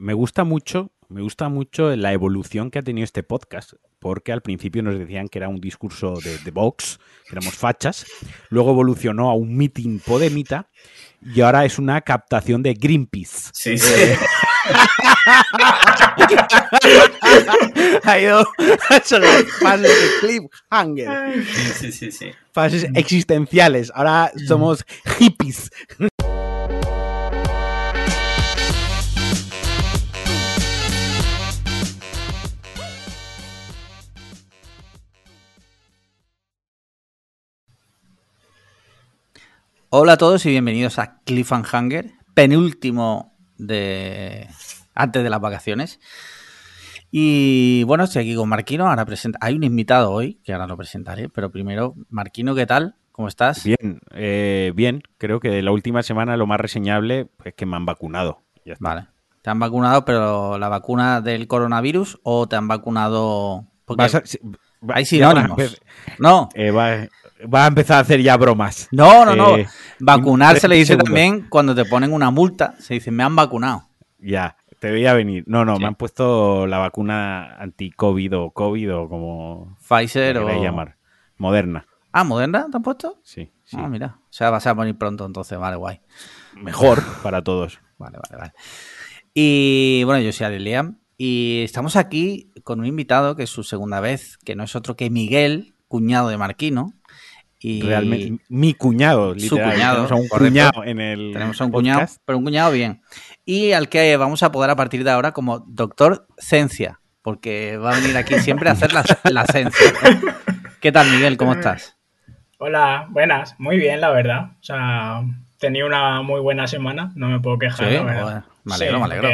me gusta mucho, me gusta mucho la evolución que ha tenido este podcast, porque al principio nos decían que era un discurso de, de Vox, que éramos fachas, luego evolucionó a un meeting podemita y ahora es una captación de Greenpeace. Sí, sí. ha ido son las fases de cliffhanger, Sí, sí, sí, sí. fases existenciales. Ahora somos hippies. Hola a todos y bienvenidos a Cliffhanger, penúltimo de antes de las vacaciones. Y bueno, estoy aquí con Marquino. Ahora presenta. Hay un invitado hoy que ahora lo presentaré, pero primero, Marquino, ¿qué tal? ¿Cómo estás? Bien, eh, bien. Creo que de la última semana lo más reseñable es que me han vacunado. Ya está. Vale. ¿Te han vacunado, pero la vacuna del coronavirus o te han vacunado? Porque Vas a- No, eh, va, va a empezar a hacer ya bromas. no, no, no. Eh, Vacunar se le dice segundos. también cuando te ponen una multa. Se dice, me han vacunado. Ya, te veía venir. No, no, Sí. me han puesto la vacuna anti-COVID o COVID o como Pfizer o. llamar. Moderna, Ah, ¿Moderna te han puesto? sí. sí. Ah, mira. O sea, vas a morir pronto entonces, vale, guay. Mejor para todos. Vale, vale, vale. Y bueno, yo soy Ariel Liam y estamos aquí con un invitado que es su segunda vez, que no es otro que Miguel, cuñado de Marquino. Y Realmente, mi cuñado, Su literal. cuñado, Tenemos a un correcto. cuñado en el tenemos a un podcast. cuñado, pero un cuñado bien. Y al que vamos a poder a partir de ahora como doctor Cencia, porque va a venir aquí siempre a hacer la, la cencia. ¿Qué tal, Miguel? ¿Cómo estás? Hola, buenas. Muy bien, la verdad. O sea, tenía una muy buena semana, no me puedo quejar, Sí, la verdad. joder, me alegro, me alegro.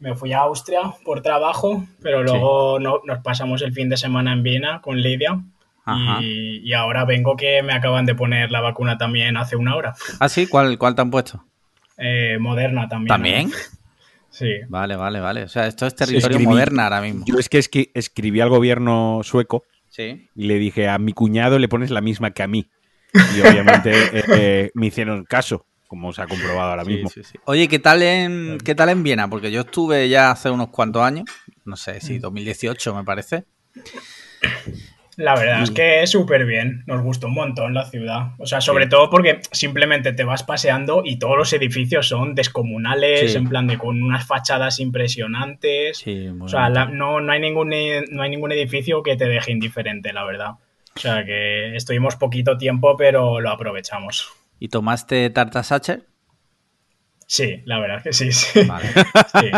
Me fui a Austria por trabajo, pero luego no- nos pasamos el fin de semana en Viena con Lidia. Ajá. Y, y ahora vengo que me acaban de poner la vacuna también hace una hora. Ah, sí, ¿cuál, cuál te han puesto? Eh, moderna también. ¿También? Sí. Vale, vale, vale. O sea, esto es territorio escribí- moderno ahora mismo. Yo es que esqui- escribí al gobierno sueco Sí. y le dije a mi cuñado le pones la misma que a mí. Y obviamente eh, eh, me hicieron caso, como se ha comprobado ahora Sí, mismo. sí, sí. Oye, ¿qué tal en qué tal en Viena? Porque yo estuve ya hace unos cuantos años, no sé si 2018 me parece. La verdad Mm. es que súper bien, nos gustó un montón la ciudad. O sea, sobre todo porque simplemente te vas paseando y todos los edificios son descomunales, Sí. en plan de con unas fachadas impresionantes. Sí, o sea, la- no, no, hay ningún, e- no hay ningún edificio que te deje indiferente, la verdad. O sea, que estuvimos poquito tiempo, pero lo aprovechamos. ¿Y tomaste tarta Sacher? Sí, la verdad que sí, sí. Vale. Sí.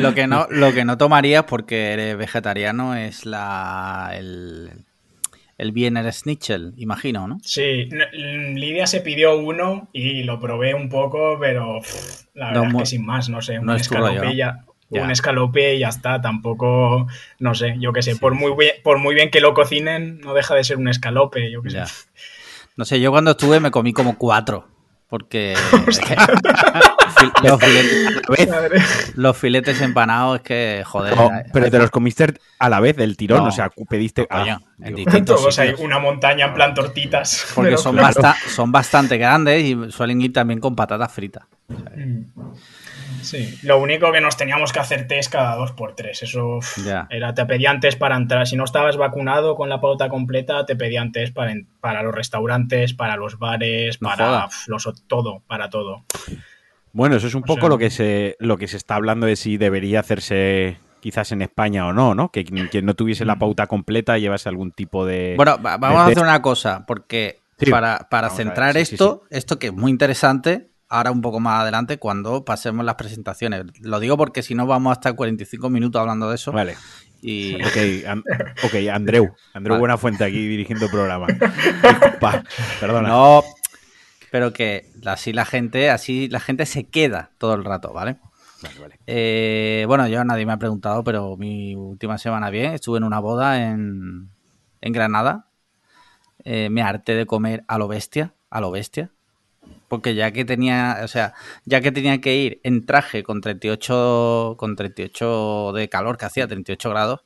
Lo que no lo que no tomarías porque eres vegetariano es la el el Wiener Schnitzel, imagino, ¿no? Sí, Lidia se pidió uno y lo probé un poco, pero pff, la No, verdad es mu- que sin más, no sé, no un es ¿no? y ya, un escalope y ya está, tampoco, no sé, yo qué sé, Sí, por muy bien, por muy bien que lo cocinen, no deja de ser un escalope, yo qué sé. No sé, yo cuando estuve me comí como cuatro. Porque fil- los, filetes, Madre. los filetes empanados es que, joder. No, pero te los comiste a la vez del tirón, No. o sea, pediste... Coño, ah, en distintos Todos hay una montaña en plan tortitas. Porque son, claro. basta- son bastante grandes y suelen ir también con patatas fritas. Mm. Sí, lo único que nos teníamos que hacer test cada dos por tres. Eso uf, era, te pedían test para entrar. Si no estabas vacunado con la pauta completa, te pedían test para, para los restaurantes, para los bares, No para uf, los, todo, para todo. Bueno, eso es un O poco sea- lo que se lo que se está hablando de si debería hacerse quizás en España o no, ¿no? Que quien no tuviese la pauta completa llevase algún tipo de... Bueno, va- vamos a hacer una cosa, porque Sí, para, para ver, centrar sí, sí, esto, esto que es muy interesante, ahora un poco más adelante cuando pasemos las presentaciones. Lo digo porque si no vamos a estar 45 minutos hablando de eso. Vale, Y ok, An- ok, Andreu, Andreu Vale. Buenafuente aquí dirigiendo el programa. Disculpa, perdona. no, pero que así la gente, así la gente se queda todo el rato, ¿vale? Vale, vale. Eh, bueno, yo nadie me ha preguntado, pero mi última semana bien. Estuve en una boda en, en Granada. Eh, me harté de comer a lo bestia, a lo bestia. Porque ya que tenía, o sea, ya que tenía que ir en traje con 38, con 38 de calor que hacía, 38 grados,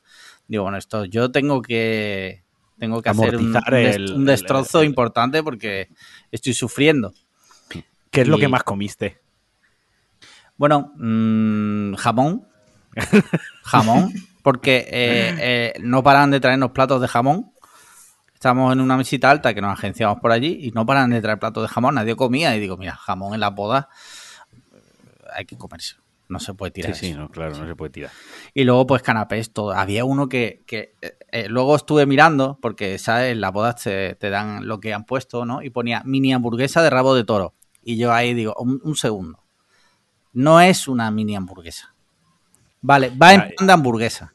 digo, bueno, esto yo tengo que, tengo que hacer un, el- destrozo el- el- importante porque estoy sufriendo. ¿Qué es lo que más comiste? Bueno, mm, jamón. jamón. Porque eh, eh, no paran de traernos platos de jamón. Estamos en una mesita alta que nos agenciamos por allí y no paran de traer platos de jamón. Nadie comía y digo, mira, jamón en la boda hay que comerse. No se puede tirar. Sí, sí, no, claro, no se puede tirar. Y luego, pues canapés, todo. Había uno que, que, eh, eh, luego estuve mirando, porque, ¿sabes? En las bodas te, te dan lo que han puesto, ¿no? Y ponía mini hamburguesa de rabo de toro. Y yo ahí digo, un, un segundo. No es una mini hamburguesa. Vale, va en Ya, plan de hamburguesa.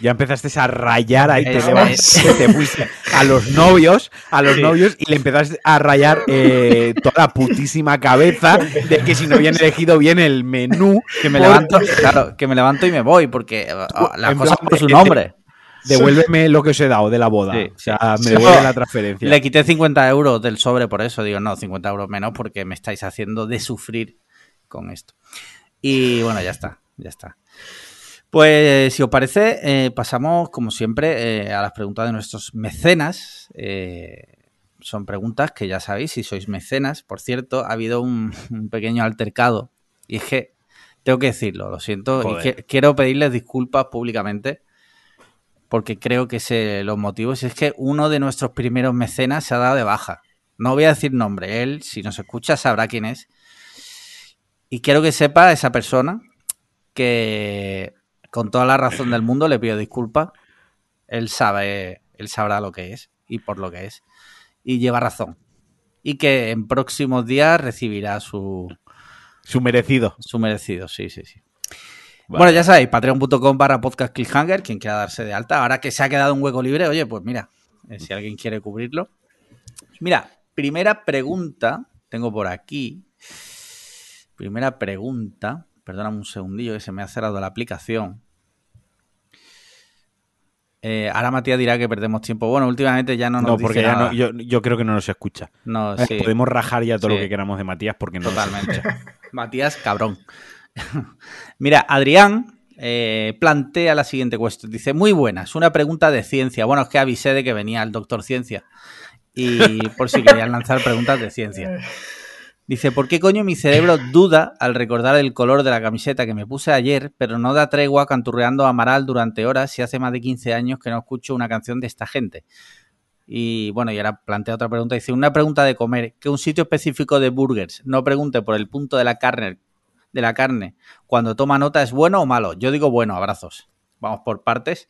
Ya empezaste a rayar ahí, te, levantaste, te fuiste a los novios, a los Sí. novios y le empezaste a rayar eh, toda la putísima cabeza de que si no habían elegido bien el menú, Que me levanto, claro, que me levanto y me voy, porque eh, las cosas por su nombre. Devuélveme lo que os he dado de la boda. Sí, o sea, sí. me devuelve la transferencia. Le quité 50 euros del sobre por eso. Digo, no, 50 euros menos porque me estáis haciendo de sufrir con esto. Y bueno, ya está, ya está. Pues si os parece, eh, pasamos como siempre eh, a las preguntas de nuestros mecenas. Eh, son preguntas que ya sabéis si sois mecenas. Por cierto, ha habido un, un pequeño altercado y es que tengo que decirlo, lo siento, y que- quiero pedirles disculpas públicamente porque creo que sé los motivos. Es que uno de nuestros primeros mecenas se ha dado de baja. No voy a decir nombre, él, si nos escucha, sabrá quién es. Y quiero que sepa esa persona que, con toda la razón del mundo, le pido disculpas. Él sabe, él sabrá lo que es y por lo que es. Y lleva razón. Y que en próximos días recibirá su, Su merecido. su merecido, sí, sí, sí. Vale. Bueno, ya sabéis, patreon.com barra podcast cliffhanger, quien quiera darse de alta. Ahora que se ha quedado un hueco libre, oye, pues mira, eh, si alguien quiere cubrirlo. Mira, primera pregunta, tengo por aquí. Primera pregunta, perdóname un segundillo que se me ha cerrado la aplicación. Eh, ahora Matías dirá que perdemos tiempo. Bueno, últimamente ya no nos No, dice porque ya nada. no, yo, yo creo que no nos escucha. No, Eh, sí. Podemos rajar ya todo Sí. lo que queramos de Matías porque no nos Totalmente. escucha. Matías, cabrón. Mira, Adrián eh, plantea la siguiente cuestión. Dice, muy buena, es una pregunta de ciencia. Bueno, es que avisé de que venía el doctor ciencia. Y por si querían lanzar preguntas de ciencia. Dice, ¿por qué coño mi cerebro duda al recordar el color de la camiseta que me puse ayer, pero no da tregua canturreando a Amaral durante horas si hace más de 15 años que no escucho una canción de esta gente? Y bueno, y ahora plantea otra pregunta. Dice, una pregunta de comer, que un sitio específico de burgers no pregunte por el punto de la carne, de la carne cuando toma nota es bueno o malo. Yo digo bueno, abrazos. Vamos por partes.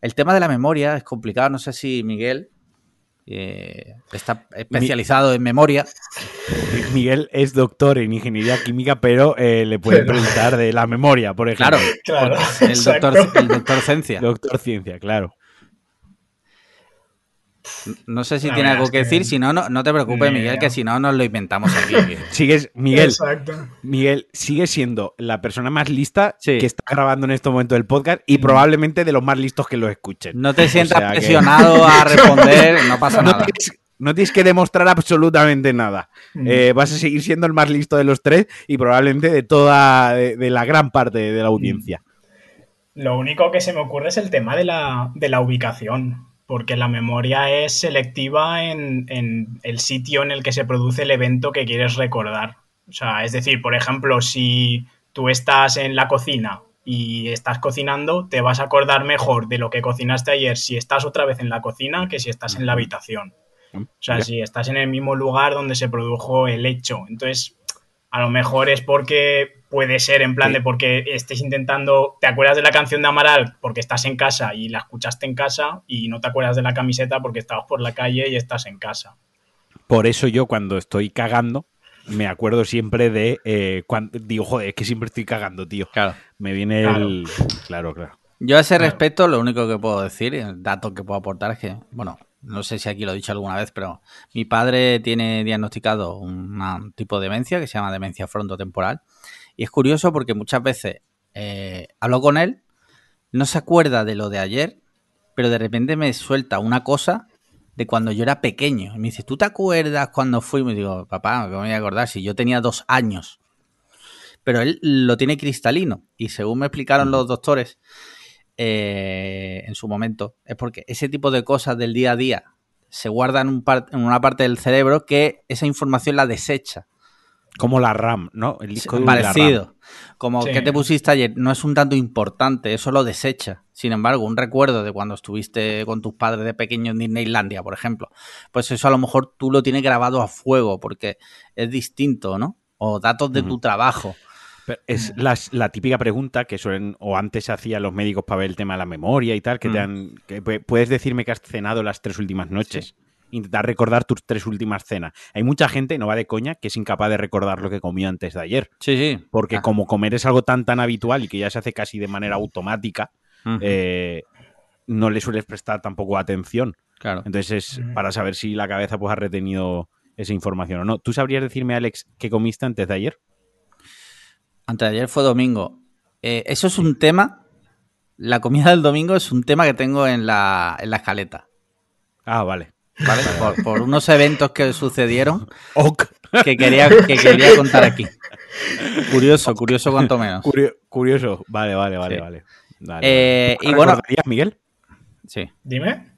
El tema de la memoria es complicado. No sé si Miguel eh, está especializado en memoria. Miguel es doctor en ingeniería química, pero eh, le puede Pero- preguntar de la memoria, por ejemplo. Claro, Claro, el doctor, el doctor Cencia. Doctor ciencia, claro. No sé si La tiene algo es que que decir. Si no, no, no te preocupes, Miguel, idea. que si no, nos lo inventamos aquí. Sigues, Miguel, Exacto. Miguel sigue siendo la persona más lista Sí. que está grabando en este momento el podcast y probablemente de los más listos que lo escuchen. No te O sientas que- presionado a responder, no pasa No nada. tienes, no tienes que demostrar absolutamente nada. Mm. Eh, vas a seguir siendo el más listo de los tres y probablemente de toda, de, de la gran parte de la audiencia. Lo único que se me ocurre es el tema de la, de la ubicación, porque la memoria es selectiva en, en el sitio en el que se produce el evento que quieres recordar. O sea, es decir, por ejemplo, si tú estás en la cocina y estás cocinando, te vas a acordar mejor de lo que cocinaste ayer si estás otra vez en la cocina que si estás en la habitación. O sea, si estás en el mismo lugar donde se produjo el hecho. Entonces, a lo mejor es porque puede ser en plan Sí. de porque estés intentando, te acuerdas de la canción de Amaral porque estás en casa y la escuchaste en casa y no te acuerdas de la camiseta porque estabas por la calle y estás en casa. Por eso yo cuando estoy cagando me acuerdo siempre de eh, cuando digo, joder, es que siempre estoy cagando, tío. Claro. Me viene el claro, claro. Yo a ese Claro. respecto, lo único que puedo decir, el dato que puedo aportar es que, bueno, no sé si aquí lo he dicho alguna vez, pero mi padre tiene diagnosticado un un tipo de demencia que se llama demencia frontotemporal. Y es curioso porque muchas veces eh, hablo con él, no se acuerda de lo de ayer, pero de repente me suelta una cosa de cuando yo era pequeño. Y me dice, ¿tú te acuerdas cuando fuimos? Y digo, papá, ¿cómo me voy a acordar? Si yo tenía dos años. Pero él lo tiene cristalino. Y según me explicaron los doctores, eh, en su momento, es porque ese tipo de cosas del día a día se guardan en una parte del cerebro que esa información la desecha. Como la RAM, ¿no? El disco duro y la RAM. Parecido. Como Sí. que te pusiste ayer, no es un tanto importante, eso lo desecha. Sin embargo, un recuerdo de cuando estuviste con tus padres de pequeño en Disneylandia, por ejemplo, pues eso a lo mejor tú lo tienes grabado a fuego porque es distinto, ¿no? O datos de tu trabajo. Pero Es la, la típica pregunta que suelen, o antes hacían los médicos para ver el tema de la memoria y tal, que te Mm. han. Que pu- puedes decirme que has cenado las tres últimas noches. Intentar recordar tus tres últimas cenas. Hay mucha gente, no va de coña, que es incapaz de recordar lo que comió antes de ayer. Sí, sí. Porque Ah. como comer es algo tan tan habitual y que ya se hace casi de manera automática, eh, no le sueles prestar tampoco atención. claro. Entonces es para saber si la cabeza pues ha retenido esa información o no. ¿Tú sabrías decirme, Alex, qué comiste antes de ayer? Antes de ayer fue domingo. Eh, eso es un tema. La comida del domingo es un tema que tengo en la, en la escaleta. Ah, vale. ¿Vale? Por, por unos eventos que sucedieron Ok. que quería, que quería contar aquí. Curioso, curioso cuanto menos. Curio- curioso. Vale, vale, vale, Sí. vale. Vale, Eh, y bueno- ¿Recordarías, Miguel? Sí. Dime.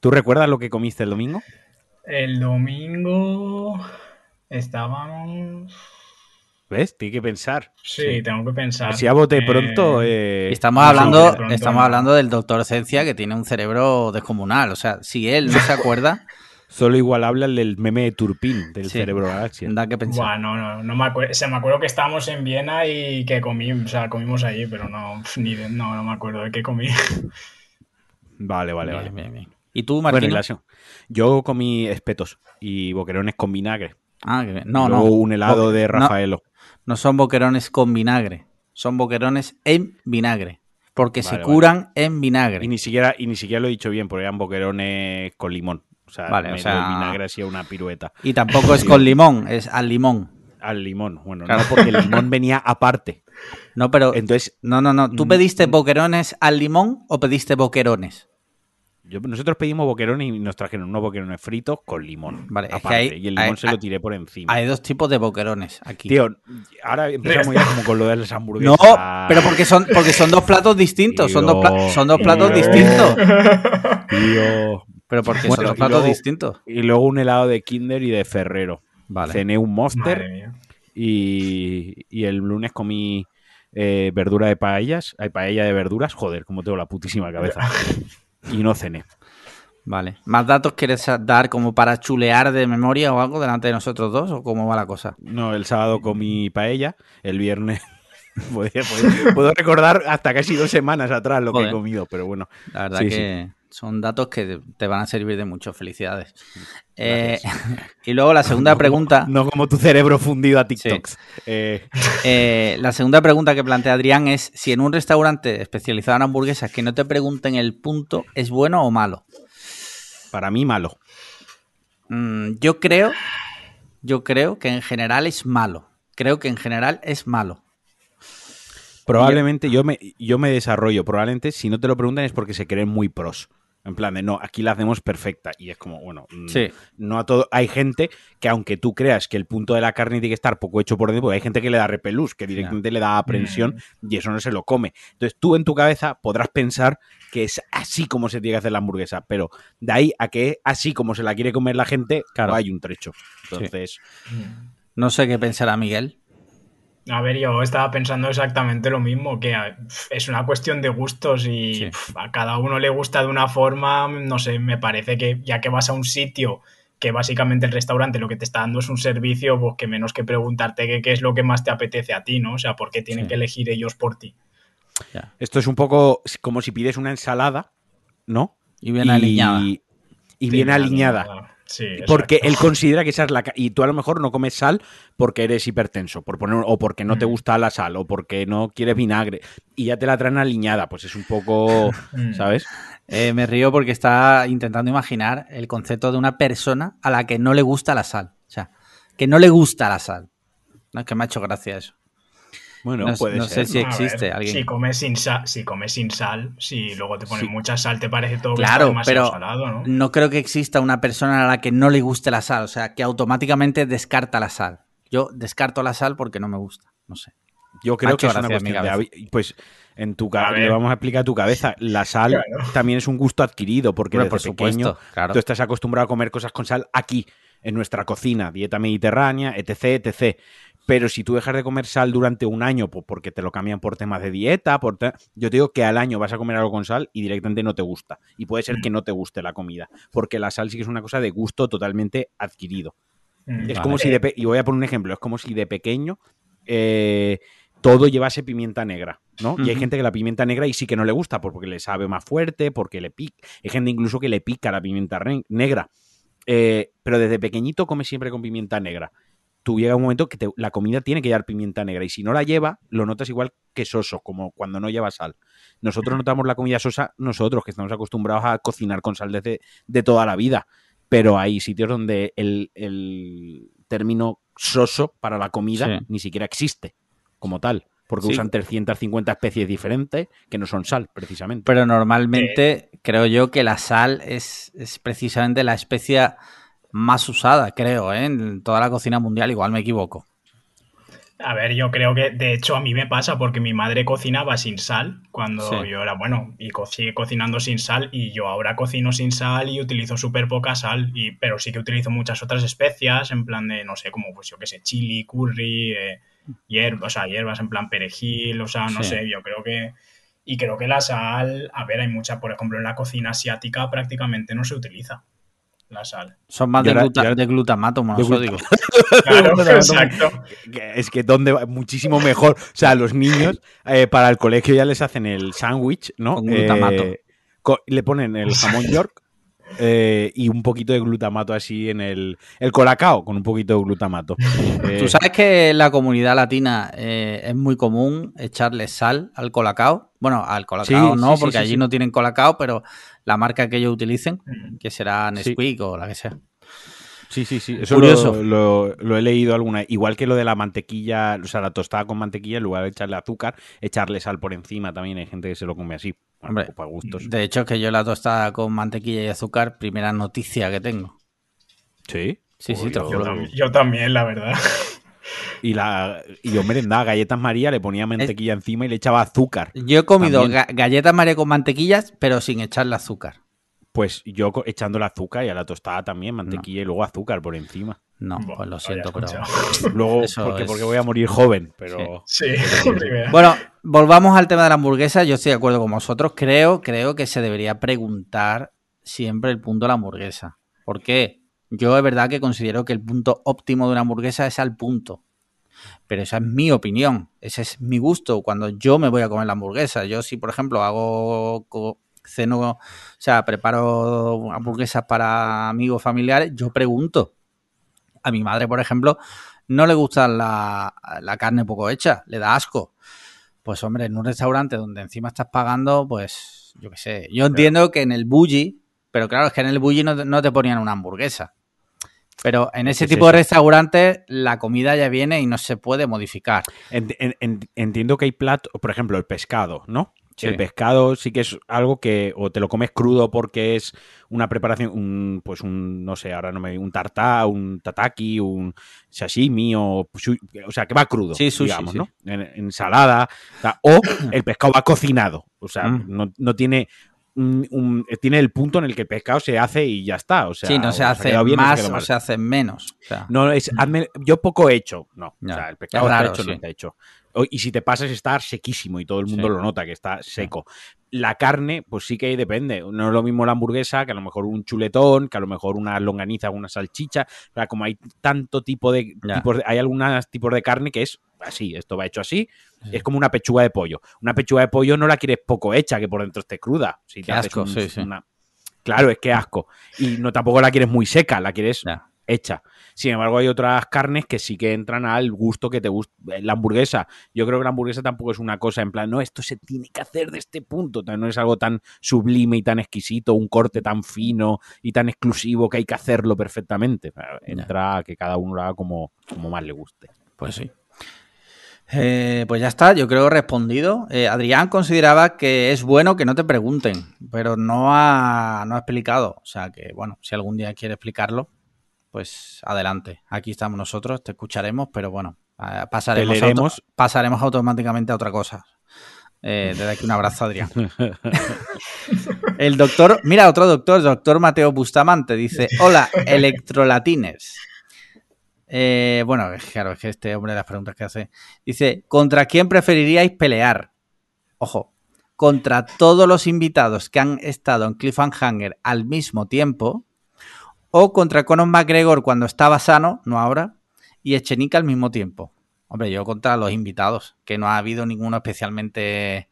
¿Tú recuerdas lo que comiste el domingo? El domingo estábamos. ¿Ves? Tiene que pensar. Sí, tengo que pensar. Si a bote Eh, pronto. eh, estamos no, hablando, pronto estamos no. hablando del doctor Cencia que tiene un cerebro descomunal. O sea, si él no se acuerda, Solo igual habla el del meme de Turpin, del Sí. cerebro galaxia. da que pensar. Buah, no, no, no me acuerdo. Se me acuerdo que estábamos en Viena y que comí, o sea, comimos allí, pero no, pf, ni de- no, no me acuerdo de qué comí. Vale, vale, Bien, vale. bien, bien. ¿Y tú, Bueno, Martín? se- yo comí espetos y boquerones con vinagre. Ah. No, Luego no. un helado Bo- de no, Rafaelo. No son boquerones con vinagre. Son boquerones en vinagre. Porque se Vale, curan en vinagre. Y ni siquiera, y ni siquiera lo he dicho bien, porque eran boquerones con limón. O sea, Vale, o me- sea- el vinagre hacía una pirueta. Y tampoco es con limón, es al limón. Al limón. Bueno, Claro. no, porque el limón venía aparte. No, pero. Entonces, No, no, no. ¿Tú Mm, pediste boquerones al limón o pediste boquerones? Yo- nosotros pedimos boquerones y nos trajeron unos boquerones fritos con limón. Vale, es que aparte, hay- y el limón hay- se lo tiré por encima. Hay dos tipos de boquerones aquí. Tío, ahora empezamos ya como con lo de las no, hamburguesas. pero porque son, porque son dos platos distintos. Son dos, pla- son dos platos tío. distintos. Tío. Pero porque Bueno, son dos y platos luego- distintos. Y luego un helado de Kinder y de Ferrero. Vale. Cené un Monster y, y el lunes comí eh, verdura de paellas. Hay paella de verduras. Joder, como tengo la putísima cabeza. Y no cené. Vale. ¿Más datos quieres dar como para chulear de memoria o algo delante de nosotros dos? ¿O cómo va la cosa? No, el sábado comí paella. El viernes. Puedo, recordar hasta casi dos semanas atrás lo que he comido, pero bueno. La verdad Sí, que son datos que te van a servir de mucho. Felicidades. Eh, y luego la segunda pregunta. No como tu cerebro fundido a TikToks. Eh, Eh, la segunda pregunta que plantea Adrián es si en un restaurante especializado en hamburguesas que no te pregunten el punto, ¿es bueno o malo? para mí, malo. Mm, yo creo, yo creo que en general es malo. Creo que en general es malo. Probablemente yo me, yo me desarrollo. Probablemente si no te lo preguntan es porque se creen muy pros. En plan de, no, aquí la hacemos perfecta. Y es como, bueno, mm, Sí. no a todo. Hay gente que, aunque tú creas que el punto de la carne tiene que estar poco hecho por dentro, porque hay gente que le da repelús, que directamente le da aprensión y eso no se lo come. Entonces tú en tu cabeza podrás pensar que es así como se tiene que hacer la hamburguesa, pero de ahí a que es así como se la quiere comer la gente, Claro. hay un trecho. Entonces, No sé qué pensará Miguel. A ver, yo estaba pensando exactamente lo mismo, que es una cuestión de gustos y Sí. a cada uno le gusta de una forma, no sé, me parece que ya que vas a un sitio que básicamente el restaurante lo que te está dando es un servicio, pues que menos que preguntarte qué, qué es lo que más te apetece a ti, ¿no? O sea, ¿por qué tienen Sí. que elegir ellos por ti? Ya. esto es un poco como si pides una ensalada, ¿no? Y bien alineada. Y Sí, bien alineada. Sí, Porque exacto. él considera que esa es la... ca- Y tú a lo mejor no comes sal porque eres hipertenso, por poner, o porque no te Mm. gusta la sal, o porque no quieres vinagre. Y ya te la traen alineada, pues es un poco... Mm. ¿Sabes? Eh, me río porque está intentando imaginar el concepto de una persona a la que no le gusta la sal. O sea, que no le gusta la sal. No, es que me ha hecho gracia eso. Bueno, No- puede no ser. sé si ver, existe alguien. Si comes sin sal, si comes sin sal, si luego te ponen Sí. mucha sal, te parece todo que Claro, demasiado pero salado, ¿no? no creo que exista una persona a la que no le guste la sal. O sea, que automáticamente descarta la sal. Yo descarto la sal porque no me gusta. No sé. Yo creo que es una cuestión de... Pues en tu cabeza, vamos a explicar a tu cabeza, la sal Claro. también es un gusto adquirido, porque desde por pequeño supuesto, claro. tú estás acostumbrado a comer cosas con sal aquí, en nuestra cocina, dieta mediterránea, etc, etc. Pero si tú dejas de comer sal durante un año, pues porque te lo cambian por temas de dieta, por te- yo te digo que al año vas a comer algo con sal y directamente no te gusta. Y puede ser que no te guste la comida, porque la sal sí que es una cosa de gusto totalmente adquirido. Mm, Es Vale. como si de pe- y voy a poner un ejemplo, es como si de pequeño eh, todo llevase pimienta negra, ¿no? Y hay gente que la pimienta negra y sí que no le gusta porque le sabe más fuerte, porque le pica. Hay gente incluso que le pica la pimienta negra. Eh, pero desde pequeñito come siempre con pimienta negra. Tú llega un momento que te- la comida tiene que llevar pimienta negra y si no la lleva, lo notas igual que soso, como cuando no lleva sal. Nosotros notamos la comida sosa, nosotros que estamos acostumbrados a cocinar con sal desde de toda la vida, pero hay sitios donde el, el término soso para la comida Sí. ni siquiera existe como tal, porque Sí. usan 350 especies diferentes que no son sal, precisamente. Pero normalmente creo yo que la sal es, es precisamente la especia más usada, creo, ¿eh? en toda la cocina mundial. Igual me equivoco. A ver, yo creo que de hecho a mí me pasa porque mi madre cocinaba sin sal cuando Sí. yo era bueno y co- sigue cocinando sin sal y yo ahora cocino sin sal y utilizo súper poca sal, y, pero sí que utilizo muchas otras especias en plan de, no sé, como pues yo qué sé, chili, curry, eh, hierbas, o sea, hierbas en plan perejil, o sea, no Sí. sé, yo creo que... Y creo que la sal, a ver, hay mucha, por ejemplo, en la cocina asiática prácticamente no se utiliza la sal. Son más de, ahora- gluta- ahora- de glutamato monosódico. Claro, exacto. Es que donde va- muchísimo mejor. O sea, los niños eh, para el colegio ya les hacen el sándwich, ¿no? Con glutamato. Eh, co- le ponen el jamón york eh, y un poquito de glutamato así en el, el colacao con un poquito de glutamato. Eh, Tú sabes que en la comunidad latina eh, es muy común echarle sal al colacao. Bueno, al colacao Sí, no, sí, porque sí, allí sí. no tienen colacao, pero la marca que ellos utilicen, Mm. que será Sí. Nesquik o la que sea. Sí, sí, sí. Eso Curioso. Lo, lo- lo he leído alguna. Igual que lo de la mantequilla, o sea, la tostada con mantequilla, en lugar de echarle azúcar, echarle sal por encima también. Hay gente que se lo come así. Bueno, Hombre, para gustos. De hecho, es que yo la tostada con mantequilla y azúcar, primera noticia que tengo. Sí. Sí, sí, te lo yo- también, la verdad. Y, la, y yo merendaba galletas María, le ponía mantequilla encima y le echaba azúcar. Yo he comido ga- galletas María con mantequillas, pero sin echarle azúcar. Pues yo co- echándole azúcar y a la tostada también, mantequilla y luego azúcar por encima. No, pues lo siento, pero... Luego, porque, es- porque voy a morir joven, pero... Sí, primera. Bueno, volvamos al tema de la hamburguesa. Yo estoy de acuerdo con vosotros. Creo, creo que se debería preguntar siempre el punto de la hamburguesa. ¿Por qué? Yo es verdad que considero que el punto óptimo de una hamburguesa es al punto. Pero esa es mi opinión. Ese es mi gusto cuando yo me voy a comer la hamburguesa. Yo si, por ejemplo, hago ceno, o sea, preparo hamburguesas para amigos familiares, yo pregunto. A mi madre, por ejemplo, no le gusta la, la carne poco hecha, le da asco. Pues hombre, en un restaurante donde encima estás pagando, pues yo qué sé. Yo entiendo que en el bully, pero claro, es que en el bully no, te- no te ponían una hamburguesa. Pero en ese es tipo de restaurantes la comida ya viene y no se puede modificar. En- en- en- entiendo que hay platos, por ejemplo, el pescado, ¿no? Sí. El pescado sí que es algo que o te lo comes crudo porque es una preparación, un, pues un, no sé, ahora no me un tartá, un tataki, un sashimi o, o sea, que va crudo, Sí, sushi, digamos, sí. ¿no? En, ensalada, o, sea, o el pescado va cocinado, o sea, Mm. no, no tiene un- un- tiene el punto en el que el pescado se hace y ya está, o sea, sí, no o se ha hace bien o se más quedado o mal. se hace menos. O sea, No, es, hazme- yo poco he hecho. No. Ya, O sea, el pescado está raro, hecho, sí. no está hecho. O- Y si te pasas, está sequísimo y todo el mundo Sí. lo nota, que está seco. La carne, pues sí que ahí depende. No es lo mismo la hamburguesa que a lo mejor un chuletón, que a lo mejor una longaniza, una salchicha. O sea, como hay tanto tipo de, tipos de- Hay algunos tipos de carne que es así, esto va hecho así. Es como una pechuga de pollo. Una pechuga de pollo no la quieres poco hecha, que por dentro esté cruda. Si te haces asco, un- sí, sí. una- Claro, es que asco. Y no tampoco la quieres muy seca, la quieres hecha. Sin embargo, hay otras carnes que sí que entran al gusto que te gusta. La hamburguesa, yo creo que la hamburguesa tampoco es una cosa en plan, no, esto se tiene que hacer de este punto. No es algo tan sublime y tan exquisito, un corte tan fino y tan exclusivo que hay que hacerlo perfectamente. Entra a que cada uno lo haga como, como más le guste. Pues sí. Eh, pues ya está, yo creo respondido. Eh, Adrián consideraba que es bueno que no te pregunten, pero no ha, no ha explicado. O sea que, bueno, si algún día quiere explicarlo, pues adelante. Aquí estamos nosotros, te escucharemos, pero bueno, eh, pasaremos, auto- pasaremos automáticamente a otra cosa. Eh, desde aquí un abrazo, Adrián. El doctor, mira, otro doctor, doctor Mateo Bustamante, dice: Hola, electrolatines. Eh, bueno, claro, es que este hombre las preguntas que hace. Dice, ¿contra quién preferiríais pelear? Ojo, contra todos los invitados que han estado en Cliffhanger al mismo tiempo o contra Conor McGregor cuando estaba sano, no ahora, y Echenique al mismo tiempo. Hombre, yo contra los invitados, que no ha habido ninguno especialmente,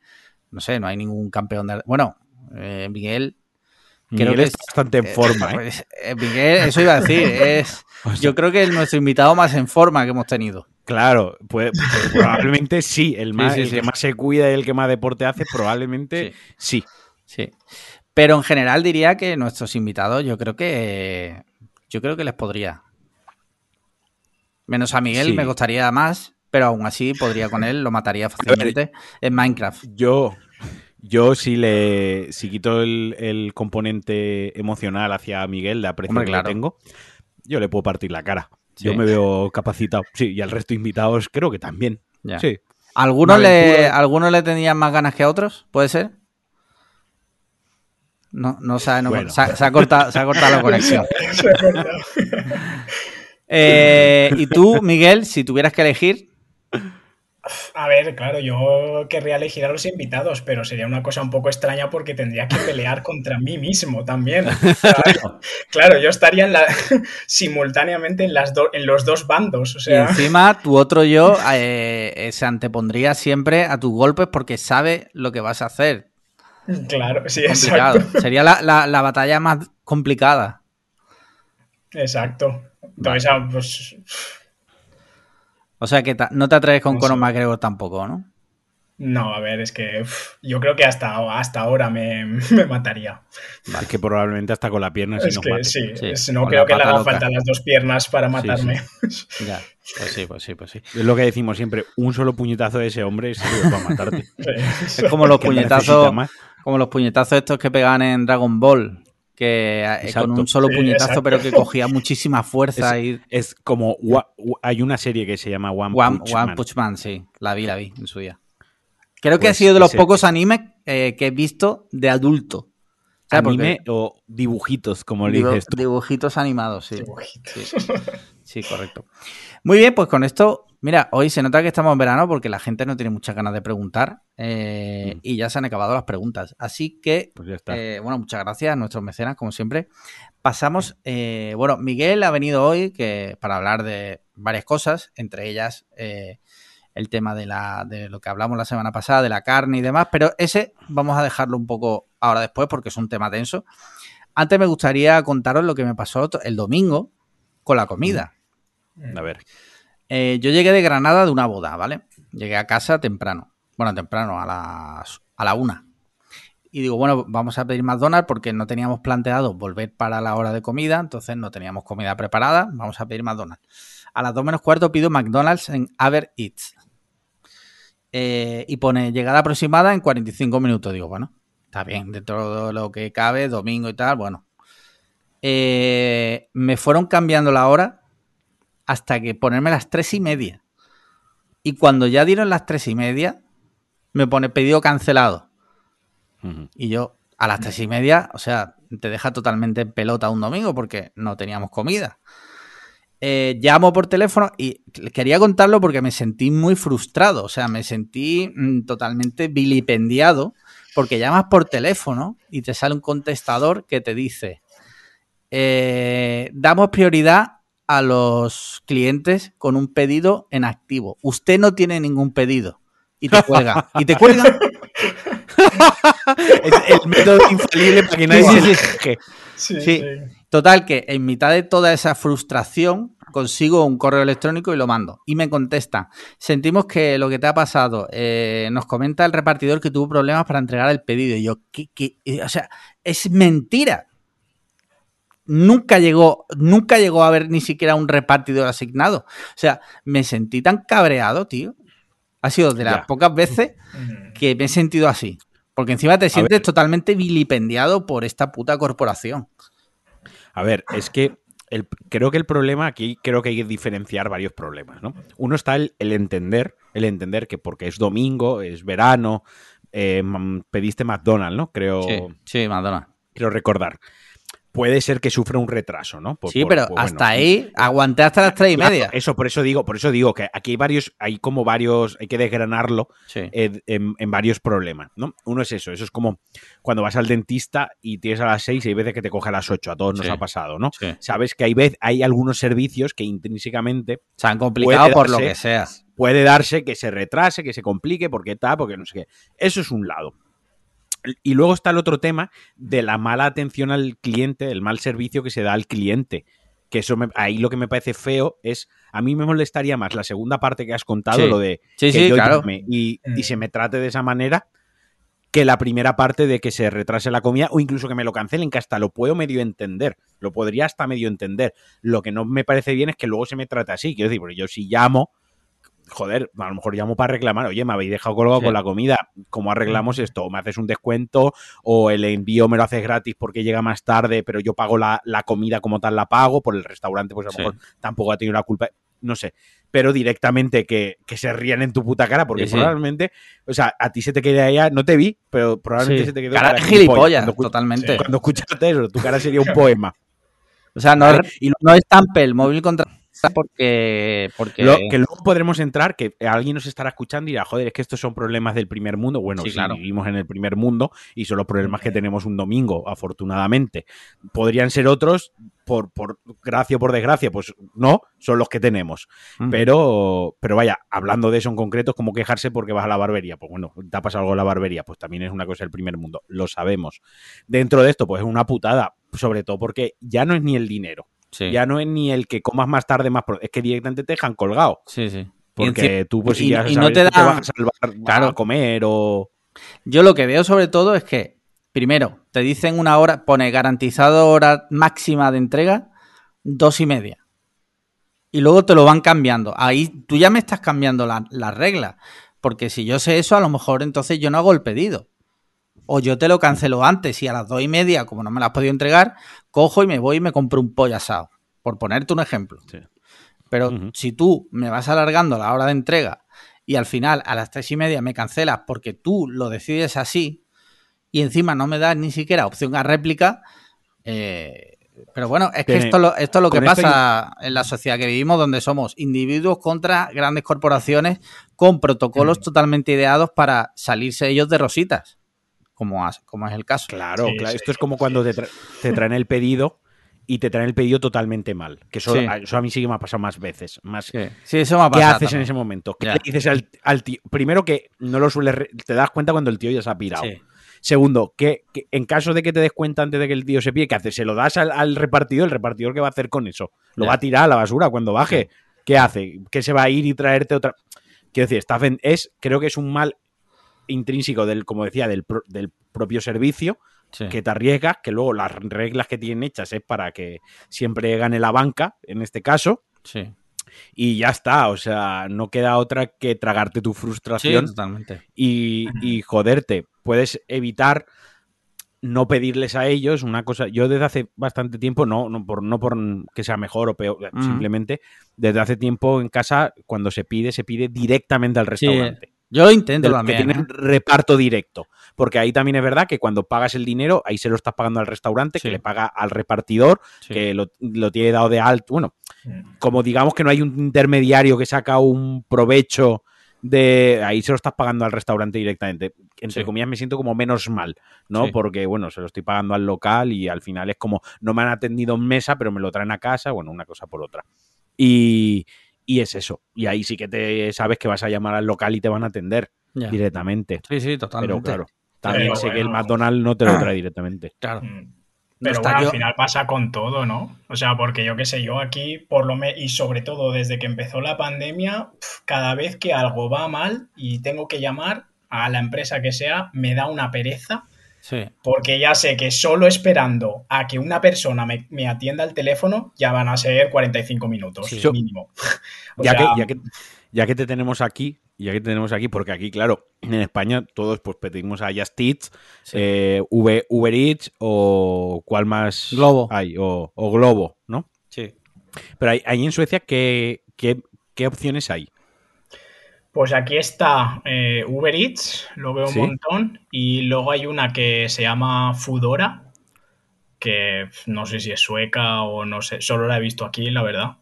no sé, no hay ningún campeón de... Bueno, eh, Miguel Creo que está bastante en forma. ¿eh? Pues, eh, Miguel, eso iba a decir. Es, yo creo que es nuestro invitado más en forma que hemos tenido. Claro, pues, pues probablemente sí. El, más, el que más se cuida y el que más deporte hace, probablemente sí. sí. Pero en general diría que nuestros invitados, yo creo que. Yo creo que les podría. Menos a Miguel me gustaría más, pero aún así podría con él, lo mataría fácilmente en Minecraft. Yo, yo si le si quito el, componente emocional hacia Miguel, de aprecio que tengo, yo le puedo partir la cara. Yo me veo capacitado. Sí, y al resto de invitados creo que también. Sí. ¿Algunos le, ¿Algunos le tenían más ganas que a otros? ¿Puede ser? No, no sabe, no, se, ha, cortado, se ha cortado la conexión. Eh, y tú, Miguel, si tuvieras que elegir, a ver, claro, yo querría elegir a los invitados, pero sería una cosa un poco extraña porque tendría que pelear contra mí mismo también. claro, yo estaría simultáneamente en, las en los dos bandos. O sea... Y encima, tu otro yo eh, eh, se antepondría siempre a tus golpes porque sabe lo que vas a hacer. Claro, sí, exacto. Sería la, batalla más complicada. Exacto. Entonces, ah, pues o sea que no te atreves con Conor McGregor tampoco, ¿no? No, a ver, es que yo creo que hasta, hasta ahora me, mataría. Es que probablemente hasta con la pierna si no que, Sí, no creo que le haga falta las dos piernas para matarme. ya, pues sí, pues sí, pues sí. Es lo que decimos siempre, un solo puñetazo de ese hombre va a matarte. es como los puñetazos, como los puñetazos estos que pegan en Dragon Ball, que eh, con un solo puñetazo, pero que cogía muchísima fuerza. Es, y... es como. Hay una serie que se llama One, Punch, One Punch Man, sí. La vi, la vi en su día. Creo que ha pues sido de los pocos animes eh, que he visto de adulto. Anime o dibujitos, como le dices tú. Dibujitos animados, sí. sí. correcto. Muy bien, pues con esto Mira, hoy se nota que estamos en verano porque la gente no tiene muchas ganas de preguntar eh, mm. y ya se han acabado las preguntas. Así que, pues eh, bueno, muchas gracias a nuestros mecenas, como siempre. Pasamos, eh, bueno, Miguel ha venido hoy que, para hablar de varias cosas, entre ellas el tema de, la, de lo que hablamos la semana pasada, de la carne y demás, pero ese vamos a dejarlo un poco ahora después porque es un tema denso. Antes me gustaría contaros lo que me pasó el domingo con la comida. A ver. Eh, yo llegué de Granada de una boda, ¿vale? Llegué a casa temprano. Bueno, temprano, a las a la una. Y digo, bueno, vamos a pedir McDonald's porque no teníamos planteado volver para la hora de comida, entonces no teníamos comida preparada, vamos a pedir McDonald's. A las dos menos cuarto pido McDonald's en Aver Eats. Eh, y pone llegada aproximada en 45 minutos. Digo, bueno, está bien, de todo lo que cabe, domingo y tal, bueno. Eh, me fueron cambiando la hora hasta que ponerme las tres y media. Y cuando ya dieron las tres y media, me pone pedido cancelado. Y yo, a las tres y media, o sea, te deja totalmente en pelota un domingo porque no teníamos comida. Eh, llamo por teléfono y quería contarlo porque me sentí muy frustrado, o sea, me sentí mm, totalmente vilipendiado porque llamas por teléfono y te sale un contestador que te dice, eh, damos prioridad a los clientes con un pedido en activo. Usted no tiene ningún pedido. Y te cuelga. y te cuelga. es el método infalible para que nadie se sí, sí. Total, que en mitad de toda esa frustración consigo un correo electrónico y lo mando. Y me contesta, sentimos que lo que te ha pasado, eh, nos comenta el repartidor que tuvo problemas para entregar el pedido. Y yo, ¿qué, qué? O sea, es mentira nunca llegó, nunca llegó a haber ni siquiera un repartidor asignado. O sea, me sentí tan cabreado, tío. Ha sido de las pocas veces mm. que me he sentido así. Porque encima te sientes totalmente vilipendiado por esta puta corporación. A ver, es que creo que el problema aquí, creo que hay que diferenciar varios problemas, ¿no? Uno está el, entender, el entender que porque es domingo, es verano, eh, pediste McDonald's, ¿no? Creo. Sí, sí, McDonald's. Quiero recordar puede ser que sufra un retraso, ¿no? Por, sí, pero pues hasta ahí aguanté hasta las tres y media. Eso, por eso digo, por eso digo que aquí hay varios, hay como varios, hay que desgranarlo en, varios problemas, ¿no? Uno es eso, eso es como cuando vas al dentista y tienes a las seis y hay veces que te coge a las ocho, a todos nos ha pasado, ¿no? Sabes que hay, vez, hay algunos servicios que intrínsecamente se han complicado por lo que sea. Puede darse que se retrase, que se complique, porque está, porque no sé qué. Eso es un lado. Y luego está el otro tema de la mala atención al cliente, el mal servicio que se da al cliente. Que eso ahí lo que me parece feo es, a mí me molestaría más la segunda parte que has contado, lo de que yo llame y, y, se me trate de esa manera, que la primera parte de que se retrase la comida o incluso que me lo cancelen, que hasta lo puedo medio entender, lo podría hasta medio entender. Lo que no me parece bien es que luego se me trate así, quiero decir, porque yo si llamo joder, a lo mejor llamo para reclamar, oye, me habéis dejado colgado con la comida, ¿cómo arreglamos esto? O me haces un descuento, o el envío me lo haces gratis porque llega más tarde, pero yo pago la, comida como tal, la pago, por el restaurante, pues a lo mejor tampoco ha tenido la culpa, no sé. Pero directamente que, se rían en tu puta cara, porque probablemente, o sea, a ti se te queda allá, no te vi, pero probablemente se te quedó cara gilipollas, totalmente. Cuando escuchaste eso, tu cara sería un poema. O sea, no, y no es el móvil contra porque, porque... que luego podremos entrar, que alguien nos estará escuchando y dirá, joder, es que estos son problemas del primer mundo. Bueno, sí, vivimos en el primer mundo y son los problemas que tenemos un domingo, afortunadamente. Podrían ser otros, por, por gracia o por desgracia, pues no, son los que tenemos. Pero, pero vaya, hablando de eso en concreto, es como quejarse porque vas a la barbería. Pues bueno, te ha pasado algo en la barbería, pues también es una cosa del primer mundo, lo sabemos. Dentro de esto, pues es una putada, sobre todo porque ya no es ni el dinero. Ya no es ni el que comas más tarde, más es que directamente te dejan colgado. Sí, sí. Porque tú, pues, si ya no te, vas a salvar a comer o. Yo lo que veo sobre todo es que, primero, te dicen una hora, pone garantizado hora máxima de entrega, dos y media. Y luego te lo van cambiando. Ahí tú ya me estás cambiando las la reglas. Porque si yo sé eso, a lo mejor entonces yo no hago el pedido o yo te lo cancelo antes y a las dos y media, como no me lo has podido entregar, cojo y me voy y me compro un pollo asado, por ponerte un ejemplo. Pero si tú me vas alargando la hora de entrega y al final a las tres y media me cancelas porque tú lo decides así y encima no me das ni siquiera opción a réplica, eh, pero bueno, es que esto, esto es lo que pasa en la sociedad que vivimos, donde somos individuos contra grandes corporaciones con protocolos totalmente ideados para salirse ellos de rositas como, como es el caso. Claro, claro. Esto es como cuando te, traen el pedido y te traen el pedido totalmente mal. Que eso, a mí sí que me ha pasado más veces. Más, sí. eso me ha pasado. ¿Qué haces en ese momento? ¿Qué le dices al, tío? Primero que no lo suele te das cuenta cuando el tío ya se ha pirado. Segundo, que, en caso de que te des cuenta antes de que el tío se pide, ¿qué haces? Se lo das al, repartidor, el repartidor ¿qué va a hacer con eso? Lo va a tirar a la basura cuando baje. ¿Qué hace? ¿Qué se va a ir y traerte otra? Quiero decir, está, es, creo que es un mal intrínseco del, como decía, del, del propio servicio, que te arriesgas, que luego las reglas que tienen hechas es para que siempre gane la banca, en este caso. Sí. Y ya está, o sea, no queda otra que tragarte tu frustración totalmente. Y, y, joderte. Puedes evitar no pedirles a ellos una cosa. Yo desde hace bastante tiempo, no, no, por, no por que sea mejor o peor, simplemente desde hace tiempo en casa, cuando se pide, se pide directamente al restaurante. Yo lo intento también. Que tienen ¿eh? reparto directo. Porque ahí también es verdad que cuando pagas el dinero, ahí se lo estás pagando al restaurante, que le paga al repartidor, que lo, tiene dado de alto. Bueno, mm. como digamos que no hay un intermediario que saca un provecho de ahí se lo estás pagando al restaurante directamente. Entre comillas me siento como menos mal, ¿no? Porque, bueno, se lo estoy pagando al local y al final es como, no me han atendido en mesa, pero me lo traen a casa, bueno, una cosa por otra. Y, y es eso. Y ahí sí que te sabes que vas a llamar al local y te van a atender directamente. Sí, sí, totalmente. Pero claro, también sé que el McDonald's no te lo trae directamente. Claro. Mm. Pero al final pasa con todo, ¿no? O sea, porque yo qué sé, yo aquí, por lo menos, y sobre todo desde que empezó la pandemia, cada vez que algo va mal y tengo que llamar a la empresa que sea, me da una pereza porque ya sé que solo esperando a que una persona me, atienda el teléfono ya van a ser 45 minutos mínimo. ya, que, ya, que, ya que te tenemos aquí, ya que tenemos aquí, porque aquí, claro, en España todos pues pedimos a Just Eats, eh, Uber, Eats o cuál más Globo. hay, o, Globo, ¿no? Sí. Pero ahí, en Suecia, ¿qué, qué opciones hay? Pues aquí está eh, Uber Eats, lo veo un montón. Y luego hay una que se llama Foodora. que no sé si es sueca o no sé, solo la he visto aquí, la verdad.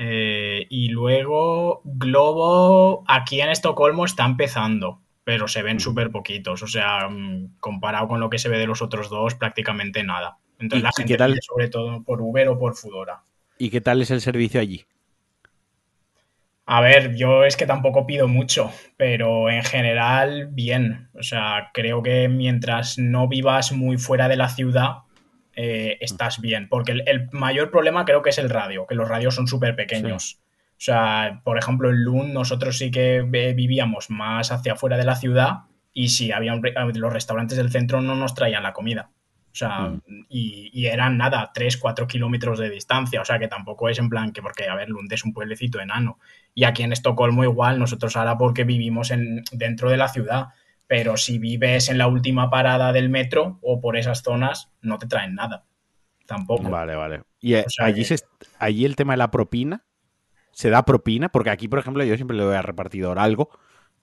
Eh, y luego Globo aquí en Estocolmo está empezando, pero se ven súper poquitos, o sea, mm, comparado con lo que se ve de los otros dos, prácticamente nada. Entonces la gente tal? sobre todo por Uber o por Fudora. ¿Y qué tal es el servicio allí? A ver, yo es que tampoco pido mucho, pero en general bien. O sea, creo que mientras no vivas muy fuera de la ciudad, eh, estás bien. Porque el, mayor problema creo que es el radio, que los radios son súper pequeños. O sea, por ejemplo, en Lund nosotros sí que vivíamos más hacia afuera de la ciudad y si había los restaurantes del centro no nos traían la comida. O sea, mm. y, eran nada, 3, 4 kilómetros de distancia. O sea, que tampoco es en plan que, porque, a ver, Lund es un pueblecito enano. Y aquí en Estocolmo igual, nosotros ahora porque vivimos en, dentro de la ciudad. Pero si vives en la última parada del metro o por esas zonas, no te traen nada. Tampoco. Vale, vale. Y eh, allí, allí el tema de la propina, ¿se da propina? Porque aquí, por ejemplo, yo siempre le doy al repartidor algo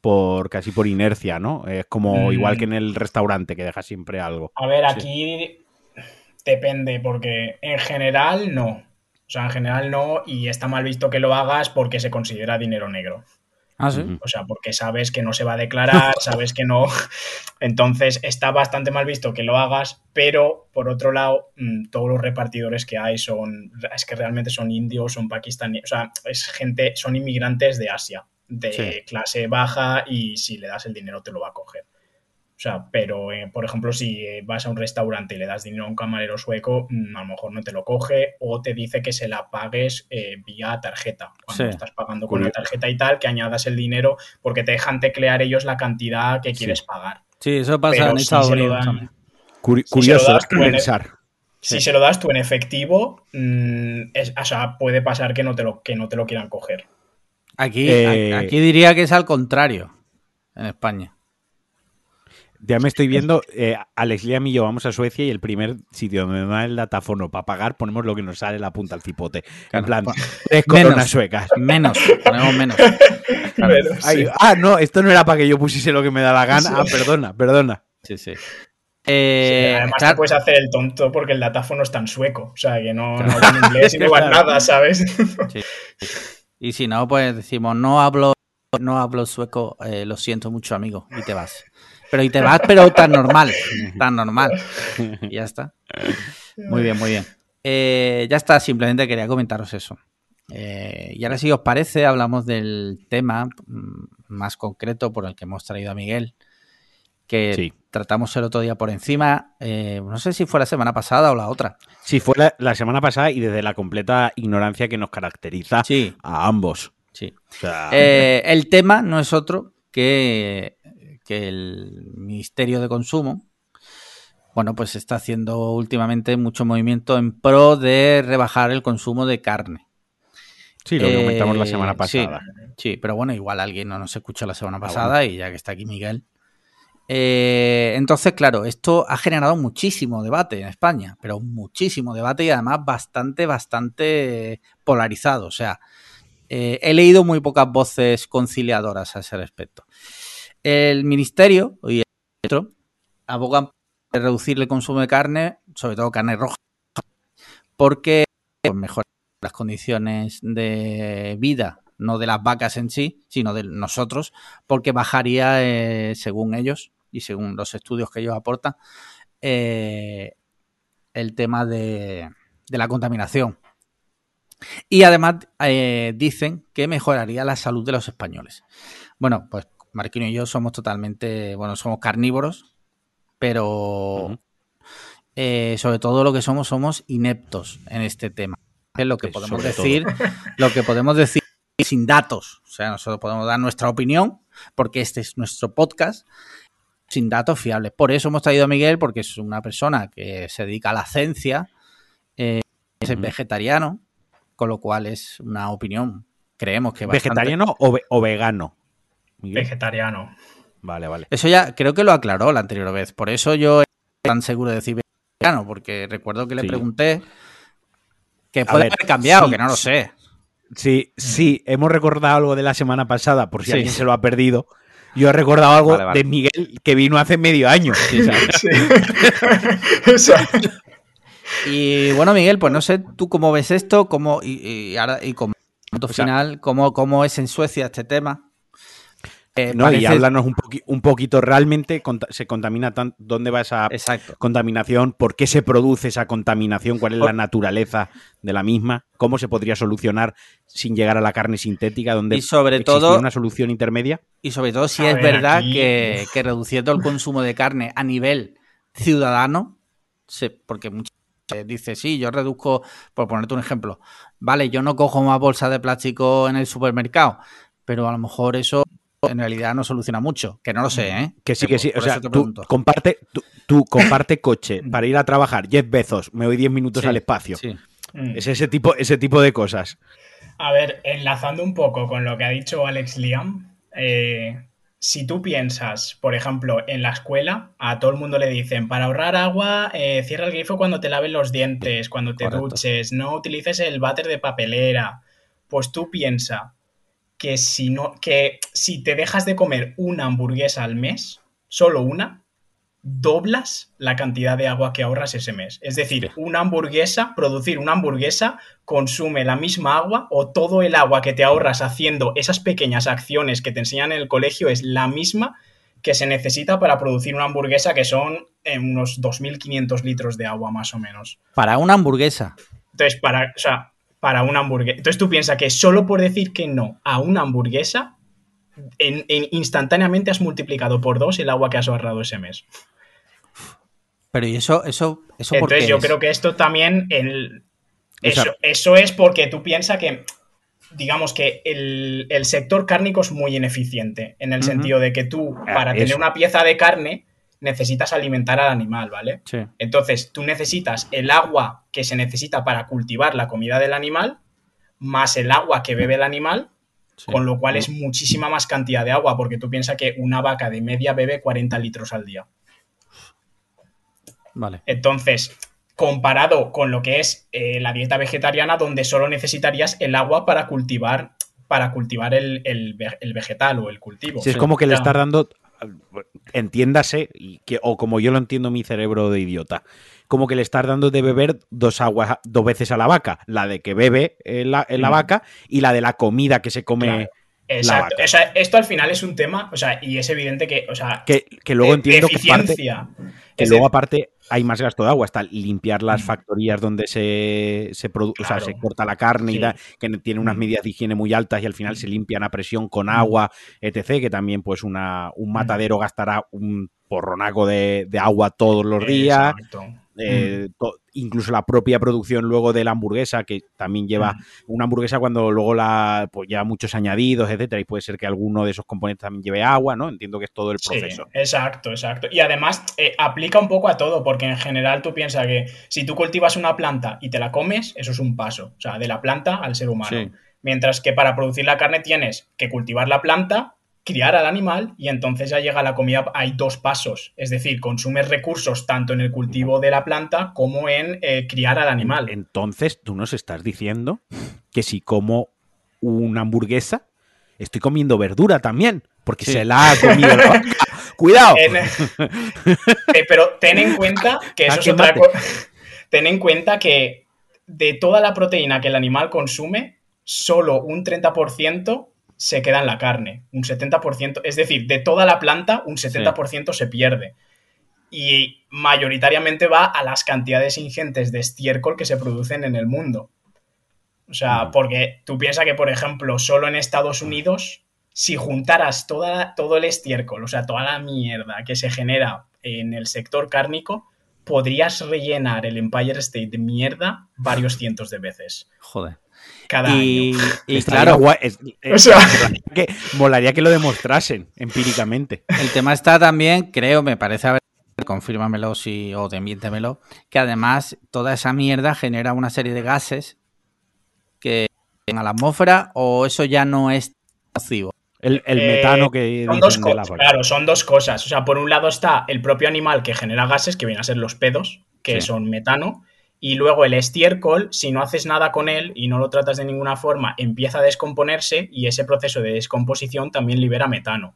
por casi por inercia, ¿no? Es como mm. igual que en el restaurante, que deja siempre algo. A ver, aquí depende, porque en general no. O sea, en general no, y está mal visto que lo hagas porque se considera dinero negro. Ah, sí. O sea, porque sabes que no se va a declarar, sabes que no. Entonces está bastante mal visto que lo hagas, pero por otro lado, mm, todos los repartidores que hay son. Es que realmente son indios, son pakistaníes. O sea, es gente, son inmigrantes de Asia de clase baja y si le das el dinero te lo va a coger. O sea, pero eh, por ejemplo, si vas a un restaurante y le das dinero a un camarero sueco, mm, a lo mejor no te lo coge o te dice que se la pagues eh, vía tarjeta. Cuando estás pagando con la tarjeta y tal, que añadas el dinero porque te dejan teclear ellos la cantidad que quieres pagar. Sí, eso pasa en Estados Unidos curioso pensar. Si se lo das tú en efectivo, mm, o sea, puede pasar que no te lo, que no te lo quieran coger. Aquí, eh, aquí diría que es al contrario en España. Ya me estoy viendo, eh, Alex Liam y yo vamos a Suecia y el primer sitio donde me da el datáfono para pagar ponemos lo que nos sale la punta al cipote. en plan, tres coronas suecas. Menos, ponemos menos. ah, no, esto no era para que yo pusiese lo que me da la gana. Ah, perdona, perdona. Sí, sí. Eh, además te puedes hacer el tonto porque el datáfono es tan sueco, o sea, que no, no hablan inglés y no van nada, ¿sabes? Sí. Y si no, pues decimos, no hablo, no hablo sueco, eh, lo siento mucho, amigo, y te vas. Pero y te vas, pero tan normal, tan normal. Y ya está. Muy bien, muy bien. Eh, ya está, simplemente quería comentaros eso. Eh, y ahora si os parece, hablamos del tema mm, más concreto por el que hemos traído a Miguel, que tratamos el otro día por encima. Eh, no sé si fue la semana pasada o la otra. Sí, fue la, semana pasada y desde la completa ignorancia que nos caracteriza a ambos. Sí. Eh, el tema no es otro que, que el Ministerio de Consumo. Bueno, pues está haciendo últimamente mucho movimiento en pro de rebajar el consumo de carne. Sí, lo que comentamos la semana eh, pasada. Sí, pero bueno, igual alguien no nos escuchó la semana ah, pasada y ya que está aquí Miguel, eh, entonces, claro, esto ha generado muchísimo debate en España, pero muchísimo debate y además bastante, bastante polarizado. O sea, eh, he leído muy pocas voces conciliadoras a ese respecto. El ministerio y el centro abogan por reducir el consumo de carne, sobre todo carne roja, porque mejorar las condiciones de vida no de las vacas en sí, sino de nosotros, porque bajaría, eh, según ellos, y según los estudios que ellos aportan, eh, el tema de, la contaminación. Y además eh, dicen que mejoraría la salud de los españoles. Bueno, pues Marquino y yo somos totalmente, bueno, somos carnívoros, pero eh, sobre todo lo que somos, somos ineptos en este tema. Es lo que podemos decir, lo que podemos decir sin datos. O sea, nosotros podemos dar nuestra opinión, porque este es nuestro podcast, sin datos fiables. Por eso hemos traído a Miguel, porque es una persona que se dedica a la ciencia, eh, es vegetariano, con lo cual es una opinión, creemos que ¿Vegetariano o, vegano? Vegetariano. Vale, vale. Eso ya creo que lo aclaró la anterior vez. Por eso yo estoy tan seguro de decir vegetariano, porque recuerdo que le pregunté que puede haber cambiado, que no lo sé. Sí, sí, hemos recordado algo de la semana pasada, por si alguien se lo ha perdido. Yo he recordado algo de Miguel que vino hace medio año. Y bueno, Miguel, pues no sé tú cómo ves esto, cómo, y, y ahora, y como punto final, cómo, cómo es en Suecia este tema. Eh, no, y háblanos un, un, poquito, ¿realmente se contamina tan, dónde va esa Exacto. contaminación? ¿Por qué se produce esa contaminación? ¿Cuál es la naturaleza de la misma? ¿Cómo se podría solucionar sin llegar a la carne sintética? ¿Dónde y sobre todo una solución intermedia? Y sobre todo si es verdad que, que, reduciendo el consumo de carne a nivel ciudadano, se, porque muchas veces dice, sí, yo reduzco, por ponerte un ejemplo, vale, yo no cojo más bolsas de plástico en el supermercado, pero a lo mejor eso en realidad no soluciona mucho. Que no lo sé, ¿eh? Que sí, que sí. O sea, tú comparte, tú, comparte coche para ir a trabajar 10 veces, me voy 10 minutos al espacio. Mm. Es ese tipo, ese tipo de cosas. A ver, enlazando un poco con lo que ha dicho Alex Liam, eh, si tú piensas, por ejemplo, en la escuela, a todo el mundo le dicen, para ahorrar agua, eh, cierra el grifo cuando te laves los dientes, cuando te duches, no utilices el váter de papelera. Pues tú piensa, que si, no, que si te dejas de comer una hamburguesa al mes, solo una, doblas la cantidad de agua que ahorras ese mes. Es decir, una hamburguesa, producir una hamburguesa consume la misma agua o todo el agua que te ahorras haciendo esas pequeñas acciones que te enseñan en el colegio es la misma que se necesita para producir una hamburguesa que son eh, unos 2.500 litros de agua más o menos. Para una hamburguesa. Entonces, para, o sea, para una hamburguesa. Entonces tú piensas que solo por decir que no a una hamburguesa, en, instantáneamente has multiplicado por dos el agua que has ahorrado ese mes. Pero ¿y eso, eso, eso Entonces yo creo que esto también, el, eso, es porque tú piensas que, digamos que el, sector cárnico es muy ineficiente, en el sentido de que tú, ah, para tener una pieza de carne, necesitas alimentar al animal, ¿vale? Sí. Entonces, tú necesitas el agua que se necesita para cultivar la comida del animal, más el agua que bebe el animal, con lo cual es muchísima más cantidad de agua, porque tú piensas que una vaca de media bebe 40 litros al día. Vale. Entonces, comparado con lo que es eh, la dieta vegetariana, donde solo necesitarías el agua para cultivar para cultivar el, vegetal o el cultivo. Sí, es como que le estás dando entiéndase, y que, o como yo lo entiendo mi cerebro de idiota, como que le estás dando de beber dos aguas dos veces a la vaca, la de que bebe en la, la vaca y la de la comida que se come. Exacto. O sea, esto al final es un tema, o sea, y es evidente que, o sea, que, luego entiendo que, que luego aparte hay más gasto de agua, hasta limpiar las factorías donde se, se, o sea, se corta la carne y que tiene unas medidas de higiene muy altas y al final se limpian a presión con agua, etc., que también pues una, un matadero gastará un porronaco de, de agua todos los días. Eh, incluso la propia producción luego de la hamburguesa, que también lleva una hamburguesa cuando luego la pues lleva muchos añadidos, etcétera, y puede ser que alguno de esos componentes también lleve agua, ¿no? Entiendo que es todo el proceso. exacto, exacto. Y además eh, aplica un poco a todo, porque en general tú piensas que si tú cultivas una planta y te la comes, eso es un paso, o sea, de la planta al ser humano. Mientras que para producir la carne tienes que cultivar la planta, criar al animal y entonces ya llega la comida. Hay dos pasos, es decir, consumes recursos tanto en el cultivo de la planta como en eh, criar al animal. Entonces tú nos estás diciendo que si como una hamburguesa, estoy comiendo verdura también, porque se la ha comido Cuidado. Eh, pero ten en cuenta que eso es otra cosa. Ten en cuenta que de toda la proteína que el animal consume, solo un 30% se queda en la carne, un 70%, es decir, de toda la planta un 70% se pierde. Y mayoritariamente va a las cantidades ingentes de estiércol que se producen en el mundo. O sea, porque tú piensas que, por ejemplo, solo en Estados Unidos, si juntaras toda, todo el estiércol, o sea, toda la mierda que se genera en el sector cárnico, podrías rellenar el Empire State de mierda varios cientos de veces. Joder cada y, año. Y claro, que, molaría que lo demostrasen empíricamente. El tema está también, creo, me parece haber confírmamelo si, o desmiéntemelo, que además toda esa mierda genera una serie de gases que en la atmósfera o eso ya no es nocivo. El, metano que... Son dos cosas, claro, son dos cosas. O sea, por un lado está el propio animal que genera gases, que vienen a ser los pedos, que son metano, y luego el estiércol, si no haces nada con él y no lo tratas de ninguna forma, empieza a descomponerse y ese proceso de descomposición también libera metano.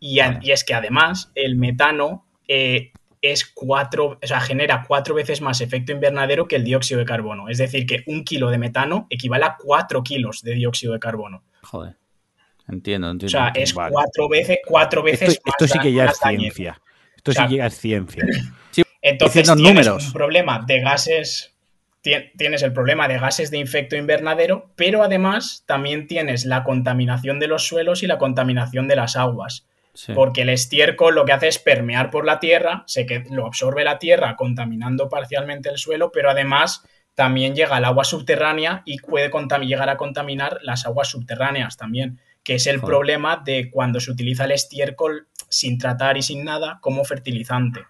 Y, es que además el metano, eh, es cuatro, o sea, genera cuatro veces más efecto invernadero que el dióxido de carbono. Es decir, que un kilo de metano equivale a cuatro kilos de dióxido de carbono. Joder. Entiendo, entiendo. O sea, es cuatro veces, cuatro veces esto, más. Esto sí que ya es ciencia. Esto sí que ya es ciencia. Entonces tienes números. un problema de gases, ti- tienes el problema de gases de efecto invernadero, pero además también tienes la contaminación de los suelos y la contaminación de las aguas. Sí. Porque el estiércol lo que hace es permear por la tierra, se que lo absorbe la tierra contaminando parcialmente el suelo, pero además también llega al agua subterránea y puede llegar a contaminar las aguas subterráneas también, que es el Joder. problema de cuando se utiliza el estiércol sin tratar y sin nada como fertilizante.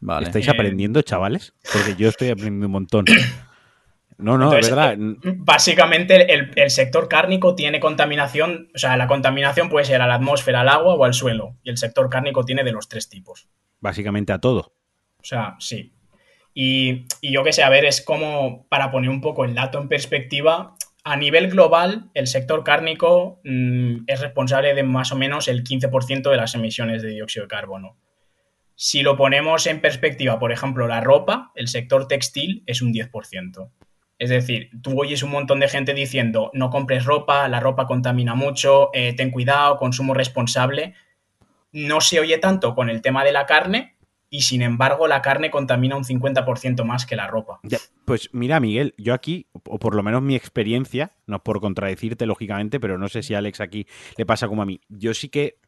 Vale. ¿Estáis Eh, aprendiendo, chavales? Porque yo estoy aprendiendo un montón. No, no, Entonces, es verdad. eh, Básicamente el, el sector cárnico tiene contaminación, o sea, la contaminación puede ser a la atmósfera, al agua o al suelo, y el sector cárnico tiene de los tres tipos. Básicamente a todo. O sea, sí. Y, y yo qué sé, a ver, es como para poner un poco el dato en perspectiva, a nivel global, el sector cárnico mm, es responsable de más o menos el 15% de las emisiones de dióxido de carbono. Si lo ponemos en perspectiva, por ejemplo, la ropa, el sector textil es un 10%. Es decir, tú oyes un montón de gente diciendo, no compres ropa, la ropa contamina mucho, eh, ten cuidado, consumo responsable. No se oye tanto con el tema de la carne y sin embargo la carne contamina un 50% más que la ropa. Pues mira, Miguel, yo aquí, o por lo menos mi experiencia, no es por contradecirte lógicamente, pero no sé si Alex aquí le pasa como a mí. Yo sí que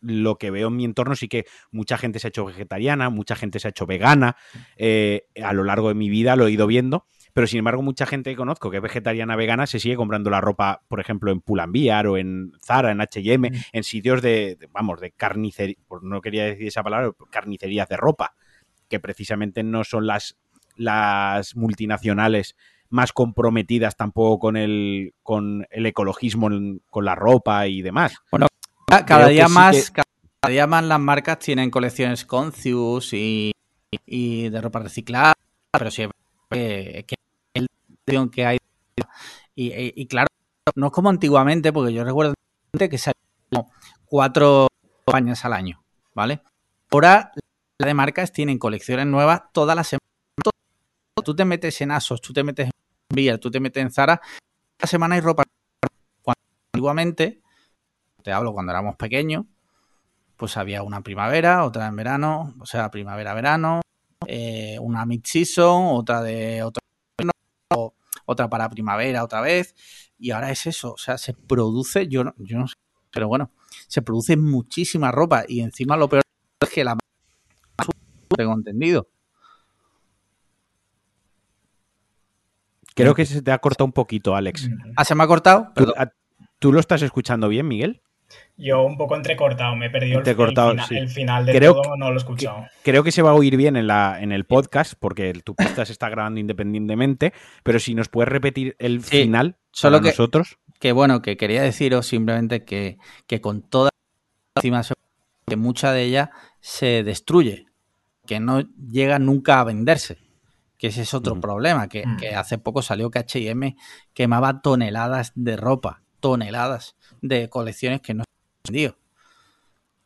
lo que veo en mi entorno, sí que mucha gente se ha hecho vegetariana, mucha gente se ha hecho vegana, eh, a lo largo de mi vida lo he ido viendo, pero sin embargo mucha gente que conozco que es vegetariana, vegana, se sigue comprando la ropa, por ejemplo, en Pull&Bear o en Zara, en H&M, en sitios de, de, vamos, de carnicería, no quería decir esa palabra, carnicerías de ropa, que precisamente no son las, las multinacionales más comprometidas tampoco con el, con el ecologismo, con la ropa y demás. Ca- Cada Creo día sí más, que- cada día más las marcas tienen colecciones Concius y, y de ropa reciclada, pero sí es que, que el que hay y, y- y claro, no es como antiguamente, porque yo recuerdo que salían cuatro campañas al año, ¿vale? Ahora las de marcas tienen colecciones nuevas todas las semanas. Tú te metes en Asos, tú te metes en Beer, tú te metes en Zara, cada semana hay ropa. Cuando antiguamente te hablo cuando éramos pequeños, pues había una primavera, otra en verano, o sea, primavera-verano, eh, una mid-season, otra de otro o- otra para primavera otra vez, y ahora es eso, o sea, se produce, yo no, yo no sé, pero bueno, se produce muchísima ropa y encima lo peor es que la tengo entendido. Creo que se te ha cortado un poquito, Alex. Ah, se me ha cortado, ¿Tú, Perdón. a- ¿tú lo estás escuchando bien, Miguel? Yo un poco entrecortado, me he perdido el, el Entrecortado, fina- sí. el final de Creo todo, no lo he escuchado. Creo que se va a oír bien en, la, en el podcast, porque el- tu podcast se está grabando independientemente, pero si nos puedes repetir el Sí, final solo para que- nosotros. que bueno, que quería deciros simplemente que, que con toda encima que mucha de ella se destruye, que no llega nunca a venderse. Que ese es otro problema, que, Mm. que hace poco salió que H&M quemaba toneladas de ropa, toneladas de colecciones que no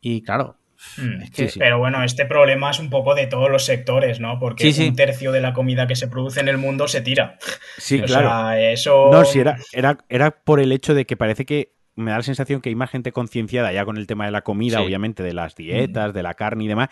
Y claro, Mm, es que sí. Pero bueno, este problema es un poco de todos los sectores, ¿no? Porque Sí, sí. un tercio de la comida que se produce en el mundo se tira. Sí, o claro. sea, eso. No, si era, era, era por el hecho de que parece que me da la sensación que hay más gente concienciada ya con el tema de la comida, Sí. obviamente, de las dietas, de la carne y demás,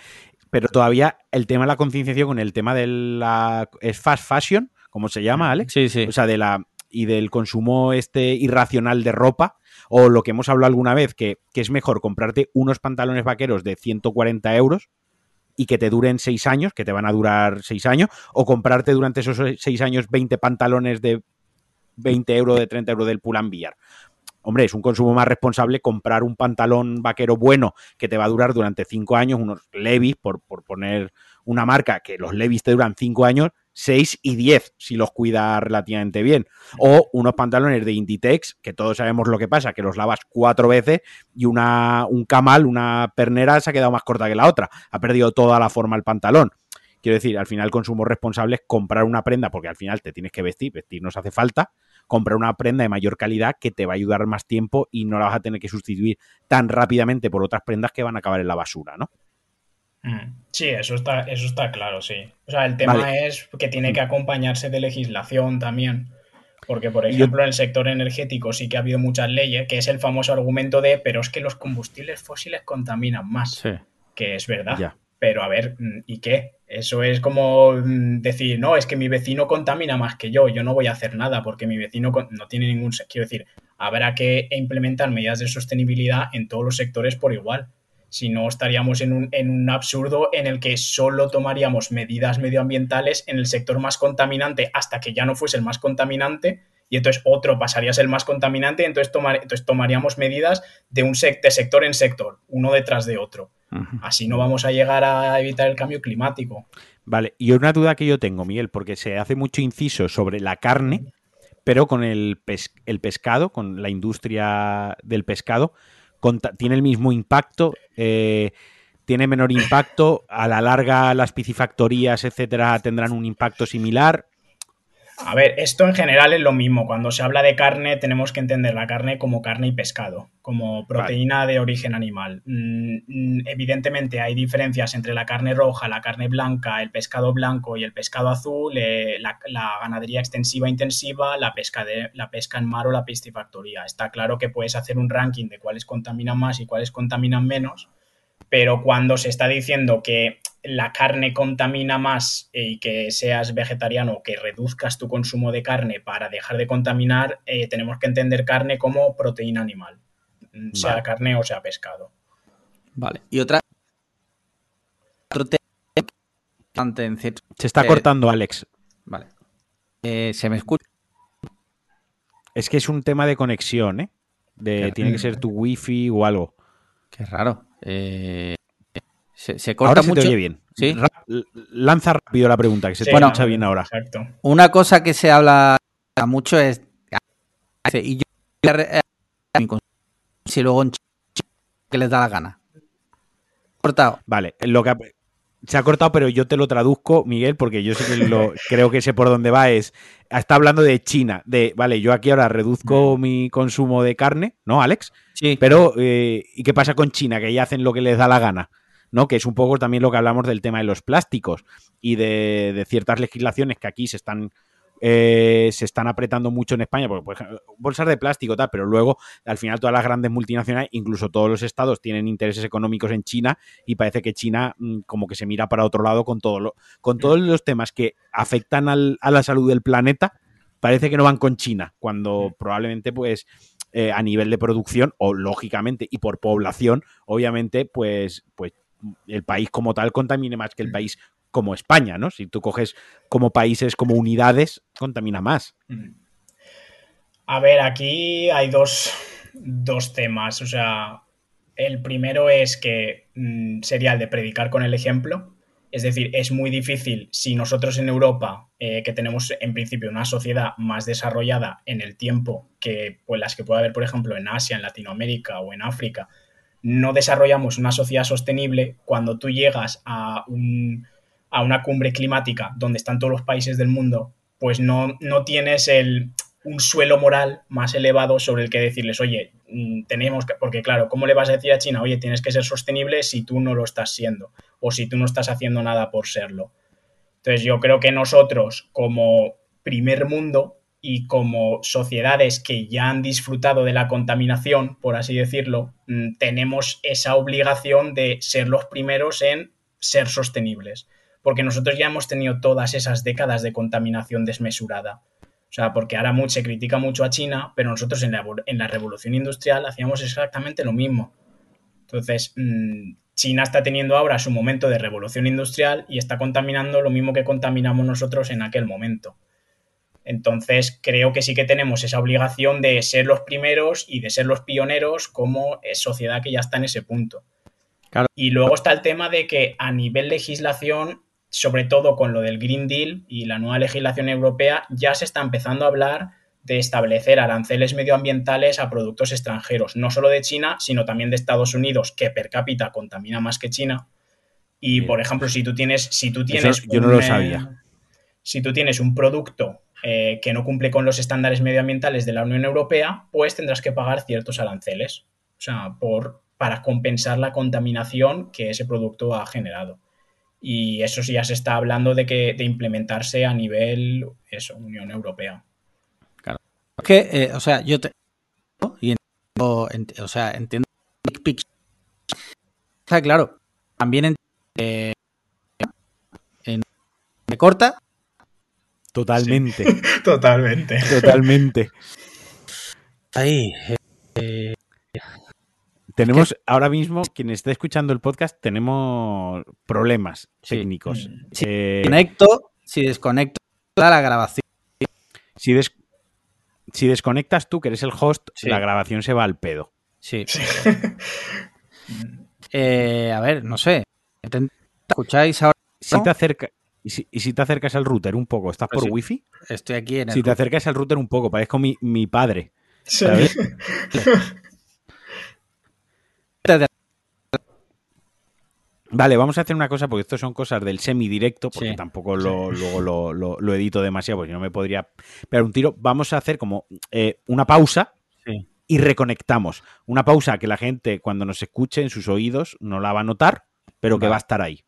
pero todavía el tema de la concienciación con el tema de la es fast fashion, como se llama, Alex, sí, sí. o sea, de la y del consumo este irracional de ropa, o lo que hemos hablado alguna vez, que, que es mejor comprarte unos pantalones vaqueros de 140 euros y que te duren 6 años, que te van a durar 6 años, o comprarte durante esos 6 años 20 pantalones de 20 euros, de 30 euros del Pull&Bear. Hombre, es un consumo más responsable comprar un pantalón vaquero bueno que te va a durar durante 5 años, unos Levi's, por, por poner una marca, que los Levi's te duran 5 años, 6 y 10 si los cuidas relativamente bien. O unos pantalones de Inditex, que todos sabemos lo que pasa, que los lavas cuatro veces y una, un camal, una pernera, se ha quedado más corta que la otra. Ha perdido toda la forma el pantalón. Quiero decir, al final consumo responsable es comprar una prenda, porque al final te tienes que vestir, vestir nos hace falta, comprar una prenda de mayor calidad que te va a ayudar más tiempo y no la vas a tener que sustituir tan rápidamente por otras prendas que van a acabar en la basura, ¿no? Mm. Sí, eso está, eso está claro, sí. O sea, el tema es que tiene que acompañarse de legislación también. Porque, por ejemplo, en el sector energético sí que ha habido muchas leyes, que es el famoso argumento de, pero es que los combustibles fósiles contaminan más. Que es verdad. Pero a ver, mm, ¿y qué? Eso es como mm, decir, no, es que mi vecino contamina más que yo, yo no voy a hacer nada porque mi vecino no tiene ningún... Quiero decir, habrá que implementar medidas de sostenibilidad en todos los sectores por igual. Si no, estaríamos en un, en un absurdo en el que solo tomaríamos medidas medioambientales en el sector más contaminante hasta que ya no fuese el más contaminante y entonces otro pasaría a ser el más contaminante y entonces, tomar, entonces tomaríamos medidas de un de sector en sector, uno detrás de otro. Así no vamos a llegar a evitar el cambio climático. Vale, y una duda que yo tengo, Miguel, porque se hace mucho inciso sobre la carne, pero con el, el pescado, con la industria del pescado, tiene el mismo impacto, eh, tiene menor impacto, a la larga las piscifactorías, etcétera, tendrán un impacto similar. A ver, esto en general es lo mismo. Cuando se habla de carne, tenemos que entender la carne como carne y pescado, como proteína de origen animal. Mm, mm, evidentemente hay diferencias entre la carne roja, la carne blanca, el pescado blanco y el pescado azul, eh, la, ganadería extensiva e intensiva, la pesca, de, la pesca en mar o la piscifactoría. Está claro que puedes hacer un ranking de cuáles contaminan más y cuáles contaminan menos, pero cuando se está diciendo que la carne contamina más eh, y que seas vegetariano o que reduzcas tu consumo de carne para dejar de contaminar, eh, tenemos que entender carne como proteína animal, mm, sea carne o sea pescado. Vale. Y otra. Se está cortando, Alex. Vale. Eh, ¿Se me escucha? Es que es un tema de conexión, ¿eh? De, tiene que ser tu wifi o algo. Qué raro. Eh, se, corta mucho. oye bien. ¿Sí? lanza rápido la pregunta, que se te escucha bien ahora. Una cosa que se habla mucho es. Y yo. Si luego que les da la gana. Cortado. Vale, lo que se ha cortado, pero yo te lo traduzco, Miguel, porque yo sé que lo, creo que sé por dónde va. Es, está hablando de China, de, vale, yo aquí ahora reduzco mi consumo de carne, ¿no, Alex? Sí. Pero, eh, ¿y qué pasa con China? Que ya hacen lo que les da la gana. ¿No? Que es un poco también lo que hablamos del tema de los plásticos y de, ciertas legislaciones que aquí se están eh, se están apretando mucho en España, porque pues, bolsas de plástico, tal, pero luego al final todas las grandes multinacionales, incluso todos los estados, tienen intereses económicos en China y parece que China mm, como que se mira para otro lado con, todo con todos los temas que afectan a la salud del planeta, parece que no van con China, cuando probablemente pues eh, a nivel de producción o lógicamente y por población, obviamente pues, pues el país como tal contamine más que el mm. país como España, ¿no? Si tú coges como países, como unidades, contamina más. Mm. A ver, aquí hay dos, temas. O sea, el primero es que mm, sería el de predicar con el ejemplo. Es decir, es muy difícil si nosotros en Europa, eh, que tenemos en principio una sociedad más desarrollada en el tiempo que pues, las que puede haber, por ejemplo, en Asia, en Latinoamérica o en África, no desarrollamos una sociedad sostenible cuando tú llegas a, una cumbre climática donde están todos los países del mundo, pues no, no tienes el, un suelo moral más elevado sobre el que decirles, oye, mm, tenemos que, porque claro, ¿cómo le vas a decir a China, oye, tienes que ser sostenible si tú no lo estás siendo o si tú no estás haciendo nada por serlo? Entonces yo creo que nosotros como primer mundo y como sociedades que ya han disfrutado de la contaminación, por así decirlo, mm, tenemos esa obligación de ser los primeros en ser sostenibles, porque nosotros ya hemos tenido todas esas décadas de contaminación desmesurada. O sea, porque ahora se critica mucho a China, pero nosotros en la, en la revolución industrial hacíamos exactamente lo mismo. Entonces, mm, China está teniendo ahora su momento de revolución industrial y está contaminando lo mismo que contaminamos nosotros en aquel momento. Entonces, creo que sí que tenemos esa obligación de ser los primeros y de ser los pioneros como sociedad que ya está en ese punto. Y luego está el tema de que a nivel legislación, sobre todo con lo del Green Deal y la nueva legislación europea, ya se está empezando a hablar de establecer aranceles medioambientales a productos extranjeros, no solo de China, sino también de Estados Unidos, que per cápita contamina más que China. Y, por ejemplo, si tú tienes... Si tú tienes yo no lo sabía. Si tú tienes un producto eh, que no cumple con los estándares medioambientales de la Unión Europea, pues tendrás que pagar ciertos aranceles. O sea, por para compensar la contaminación que ese producto ha generado. Y eso sí ya se está hablando de que de implementarse a nivel eso, Unión Europea. Claro. Que, eh, o sea, yo te y entiendo, ent- o sea, entiendo. Está claro. También entiendo en de corta Totalmente, Totalmente. totalmente. ahí Tenemos ahora mismo, quien esté escuchando el podcast, tenemos problemas Sí. técnicos. Sí. Eh, conecto, si desconecto toda la grabación. si, des- si desconectas tú, que eres el host, Sí. la grabación se va al pedo. Sí. Eh, a ver, no sé. ¿Escucháis ahora? Si te acerca, y, si, y si te acercas al router un poco, ¿estás Pues por sí. wifi? Estoy aquí en el. Si te acercas al router un poco, parezco mi, mi padre. Sí. Vale, vamos a hacer una cosa, porque esto son cosas del semidirecto, porque Sí. tampoco lo, luego lo, lo- lo edito demasiado, porque no me podría pegar un tiro. Vamos a hacer como eh, una pausa Sí. y reconectamos. Una pausa que la gente, cuando nos escuche en sus oídos, no la va a notar, pero que Vale. va a estar ahí.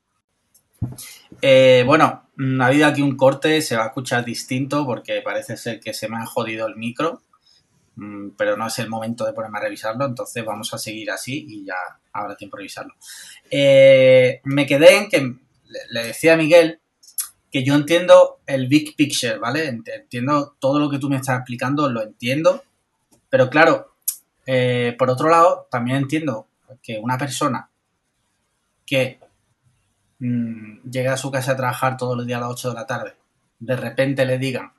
Eh, bueno, mm, ha habido aquí un corte, se va a escuchar distinto porque parece ser que se me ha jodido el micro, mm, pero no es el momento de ponerme a revisarlo, entonces vamos a seguir así y ya habrá tiempo de revisarlo. Eh, me quedé en que le, decía a Miguel que yo entiendo el big picture, ¿vale? Ent- Entiendo todo lo que tú me estás explicando, lo entiendo, pero claro, eh, por otro lado, también entiendo que una persona que mm, llega a su casa a trabajar todos los días a las 8 de la tarde, de repente le digan,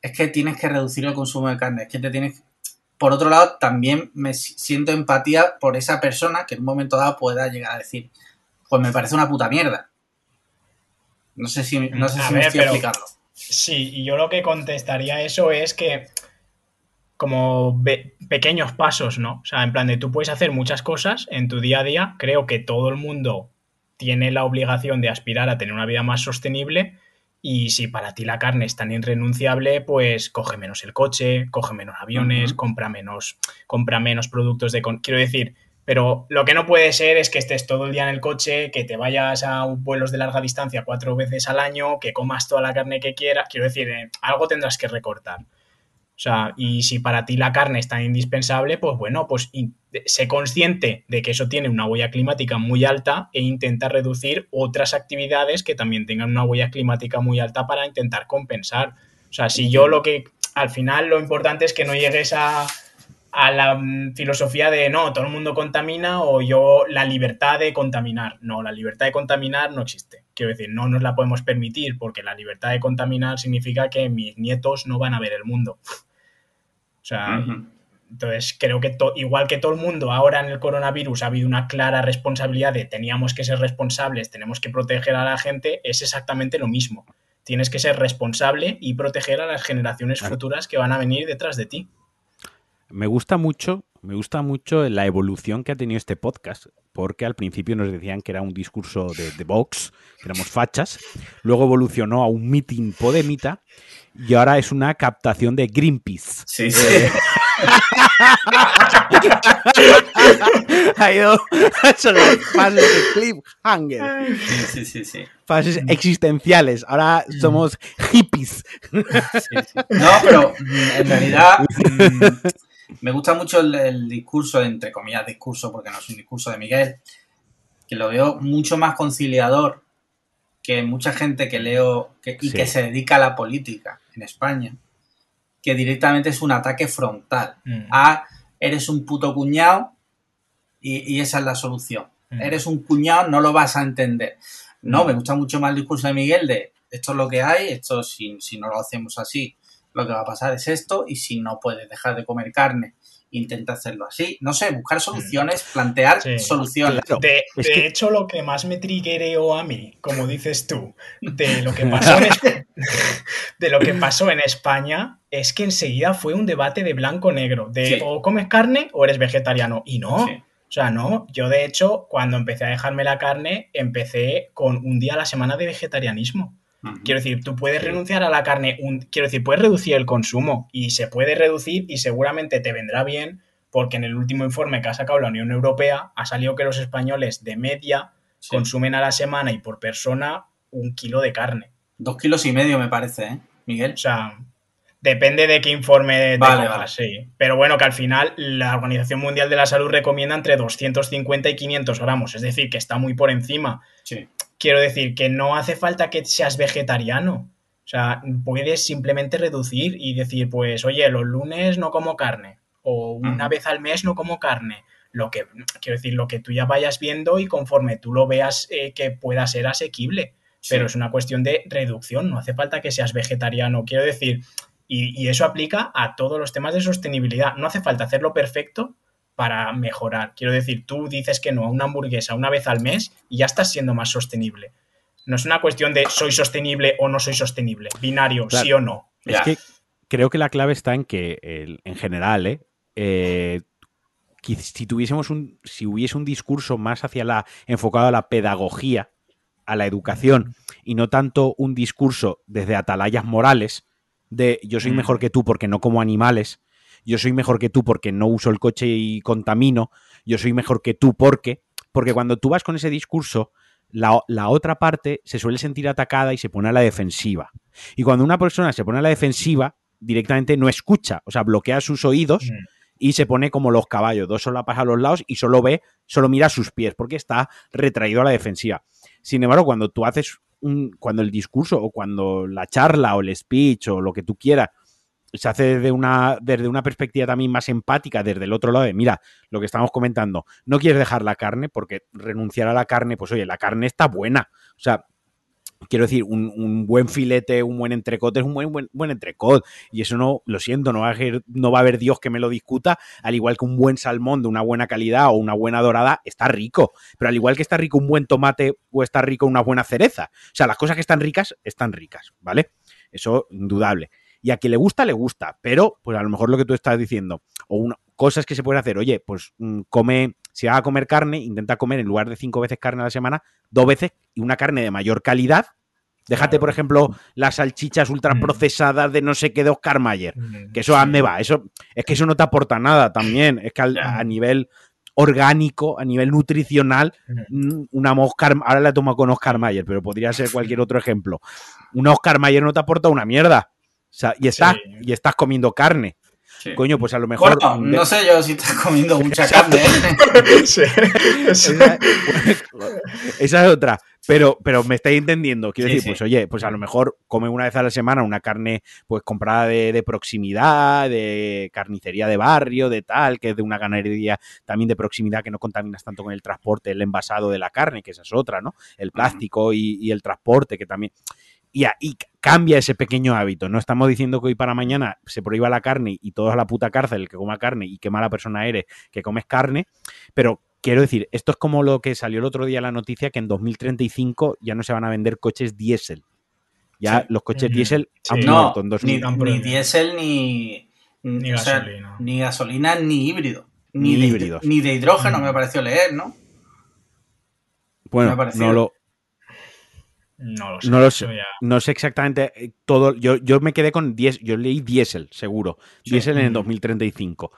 es que tienes que reducir el consumo de carne, es que te tienes... Por otro lado, también me si- siento empatía por esa persona que en un momento dado pueda llegar a decir, pues me parece una puta mierda. No sé si, no sé A si me estoy pero- explicando. Sí, y yo lo que contestaría a eso es que como pequeños pasos, ¿no? O sea, en plan de tú puedes hacer muchas cosas en tu día a día. Creo que todo el mundo tiene la obligación de aspirar a tener una vida más sostenible. Y si para ti la carne es tan irrenunciable, pues coge menos el coche, coge menos aviones, compra menos, compra menos productos de... con- Quiero decir, pero lo que no puede ser es que estés todo el día en el coche, que te vayas a vuelos de larga distancia cuatro veces al año, que comas toda la carne que quieras. Quiero decir, eh, algo tendrás que recortar. O sea, y si para ti la carne es tan indispensable, pues bueno, pues sé consciente de que eso tiene una huella climática muy alta e intenta reducir otras actividades que también tengan una huella climática muy alta para intentar compensar. O sea, si yo lo que al final lo importante es que no llegues a, a la mm, filosofía de no, todo el mundo contamina o yo la libertad de contaminar. No, la libertad de contaminar no existe. Quiero decir, no nos la podemos permitir porque la libertad de contaminar significa que mis nietos no van a ver el mundo. O sea, entonces creo que igual que todo el mundo ahora en el coronavirus ha habido una clara responsabilidad de teníamos que ser responsables, tenemos que proteger a la gente, es exactamente lo mismo. Tienes que ser responsable y proteger a las generaciones Claro. futuras que van a venir detrás de ti. Me gusta mucho, me gusta mucho la evolución que ha tenido este podcast, porque al principio nos decían que era un discurso de, de Vox, que éramos fachas, luego evolucionó a un meeting podemita y ahora es una captación de Greenpeace. Sí, sí. ha ido fases de cliffhanger, sí, sí, sí, fases existenciales. Ahora somos hippies. Sí, sí. No, pero mm, en realidad mm, me gusta mucho el, el discurso, entre comillas, discurso, porque no es un discurso de Miguel, que lo veo mucho más conciliador que mucha gente que leo que- y Sí. que se dedica a la política en España, que directamente es un ataque frontal Mm. a eres un puto cuñado y, y esa es la solución. Mm. Eres un cuñado, no lo vas a entender. No, me gusta mucho más el discurso de Miguel de esto es lo que hay, esto si, si no lo hacemos así, lo que va a pasar es esto, y si no puedes dejar de comer carne, intenta hacerlo así. No sé, buscar soluciones, plantear Sí. soluciones. Claro. De, es de que- hecho, lo que más me triguereó a mí, como dices tú, de lo que pasó en, Es- de lo que pasó en España es que enseguida fue un debate de blanco-negro, de Sí. o comes carne o eres vegetariano. Y no, Sí. o sea, no. Yo, de hecho, cuando empecé a dejarme la carne, empecé con un día a la semana de vegetarianismo. Quiero decir, tú puedes renunciar a la carne, un- quiero decir, puedes reducir el consumo y se puede reducir y seguramente te vendrá bien porque en el último informe que ha sacado la Unión Europea ha salido que los españoles de media consumen a la semana y por persona un kilo de carne. Dos kilos y medio me parece, ¿eh, Miguel? O sea, depende de qué informe de vale, sí. Pero bueno, que al final la Organización Mundial de la Salud recomienda entre 250 y 500 gramos, es decir, que está muy por encima. Sí. Quiero decir que no hace falta que seas vegetariano. O sea, puedes simplemente reducir y decir, pues, oye, los lunes no como carne. O una vez al mes no como carne. Lo que, quiero decir, lo que tú ya vayas viendo y conforme tú lo veas eh, que pueda ser asequible. Pero es una cuestión de reducción, no hace falta que seas vegetariano. Quiero decir, y, y, eso aplica a todos los temas de sostenibilidad. No hace falta hacerlo perfecto para mejorar. Quiero decir, tú dices que no a una hamburguesa una vez al mes y ya estás siendo más sostenible. No es una cuestión de soy sostenible o no soy sostenible, binario, sí o no. Es que creo que la clave está en que, en general, ¿eh? eh si tuviésemos un, si hubiese un discurso más hacia la, enfocado a la pedagogía, a la educación, y no tanto un discurso desde atalayas morales, de yo soy mejor que tú porque no como animales, yo soy mejor que tú porque no uso el coche y contamino, yo soy mejor que tú porque, porque cuando tú vas con ese discurso, la, otra parte se suele sentir atacada y se pone a la defensiva. Y cuando una persona se pone a la defensiva, directamente no escucha, o sea, bloquea sus oídos mm. y se pone como los caballos, dos solapas a los lados y solo ve, solo mira sus pies, porque está retraído a la defensiva. Sin embargo, cuando tú haces un, cuando el discurso o cuando la charla o el speech o lo que tú quieras se hace desde una, desde una perspectiva también más empática, desde el otro lado de, mira, lo que estamos comentando, no quieres dejar la carne porque renunciar a la carne, pues oye, la carne está buena. O sea, quiero decir, un, buen filete, un buen entrecote es un buen, buen, buen entrecot. Y eso no, lo siento, no va, a no va a haber Dios que me lo discuta, al igual que un buen salmón de una buena calidad o una buena dorada está rico. Pero al igual que está rico un buen tomate o está rico una buena cereza. O sea, las cosas que están ricas, están ricas, ¿vale? Eso indudable y a quien le gusta, le gusta, pero pues a lo mejor lo que tú estás diciendo, o una, cosas que se pueden hacer, oye, pues mm, come, si va a comer carne, intenta comer en lugar de cinco veces carne a la semana, dos veces y una carne de mayor calidad. Déjate, por ejemplo, las salchichas ultraprocesadas de no sé qué de Oscar Mayer, que eso a me va, eso es que eso no te aporta nada también, es que a nivel orgánico, a nivel nutricional, mm, una Oscar, ahora la tomo con Oscar Mayer, pero podría ser cualquier otro ejemplo. Una Oscar Mayer no te aporta una mierda y, estás, y estás comiendo carne. Coño, pues a lo mejor. no sé yo si estás comiendo mucha carne. ¿eh? esa, es otra. Pero, pero me estáis entendiendo. Quiero decir, pues oye, pues a lo mejor come una vez a la semana una carne pues comprada de, de, proximidad, de carnicería de barrio, de tal, que es de una ganadería también de proximidad que no contaminas tanto con el transporte, el envasado de la carne, que esa es otra, ¿no? El plástico y, y el transporte, que también y, ahí cambia ese pequeño hábito. No estamos diciendo que hoy para mañana se prohíba la carne y todo a la puta cárcel el que coma carne y qué mala persona eres que comes carne, pero quiero decir, esto es como lo que salió el otro día la noticia que en 2035 ya no se van a vender coches diésel. Ya los coches diésel han muerto en ni, ni diésel ni, ni gasolina. ni gasolina ni híbrido. Ni, de, híbridos. Ni de hidrógeno, me pareció leer, ¿no? Bueno, no lo, no lo sé. No, lo sé. no sé exactamente eh, todo. Yo, yo me quedé con 10. Yo leí diésel, seguro. Diésel en el 2035.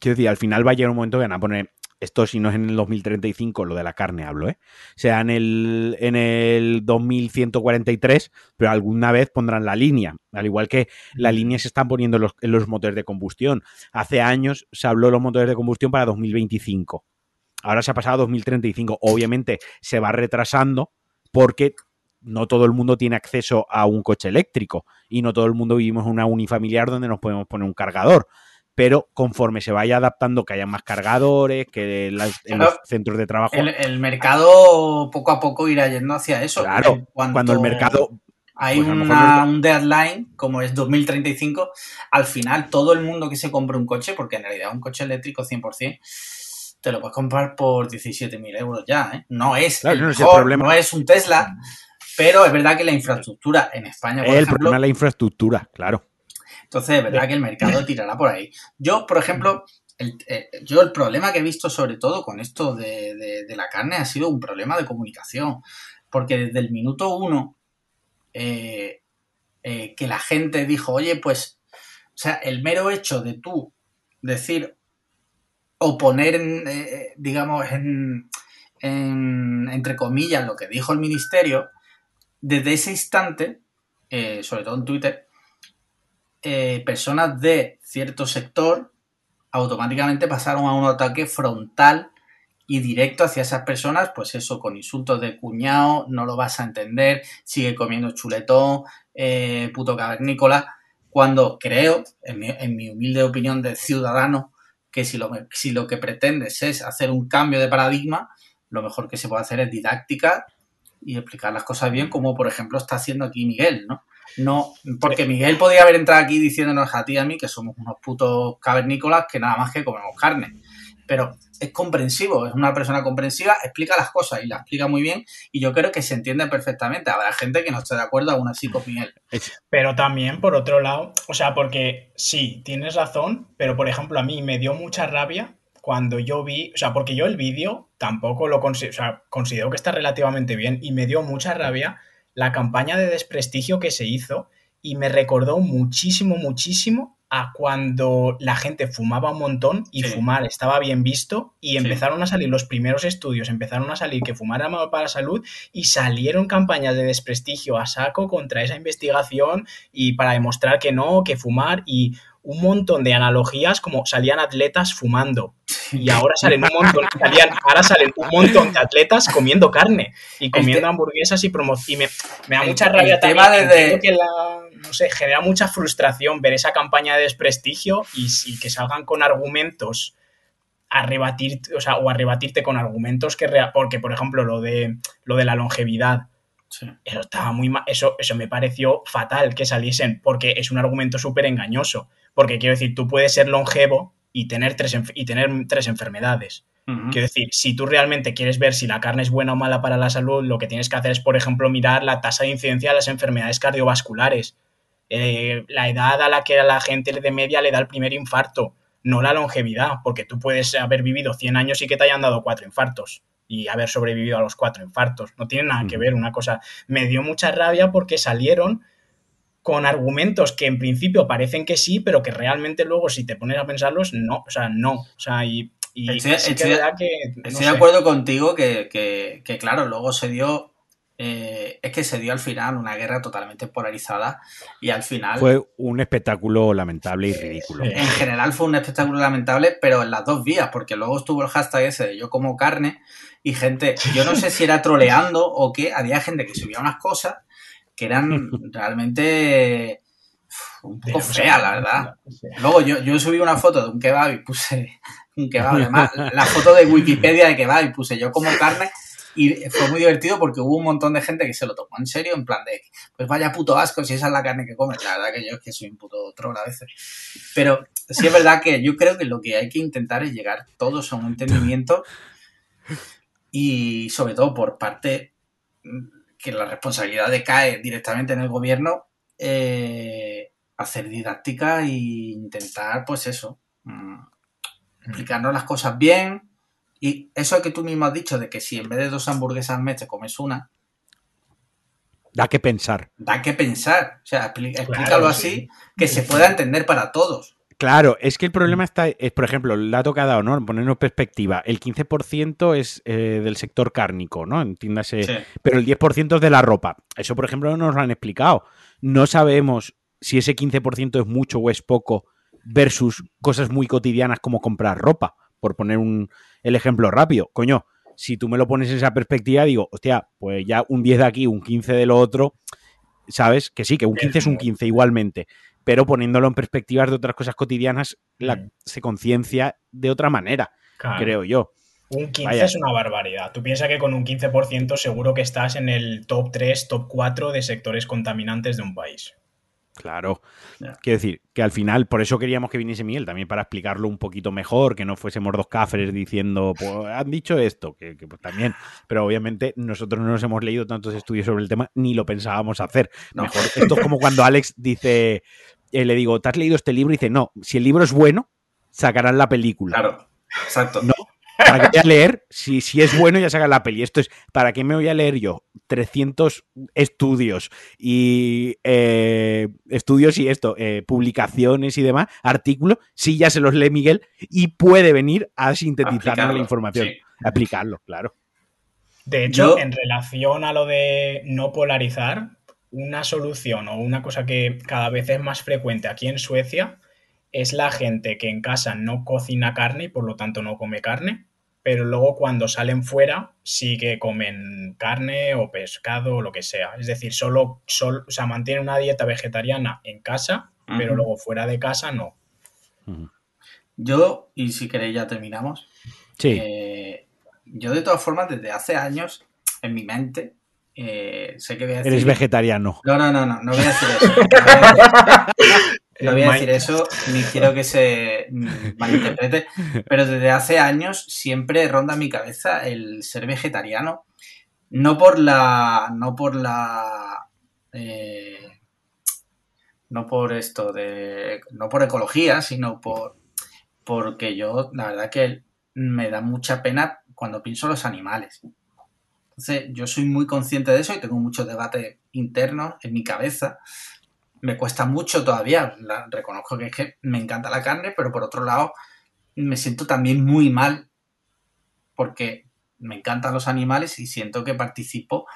Quiero decir, al final va a llegar un momento que van a poner. Esto si no es en el 2035, lo de la carne hablo, ¿eh? Sea en el, en el 2143, pero alguna vez pondrán la línea. Al igual que la línea se están poniendo en los, en los motores de combustión. Hace años se habló de los motores de combustión para 2025. Ahora se ha pasado a 2035. Obviamente se va retrasando porque no todo el mundo tiene acceso a un coche eléctrico y no todo el mundo vivimos en una unifamiliar donde nos podemos poner un cargador. Pero conforme se vaya adaptando, que haya más cargadores, que en los centros de trabajo. El, mercado poco a poco irá yendo hacia eso. Claro, cuando el mercado. Hay pues un deadline, como es 2035, al final todo el mundo que se compre un coche, porque en realidad un coche eléctrico 100%, te lo puedes comprar por 17.000 euros ya, ¿eh? No es no, es un Tesla, pero es verdad que la infraestructura en España, por el problema es la infraestructura, claro. Entonces, es verdad que el mercado tirará por ahí. Yo, por ejemplo, el, eh, yo el problema que he visto sobre todo con esto de, la carne ha sido un problema de comunicación, porque desde el minuto uno eh, eh, que la gente dijo, oye, pues, o sea, el mero hecho de tú decir, o poner, en, eh, digamos, en, en, entre comillas, lo que dijo el ministerio, desde ese instante, eh, sobre todo en Twitter, eh, personas de cierto sector automáticamente pasaron a un ataque frontal y directo hacia esas personas, pues eso, con insultos de cuñado, no lo vas a entender, sigue comiendo chuletón, eh, puto cavernícola, cuando creo, en mi, humilde opinión de ciudadano, que si lo, si lo que pretendes es hacer un cambio de paradigma, lo mejor que se puede hacer es didáctica y explicar las cosas bien, como por ejemplo está haciendo aquí Miguel, ¿no? No, porque Miguel podría haber entrado aquí diciéndonos a ti y a mí que somos unos putos cavernícolas que nada más que comemos carne. Pero es comprensivo, es una persona comprensiva, explica las cosas y las explica muy bien y yo creo que se entiende perfectamente. Habrá gente que no esté de acuerdo aún así con Miguel. Pero también, por otro lado, o sea, porque sí, tienes razón, pero por ejemplo a mí me dio mucha rabia cuando yo vi, o sea, porque yo el vídeo tampoco lo considero, o sea, considero que está relativamente bien y me dio mucha rabia la campaña de desprestigio que se hizo y me recordó muchísimo, muchísimo a cuando la gente fumaba un montón y sí. fumar estaba bien visto y empezaron sí. a salir los primeros estudios, empezaron a salir que fumar era malo para la salud y salieron campañas de desprestigio a saco contra esa investigación y para demostrar que no, que fumar y un montón de analogías como salían atletas fumando. Y ahora salen un montón salían, ahora salen un montón de atletas comiendo carne y comiendo hamburguesas y promoción y me, me, da mucha rabia también desde... que la, no sé, genera mucha frustración ver esa campaña de desprestigio y, y que salgan con argumentos a rebatir, o sea, o a rebatirte con argumentos que porque por ejemplo lo de lo de la longevidad Sí. Eso estaba muy mal. Eso, eso me pareció fatal que saliesen, porque es un argumento súper engañoso. Porque quiero decir, tú puedes ser longevo y tener tres, y tener tres enfermedades. Uh -huh. Quiero decir, si tú realmente quieres ver si la carne es buena o mala para la salud, lo que tienes que hacer es, por ejemplo, mirar la tasa de incidencia de las enfermedades cardiovasculares. Eh, la edad a la que a la gente de media le da el primer infarto, no la longevidad, porque tú puedes haber vivido 100 años y que te hayan dado cuatro infartos y haber sobrevivido a los cuatro infartos. No tiene nada que ver una cosa. Me dio mucha rabia porque salieron con argumentos que en principio parecen que sí, pero que realmente luego si te pones a pensarlos, no, o sea, no. O sea, y, y estoy, sí estoy, que, no estoy sé. de acuerdo contigo que, que, que, claro, luego se dio eh, es que se dio al final una guerra totalmente polarizada y al final... Fue un espectáculo lamentable y ridículo. En general fue un espectáculo lamentable, pero en las dos vías, porque luego estuvo el hashtag ese de yo como carne y gente, yo no sé si era troleando o qué, había gente que subía unas cosas que eran realmente un poco feas, la verdad. Luego yo, yo subí una foto de un kebab y puse un kebab, además la foto de Wikipedia de kebab y puse yo como carne y fue muy divertido porque hubo un montón de gente que se lo tomó en serio, en plan de, pues vaya puto asco si esa es la carne que comes. La verdad que yo es que soy un puto troll a veces. Pero sí es verdad que yo creo que lo que hay que intentar es llegar todos a un entendimiento y sobre todo por parte que la responsabilidad decae directamente en el gobierno, eh, hacer didáctica e intentar, pues eso, mmm, explicarnos las cosas bien, y eso que tú mismo has dicho, de que si en vez de dos hamburguesas al mes te comes una. Da que pensar. Da que pensar. O sea, explícalo claro, así, sí. que se pueda entender para todos. Claro, es que el problema está, es, por ejemplo, el dato que ha dado, ¿no? Ponernos perspectiva, el 15% es eh, del sector cárnico, ¿no? Entiéndase, sí. pero el 10% es de la ropa. Eso, por ejemplo, no nos lo han explicado. No sabemos si ese 15% es mucho o es poco versus cosas muy cotidianas como comprar ropa, por poner un, el ejemplo rápido. Coño, si tú me lo pones en esa perspectiva, digo, hostia, pues ya un 10 de aquí, un 15 de lo otro, ¿sabes? Que sí, que un 15 es un 15 igualmente, pero poniéndolo en perspectivas de otras cosas cotidianas, la, mm. se conciencia de otra manera, claro. creo yo. Un 15 Vaya. es una barbaridad. Tú piensas que con un 15% seguro que estás en el top 3, top 4 de sectores contaminantes de un país. Claro. Yeah. Quiero decir, que al final, por eso queríamos que viniese Miguel, también para explicarlo un poquito mejor, que no fuésemos dos cafres diciendo, pues han dicho esto, que, que pues, también, pero obviamente nosotros no nos hemos leído tantos estudios sobre el tema, ni lo pensábamos hacer. No. Mejor, esto es como cuando Alex dice, eh, le digo, ¿te has leído este libro? Y dice, no, si el libro es bueno, sacarán la película. Claro, exacto. No, ¿Para qué voy a leer? Si, si es bueno, ya saca la peli. Esto es, ¿para qué me voy a leer yo 300 estudios y eh, estudios y esto, eh, publicaciones y demás, artículos, si ya se los lee Miguel y puede venir a sintetizar la información, sí. aplicarlo, claro. De hecho, Yo- en relación a lo de no polarizar, una solución o una cosa que cada vez es más frecuente aquí en Suecia es la gente que en casa no cocina carne y por lo tanto no come carne, pero luego cuando salen fuera sí que comen carne o pescado o lo que sea. Es decir, solo, solo o sea, mantienen una dieta vegetariana en casa, pero luego fuera de casa no. Yo, y si queréis ya terminamos, Sí, eh, yo de todas formas desde hace años en mi mente eh, sé que voy a decir... eres vegetariano. No, no, no, no, no voy a decir eso. No voy a decir eso, ni quiero que se malinterprete, pero desde hace años siempre ronda mi cabeza el ser vegetariano. No por la. No por la. eh, no por esto de. No por ecología, sino por. Porque yo, la verdad que me da mucha pena cuando pienso en los animales. Entonces, yo soy muy consciente de eso y tengo muchos debates internos en mi cabeza. Me cuesta mucho todavía. la- reconozco que es que me encanta la carne, pero por otro lado, me siento también muy mal porque me encantan los animales y siento que participo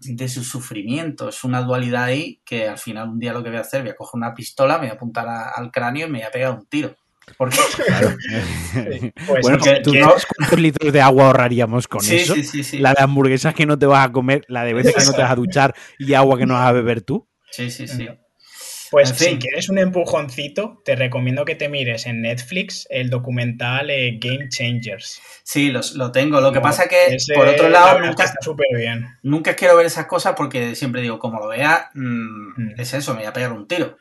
de su sufrimiento. Es una dualidad ahí que al final un día lo que voy a hacer, voy a coger una pistola, me voy a apuntar a- al cráneo y me voy a pegar un tiro. Porque Claro. Pues bueno, porque ¿tú ¿quieres- sabes cuántos litros de agua ahorraríamos con sí, eso? sí, sí, sí. La de hamburguesas que no te vas a comer, la de veces que no te vas a duchar y agua que no vas a beber tú. Sí, sí, sí. Pues En si quieres un empujoncito, te recomiendo que te mires en Netflix el documental eh, Game Changers. Sí, los- lo tengo. Lo que pasa que, ese, por otro la lado, que nunca, está súper bien. nunca quiero ver esas cosas porque siempre digo, como lo vea, mm, Mm. es eso, me voy a pegar un tiro.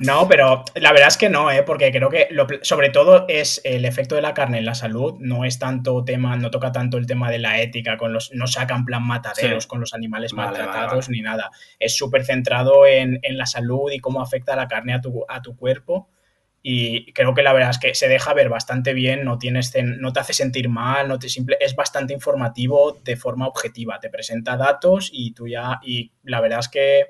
No, pero la verdad es que no, ¿eh? porque creo que lo- sobre todo es el efecto de la carne en la salud, no es tanto tema, no toca tanto el tema de la ética, con los, no sacan plan mataderos Sí. con los animales Vale, maltratados vale. ni nada. Es súper centrado en, en la salud y cómo afecta la carne a tu, a tu cuerpo. Y creo que la verdad es que se deja ver bastante bien, no, tienes, no te hace sentir mal, no te simple, es bastante informativo de forma objetiva, te presenta datos y tú ya, y la verdad es que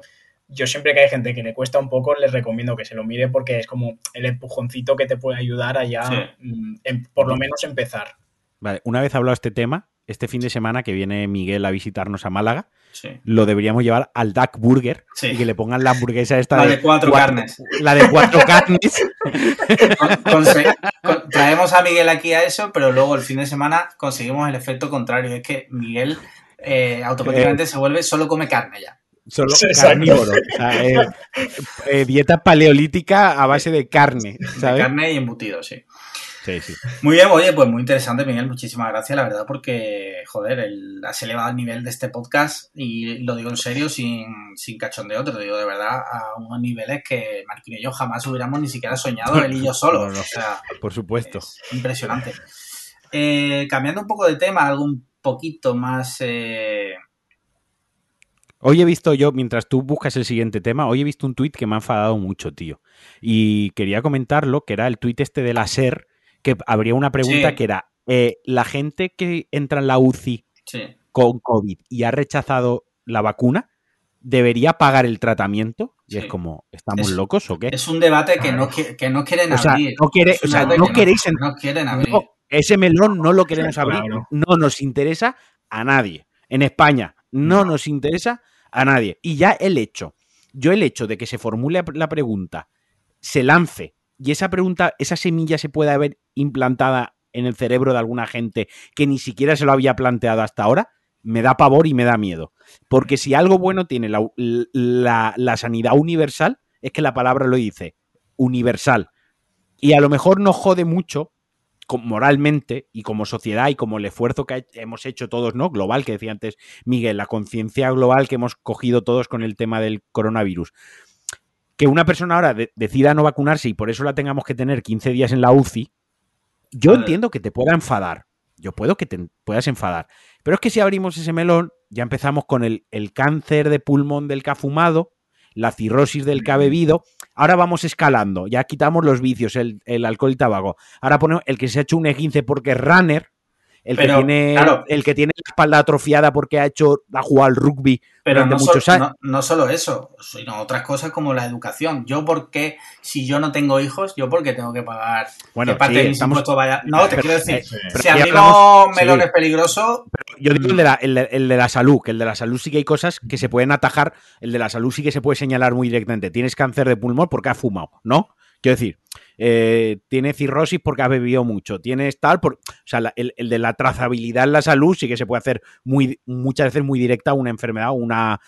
yo siempre que hay gente que le cuesta un poco, les recomiendo que se lo mire porque es como el empujoncito que te puede ayudar a ya, Sí. mm, por lo menos empezar. Vale, una vez hablado este tema, este fin de semana que viene Miguel a visitarnos a Málaga, Sí. lo deberíamos llevar al Duck Burger Sí. y que le pongan la hamburguesa esta La de cuatro carnes. La de cuatro carnes. Con- conse- con- traemos a Miguel aquí a eso, pero luego el fin de semana conseguimos el efecto contrario. Es que Miguel eh, automáticamente se vuelve, solo come carne ya. Solo Sí, carnívoro. O sea, eh, eh, dieta paleolítica a base de carne, De ¿sabes? carne y embutido, sí. Sí, sí. Muy bien, oye, pues muy interesante, Miguel. Muchísimas gracias, la verdad, porque, joder, el, has elevado el nivel de este podcast y lo digo en serio, sin, sin cachondeo, te lo digo de verdad, a unos niveles que Marquín y yo jamás hubiéramos ni siquiera soñado, él y yo solos. No, no. O sea, Por supuesto. es impresionante. Eh, cambiando un poco de tema, algo un poquito más. eh, Hoy he visto yo, mientras tú buscas el siguiente tema, hoy he visto un tuit que me ha enfadado mucho, tío. Y quería comentarlo, que era el tuit este de la SER, que habría una pregunta Sí. que era, eh, la gente que entra en la UCI sí. con COVID y ha rechazado la vacuna, ¿debería pagar el tratamiento? Y Sí. es como, ¿estamos Es- locos o qué? Es un debate que no, qui- que no quieren O sea, abrir. no quiere- o sea, no que queréis no quieren abrir. No, ese melón no lo queremos abrir, no nos interesa a nadie. En España no nos interesa a nadie. Y ya el hecho, yo el hecho de que se formule la pregunta, se lance y esa pregunta, esa semilla se pueda haber implantada en el cerebro de alguna gente que ni siquiera se lo había planteado hasta ahora, me da pavor y me da miedo. Porque si algo bueno tiene la, la- la sanidad universal, es que la palabra lo dice, universal. Y a lo mejor nos jode mucho moralmente y como sociedad y como el esfuerzo que hemos hecho todos, ¿no? Global, que decía antes Miguel, la conciencia global que hemos cogido todos con el tema del coronavirus. Que una persona ahora de- decida no vacunarse y por eso la tengamos que tener 15 días en la UCI, yo entiendo que te pueda enfadar. Yo puedo que te puedas enfadar. Pero es que si abrimos ese melón, ya empezamos con el, el cáncer de pulmón del que ha fumado, la cirrosis del que ha bebido. Ahora vamos escalando. Ya quitamos los vicios, el, el alcohol y tabaco. Ahora ponemos el que se ha hecho un E15 porque es runner, el, Pero, que tiene, claro. el que tiene la espalda atrofiada porque ha hecho, ha jugado al rugby Pero durante no, muchos años. no, no solo eso, sino otras cosas como la educación. Yo, ¿por qué, si yo no tengo hijos, yo por qué tengo que pagar Bueno, que parte sí, de mis estamos- impuestos vaya? No, te Pero- quiero decir, eh, si ya a mí hablamos- no melón sí. es peligroso, Yo digo el de, la, el, de, el de la salud, que el de la salud sí que hay cosas que se pueden atajar. El de la salud sí que se puede señalar muy directamente. Tienes cáncer de pulmón porque has fumado, ¿no? Quiero decir, eh, tienes cirrosis porque has bebido mucho. Tienes tal, por, o sea, la- el, el de la trazabilidad en la salud sí que se puede hacer muy, muchas veces muy directa a una enfermedad, una,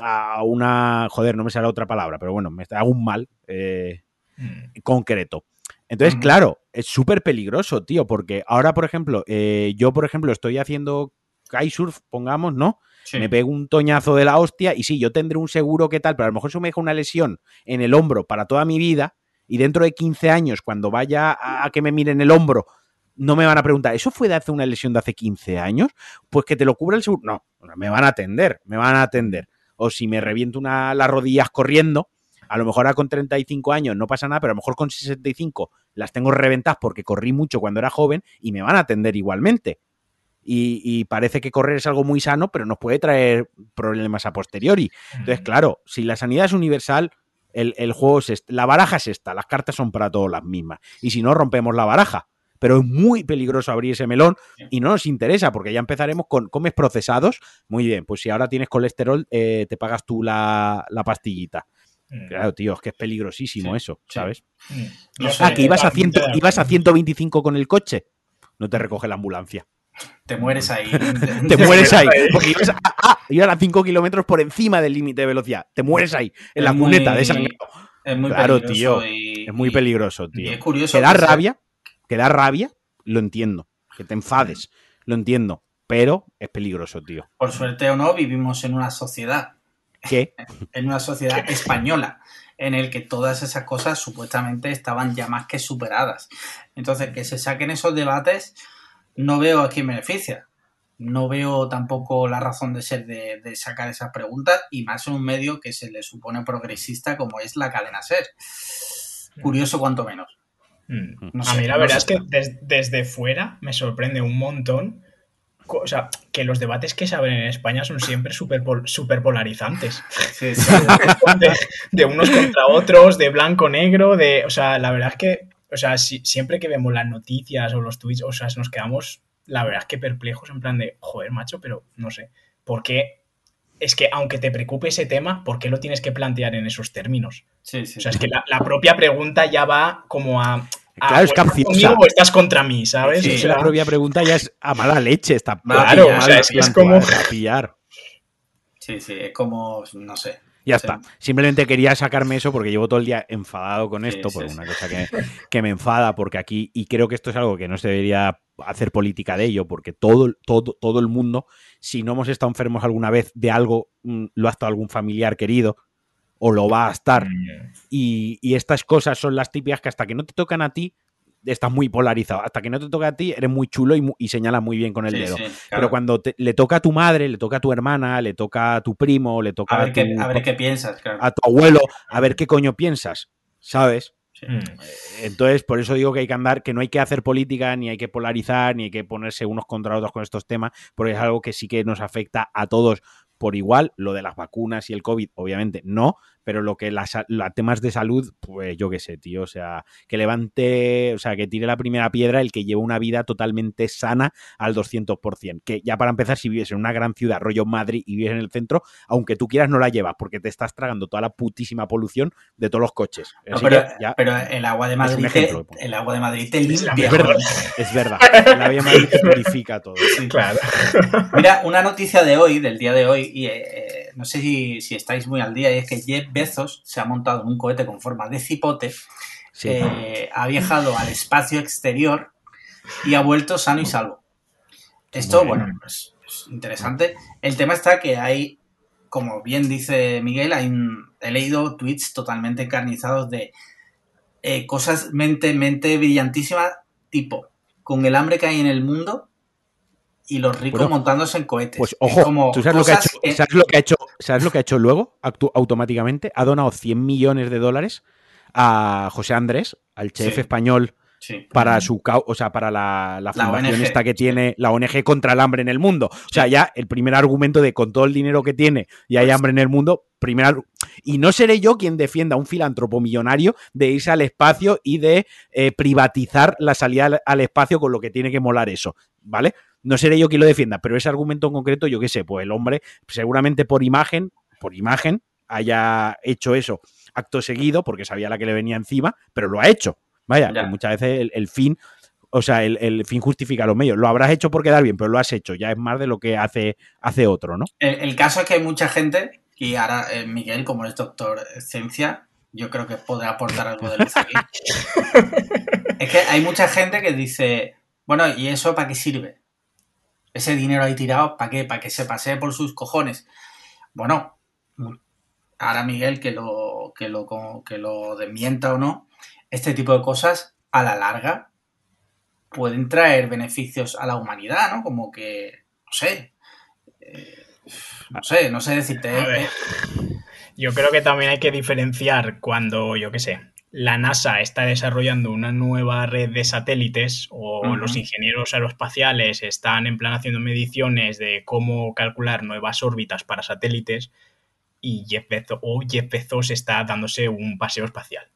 a una, joder, no me sale otra palabra, pero bueno, me hago un mal eh, Mm. concreto. Entonces, Ujú. claro, es súper peligroso, tío, porque ahora, por ejemplo, eh, yo, por ejemplo, estoy haciendo kitesurf, pongamos, ¿no? sí. Me pego un toñazo de la hostia y sí, yo tendré un seguro que tal, pero a lo mejor eso me deja una lesión en el hombro para toda mi vida y dentro de 15 años, cuando vaya a, a que me miren el hombro, no me van a preguntar, ¿eso fue de hace una lesión de hace 15 años? Pues que te lo cubra el seguro. No, me van a atender, me van a atender. O si me reviento una, las rodillas corriendo, a lo mejor ahora con 35 años no pasa nada, pero a lo mejor con 65 las tengo reventadas porque corrí mucho cuando era joven y me van a atender igualmente. Y, y parece que correr es algo muy sano, pero nos puede traer problemas a posteriori. Entonces, claro, si la sanidad es universal, el, el juego es este, la baraja es esta, las cartas son para todos las mismas. Y si no, rompemos la baraja. Pero es muy peligroso abrir ese melón y no nos interesa, porque ya empezaremos con comes procesados. Muy bien, pues si ahora tienes colesterol, eh, te pagas tú la, la pastillita. Mm. Claro, tío, es que es peligrosísimo Sí, eso, sí. ¿sabes? Mm. No Yo sé, Ah, que ibas a, totalmente 100, de ibas a acuerdo. 125 con el coche. No te recoge la ambulancia. Te mueres ahí. Te mueres ahí. Porque ibas a, ah, ibas a 5 kilómetros por encima del límite de velocidad. Te mueres ahí, en la muy- cuneta de sangrado. Es muy Claro, peligroso tío, y- Es muy y- peligroso, y tío. es curioso. Que da sea- rabia, que da rabia, lo entiendo. Que te enfades, lo entiendo. Pero es peligroso, tío. Por suerte o no, vivimos en una sociedad, ¿Qué? en una sociedad española, en el que todas esas cosas supuestamente estaban ya más que superadas. Entonces, que se saquen esos debates, no veo a quién beneficia. No veo tampoco la razón de ser de, de sacar esas preguntas, y más en un medio que se le supone progresista como es la cadena ser. Curioso cuanto menos. Mm. A mí la no verdad sé. es que des- desde fuera me sorprende un montón. O sea, que los debates que se abren en España son siempre súper pol- súper polarizantes. Sí, sí. de, de unos contra otros, de blanco-negro, de... O sea, la verdad es que... O sea, si- siempre que vemos las noticias o los tweets, o sea, nos quedamos, la verdad es que perplejos en plan de, joder, macho, pero no sé, ¿por qué? Es que aunque te preocupe ese tema, ¿por qué lo tienes que plantear en esos términos? Sí, sí. O sea, es que la, la propia pregunta ya va como a... a, Claro, es ¿o estás capciosa. conmigo o estás contra mí, ¿sabes? Sí, O sea, la propia pregunta ya es a mala leche. Está claro, o sea, es es como- a pillar. Sí, sí, es como, no sé. Ya Sí. está. Simplemente quería sacarme eso porque llevo todo el día enfadado con esto, sí, por sí. una cosa que, que me enfada, porque aquí, y creo que esto es algo que no se debería hacer política de ello, porque todo, todo, todo el mundo, si no hemos estado enfermos alguna vez de algo, mm, lo ha estado algún familiar querido, o lo va a estar. mm, Y, y estas cosas son las típicas que hasta que no te tocan a ti, estás muy polarizado. Hasta que no te toca a ti, eres muy chulo y, y señalas muy bien con el Sí, dedo. sí, claro. Pero cuando te- le toca a tu madre, le toca a tu hermana, le toca a tu primo, le toca A a, ver, qué, tu, a ver qué piensas, claro. a tu abuelo, a ver qué coño piensas, ¿sabes? Sí. mm. Entonces, por eso digo que hay que andar, que no hay que hacer política, ni hay que polarizar, ni hay que ponerse unos contra otros con estos temas, porque es algo que sí que nos afecta a todos por igual. Lo de las vacunas y el COVID, obviamente, no, pero lo que las la temas de salud, pues yo qué sé, tío. O sea, que levante, o sea, que tire la primera piedra el que lleva una vida totalmente sana al 200%. Que ya para empezar, si vives en una gran ciudad, rollo Madrid, y vives en el centro, aunque tú quieras, no la llevas, porque te estás tragando toda la putísima polución de todos los coches. No, pero, que ya- pero el agua de Madrid, ejemplo te, el agua de Madrid te limpia. es verdad, es verdad. La Vía Madrid te purifica todo. Sí. Claro. Mira, una noticia de hoy, del día de hoy, y eh, no sé si, si estáis muy al día, y es que Jeff Bezos se ha montado en un cohete con forma de cipote, Sí. eh, ha viajado al espacio exterior y ha vuelto sano y salvo. Esto, bueno, pues, es interesante. El tema está que hay, como bien dice Miguel, hay un- he leído tweets totalmente encarnizados de eh, cosas mente, mente brillantísimas, tipo, con el hambre que hay en el mundo y los ricos Bueno, montándose en cohetes. Pues Es ojo, como ¿tú sabes lo, que ha hecho, que- ¿sabes lo que ha hecho? ¿Sabes lo que ha hecho luego? Actu- automáticamente ha donado 100 millones de dólares a José Andrés, al chef Sí. español Sí. para su o sea, para la, fundación esta que tiene la ONG contra el hambre en el mundo. O sea, ya el primer argumento de con todo el dinero que tiene y hay Pues- hambre en el mundo, primer y no seré yo quien defienda a un filántropo millonario de irse al espacio y de eh, privatizar la salida al, al espacio con lo que tiene que molar eso, ¿vale? No seré yo quien lo defienda, pero ese argumento en concreto, yo qué sé, pues el hombre seguramente por imagen, por imagen, haya hecho eso acto seguido porque sabía la que le venía encima, pero lo ha hecho. Vaya, Ya. que muchas veces el, el fin, o sea, el, el fin justifica los medios. Lo habrás hecho por quedar bien, pero lo has hecho. Ya es más de lo que hace, hace otro, ¿no? El, el caso es que hay mucha gente, y ahora eh, Miguel, como es doctor en ciencia, yo creo que podrá aportar algo de luz aquí. es que hay mucha gente que dice, bueno, ¿y eso para qué sirve? Ese dinero ahí tirado, ¿para qué? ¿Para que se pasee por sus cojones? Bueno, ahora Miguel, que lo, que lo, que lo desmienta o no, este tipo de cosas, a la larga, pueden traer beneficios a la humanidad, ¿no? Como que, no sé, eh, no sé, no sé decirte. Ver. eh, Yo creo que también hay que diferenciar cuando, yo qué sé, la NASA está desarrollando una nueva red de satélites o los ingenieros aeroespaciales están en plan haciendo mediciones de cómo calcular nuevas órbitas para satélites y Jeff Bezos, o Jeff Bezos está dándose un paseo espacial.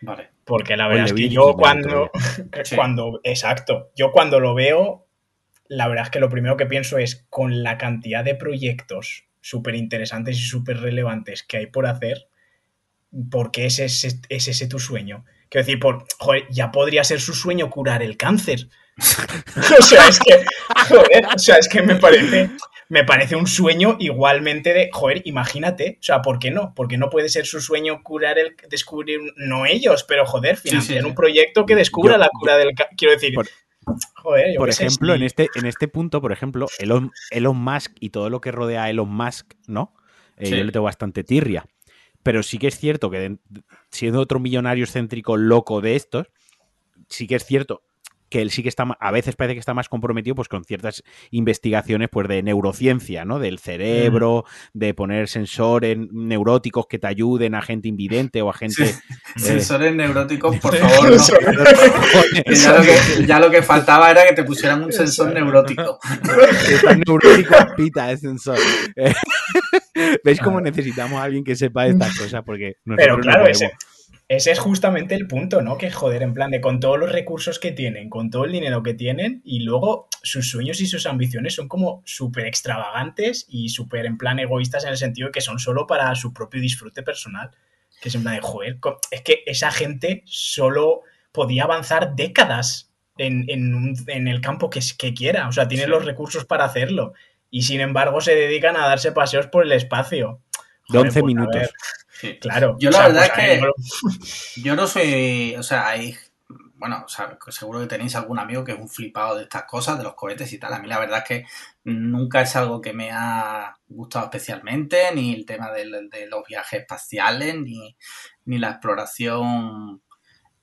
Vale. Porque la verdad es que yo cuando, Sí. cuando, exacto, yo cuando lo veo, la verdad es que lo primero que pienso es con la cantidad de proyectos súper interesantes y súper relevantes que hay por hacer, ¿por qué es ese, es ese tu sueño? Quiero decir, por, joder, ya podría ser su sueño curar el cáncer. o sea, es que, joder, o sea, es que me parece, me parece un sueño igualmente de, joder, imagínate, o sea, ¿por qué no? Porque no puede ser su sueño curar el, descubrir, no ellos, pero joder, financiar sí, sí. un proyecto que descubra Yo- la cura del cáncer. Quiero decir, Por- joder, yo Por sé, ejemplo, en, este, en este punto, por ejemplo, Elon, Elon Musk y todo lo que rodea a Elon Musk, ¿no? Eh, Sí. Yo le tengo bastante tirria. Pero sí que es cierto que siendo otro millonario excéntrico loco de estos, sí que es cierto que él sí que está, a veces parece que está más comprometido pues con ciertas investigaciones pues de neurociencia, ¿no? Del cerebro, de poner sensores neuróticos que te ayuden a gente invidente o a gente... Sí. eh, Sensores neuróticos, por favor, no. Que ya, lo que, ya lo que faltaba era que te pusieran un sensor neurótico. neurótico pita el sensor. ¿Veis cómo necesitamos a alguien que sepa estas cosas? Porque nosotros Pero no claro, podemos. ese, ese es justamente el punto, ¿no? Que joder, en plan de con todos los recursos que tienen, con todo el dinero que tienen, y luego sus sueños y sus ambiciones son como súper extravagantes y súper en plan egoístas en el sentido de que son solo para su propio disfrute personal. Que es en plan de, joder, es que esa gente solo podía avanzar décadas en, en un- en el campo que, que quiera. O sea, tiene Sí. los recursos para hacerlo. Y sin embargo se dedican a darse paseos por el espacio. De 11 pues, minutos. Sí. Claro. Yo o la sea, verdad pues, es que- Yo no soy, o sea, hay, bueno, o sea, seguro que tenéis algún amigo que es un flipado de estas cosas, de los cohetes y tal. A mí la verdad es que nunca es algo que me ha gustado especialmente, ni el tema de, los viajes espaciales, ni, ni la exploración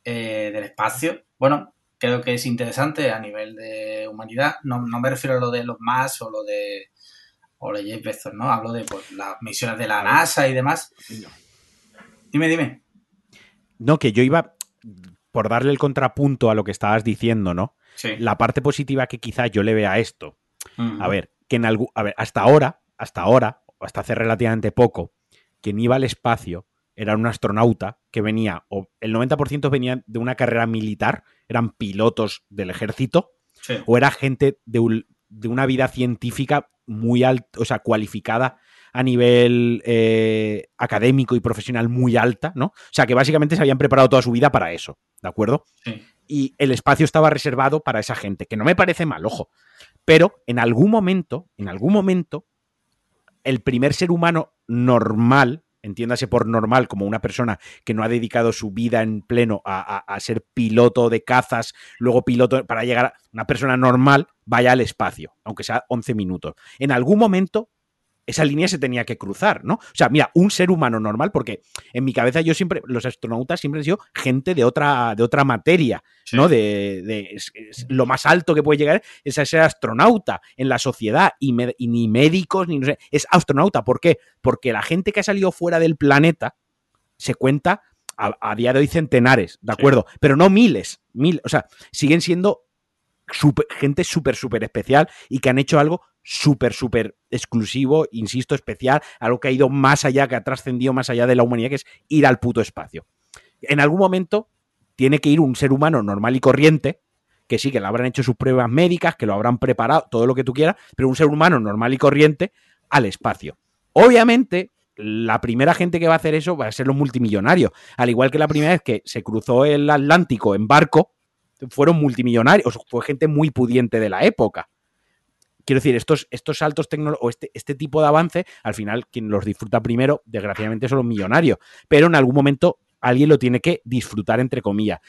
eh, del espacio. Bueno, creo que es interesante a nivel de humanidad. No, no me refiero a lo de los más o lo de o de Jeff Bezos, ¿no? Hablo de pues, las misiones de la NASA y demás. Dime, dime. No, que yo iba, por darle el contrapunto a lo que estabas diciendo, ¿no? Sí. La parte positiva que quizás yo le vea a esto. A ver, que en algún. A ver, hasta ahora, hasta ahora, o hasta hace relativamente poco, quien iba al espacio era un astronauta que venía, o el 90% venía de una carrera militar, eran pilotos del ejército, Sí. o era gente de, un- de una vida científica muy alta, o sea, cualificada a nivel eh, académico y profesional muy alta, ¿no? O sea, que básicamente se habían preparado toda su vida para eso, ¿de acuerdo? Sí. Y el espacio estaba reservado para esa gente, que no me parece mal, ojo. Pero en algún momento, en algún momento, el primer ser humano normal, entiéndase por normal como una persona que no ha dedicado su vida en pleno a, a- a ser piloto de cazas, luego piloto para llegar a una persona normal, vaya al espacio, aunque sea 11 minutos. En algún momento esa línea se tenía que cruzar, ¿no? O sea, mira, un ser humano normal, porque en mi cabeza yo siempre, los astronautas siempre han sido gente de otra, de otra materia, Sí. ¿no? De, de- es- es lo más alto que puede llegar es a ser astronauta en la sociedad y, me- y ni médicos, ni no sé, es astronauta. ¿Por qué? Porque la gente que ha salido fuera del planeta se cuenta a, día de hoy centenares, ¿de acuerdo? Pero no miles, mil, o sea, siguen siendo gente súper, súper especial y que han hecho algo súper, súper exclusivo, insisto, especial, algo que ha ido más allá, que ha trascendido más allá de la humanidad, que es ir al puto espacio. En algún momento tiene que ir un ser humano normal y corriente, que sí, que le habrán hecho sus pruebas médicas, que lo habrán preparado, todo lo que tú quieras, pero un ser humano normal y corriente al espacio. Obviamente, la primera gente que va a hacer eso va a ser los multimillonarios. Al igual que la primera vez que se cruzó el Atlántico en barco, fueron multimillonarios, fue gente muy pudiente de la época. Quiero decir, estos, estos saltos tecnológicos, o este, este tipo de avance, al final, quien los disfruta primero, desgraciadamente, son los millonarios. Pero en algún momento alguien lo tiene que disfrutar, entre comillas.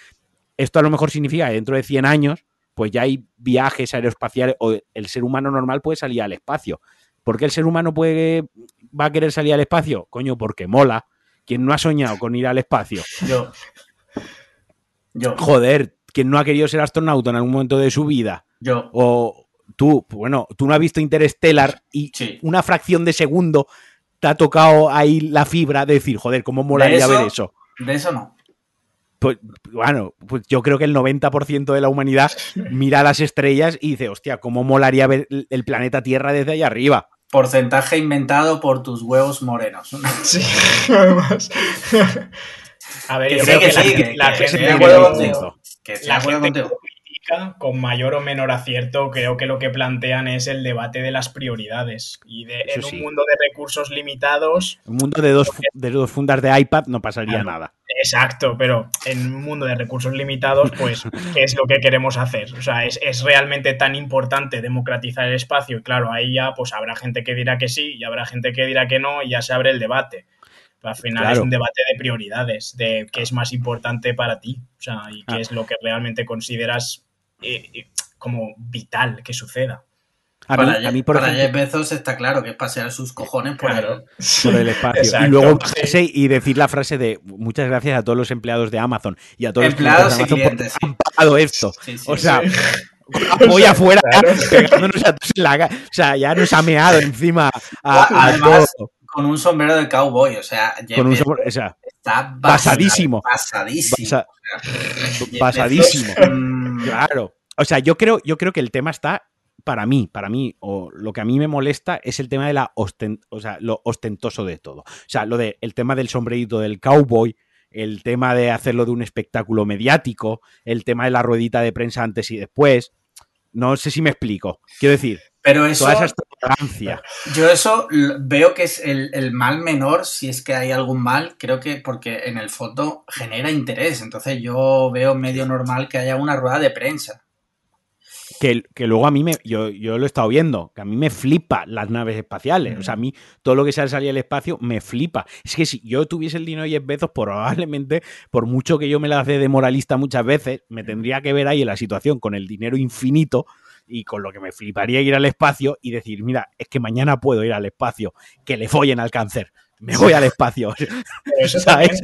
Esto a lo mejor significa que dentro de 100 años, pues ya hay viajes aeroespaciales o el ser humano normal puede salir al espacio. ¿Por qué el ser humano puede, va a querer salir al espacio? Coño, porque mola. ¿Quién no ha soñado con ir al espacio? Yo. Yo. Joder, ¿quién no ha querido ser astronauta en algún momento de su vida? Yo. O tú, bueno, tú no has visto Interstellar y una fracción de segundo te ha tocado ahí la fibra de decir, joder, ¿cómo molaría ver eso? De eso no. Pues, bueno, pues yo creo que el 90% de la humanidad mira las estrellas y dice, hostia, ¿cómo molaría ver el planeta Tierra desde allá arriba? Porcentaje inventado por tus huevos morenos. Sí, además. A ver, yo creo que, la, gente, que la gente con mayor o menor acierto, creo que lo que plantean es el debate de las prioridades. Y de, en un mundo de recursos limitados. En un mundo de dos, de dos fundas de iPad no pasaría nada. Exacto, pero en un mundo de recursos limitados, pues, ¿qué es lo que queremos hacer? O sea, es, realmente tan importante democratizar el espacio. Y claro, ahí ya pues habrá gente que dirá que sí y habrá gente que dirá que no y ya se abre el debate. Al final es un debate de prioridades, de qué es más importante para ti, o sea, y qué ah. es lo que realmente consideras eh, como vital que suceda. A para, mí, a mí, por para Jeff Bezos está claro que es pasear sus cojones por, el, espacio. Y luego y decir la frase de muchas gracias a todos los empleados de Amazon y a todos los empleados de Amazon por han pagado esto. o sea, voy afuera pegándonos a todos en la O sea, ya nos ha meado encima a, todo. Con un sombrero de cowboy, o sea, con un sombrero, o sea está basadísimo. Basadísimo. basadísimo. Claro. O sea, yo creo, yo creo que el tema está, para mí, para mí, o lo que a mí me molesta es el tema de la o sea, lo ostentoso de todo. O sea, lo de el tema del sombrerito del cowboy, el tema de hacerlo de un espectáculo mediático, el tema de la ruedita de prensa antes y después. No sé si me explico. Quiero decir, pero eso, toda esa extravagancia. Yo eso veo que es el, el, mal menor, si es que hay algún mal, creo que porque en el fondo genera interés. Entonces yo veo medio normal que haya una rueda de prensa. Que, que, luego a mí me, yo, yo, lo he estado viendo, que a mí me flipa las naves espaciales. O sea, a mí todo lo que sea salir al espacio me flipa. Es que si yo tuviese el dinero y Bezos, probablemente, por mucho que yo me la hace de moralista muchas veces, me tendría que ver ahí en la situación con el dinero infinito y con lo que me fliparía ir al espacio y decir, mira, es que mañana puedo ir al espacio, que le follen al cáncer, me voy al espacio. Eso ¿Sabes?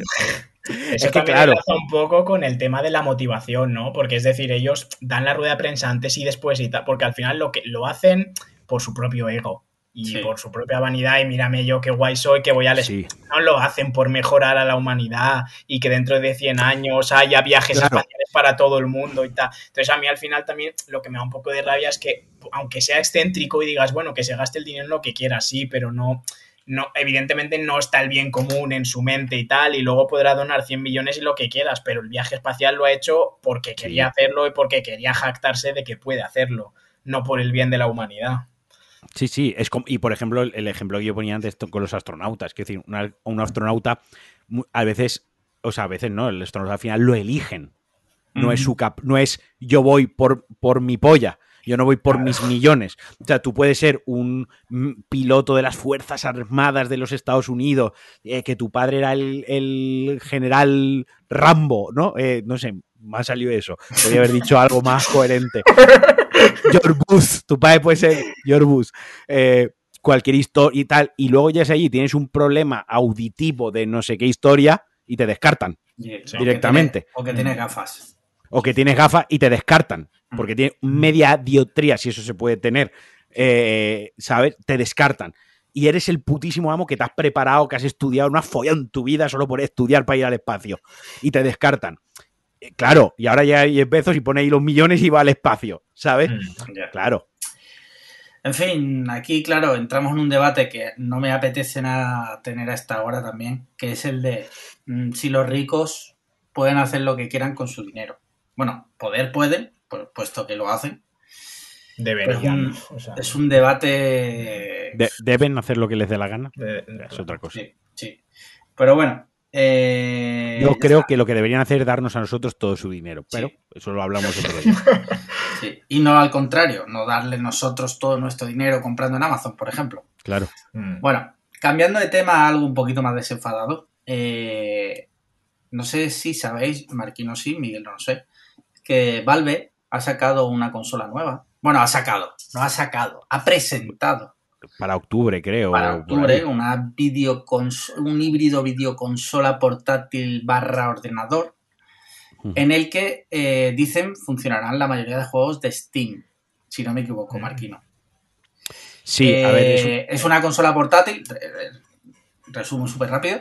Eso también claro. un poco con el tema de la motivación, ¿no? Porque es decir, ellos dan la rueda de prensa antes y después y tal, porque al final lo que lo hacen por su propio ego y por su propia vanidad y mírame yo qué guay soy, que voy al sí. No lo hacen por mejorar a la humanidad y que dentro de 100 años haya viajes espaciales para todo el mundo y tal. Entonces a mí al final también lo que me da un poco de rabia es que aunque sea excéntrico y digas, bueno, que se gaste el dinero en lo que quiera, sí, pero no no, evidentemente no está el bien común en su mente y tal, y luego podrá donar 100 millones y lo que quieras, pero el viaje espacial lo ha hecho porque quería hacerlo y porque quería jactarse de que puede hacerlo, no por el bien de la humanidad. Sí, sí, es como, y por ejemplo, el, ejemplo que yo ponía antes con los astronautas, que es decir, un astronauta a veces, o sea, a veces no, el astronauta al final lo eligen. No es su cap, no es yo voy por, por mi polla, yo no voy por mis millones. O sea, tú puedes ser un piloto de las Fuerzas Armadas de los Estados Unidos, eh, que tu padre era el, general Rambo, ¿no? Eh, no sé, me ha salido eso. Podría haber dicho algo más coherente. George Bush, tu padre puede ser George Bush. Eh, cualquier historia y tal, y luego ya es allí, tienes un problema auditivo de no sé qué historia y te descartan directamente. O que tienes gafas. O que tienes gafas y te descartan porque tiene media diotría, si eso se puede tener, eh, ¿sabes? Te descartan. y eres el putísimo amo que te has preparado, que has estudiado, no has follado en tu vida solo por estudiar para ir al espacio y te descartan. Eh, Claro, y ahora ya hay 10 pesos y pone ahí los millones y va al espacio, ¿sabes? Mm. Ya. Claro. En fin, aquí, claro, entramos en un debate que no me apetece nada tener a esta hora también, que es el de mm, si los ricos pueden hacer lo que quieran con su dinero. Bueno, poder pueden, pu- puesto que lo hacen. Deberían. O sea, Mm. Es un debate... De- deben hacer lo que les dé la gana. de- de- Es otra cosa. Sí, sí. Pero bueno. Eh, Yo creo está. que lo que deberían hacer es darnos a nosotros todo su dinero, pero Sí. eso lo hablamos otro día. Sí. Y no al contrario, no darle nosotros todo nuestro dinero comprando en Amazon, por ejemplo. Claro. Mm. Bueno, cambiando de tema a algo un poquito más desenfadado. eh, no sé si sabéis, Marquino sí, Miguel no lo sé, que Valve ha sacado una consola nueva. Bueno, ha sacado, no ha sacado, ha presentado Para octubre, creo. para octubre una un híbrido videoconsola portátil barra ordenador Ujú. en el que eh, dicen funcionarán la mayoría de juegos de Steam, si no me equivoco, Marquino. Sí, a ver, es un- Eh, es una consola portátil, re- re- resumo súper rápido,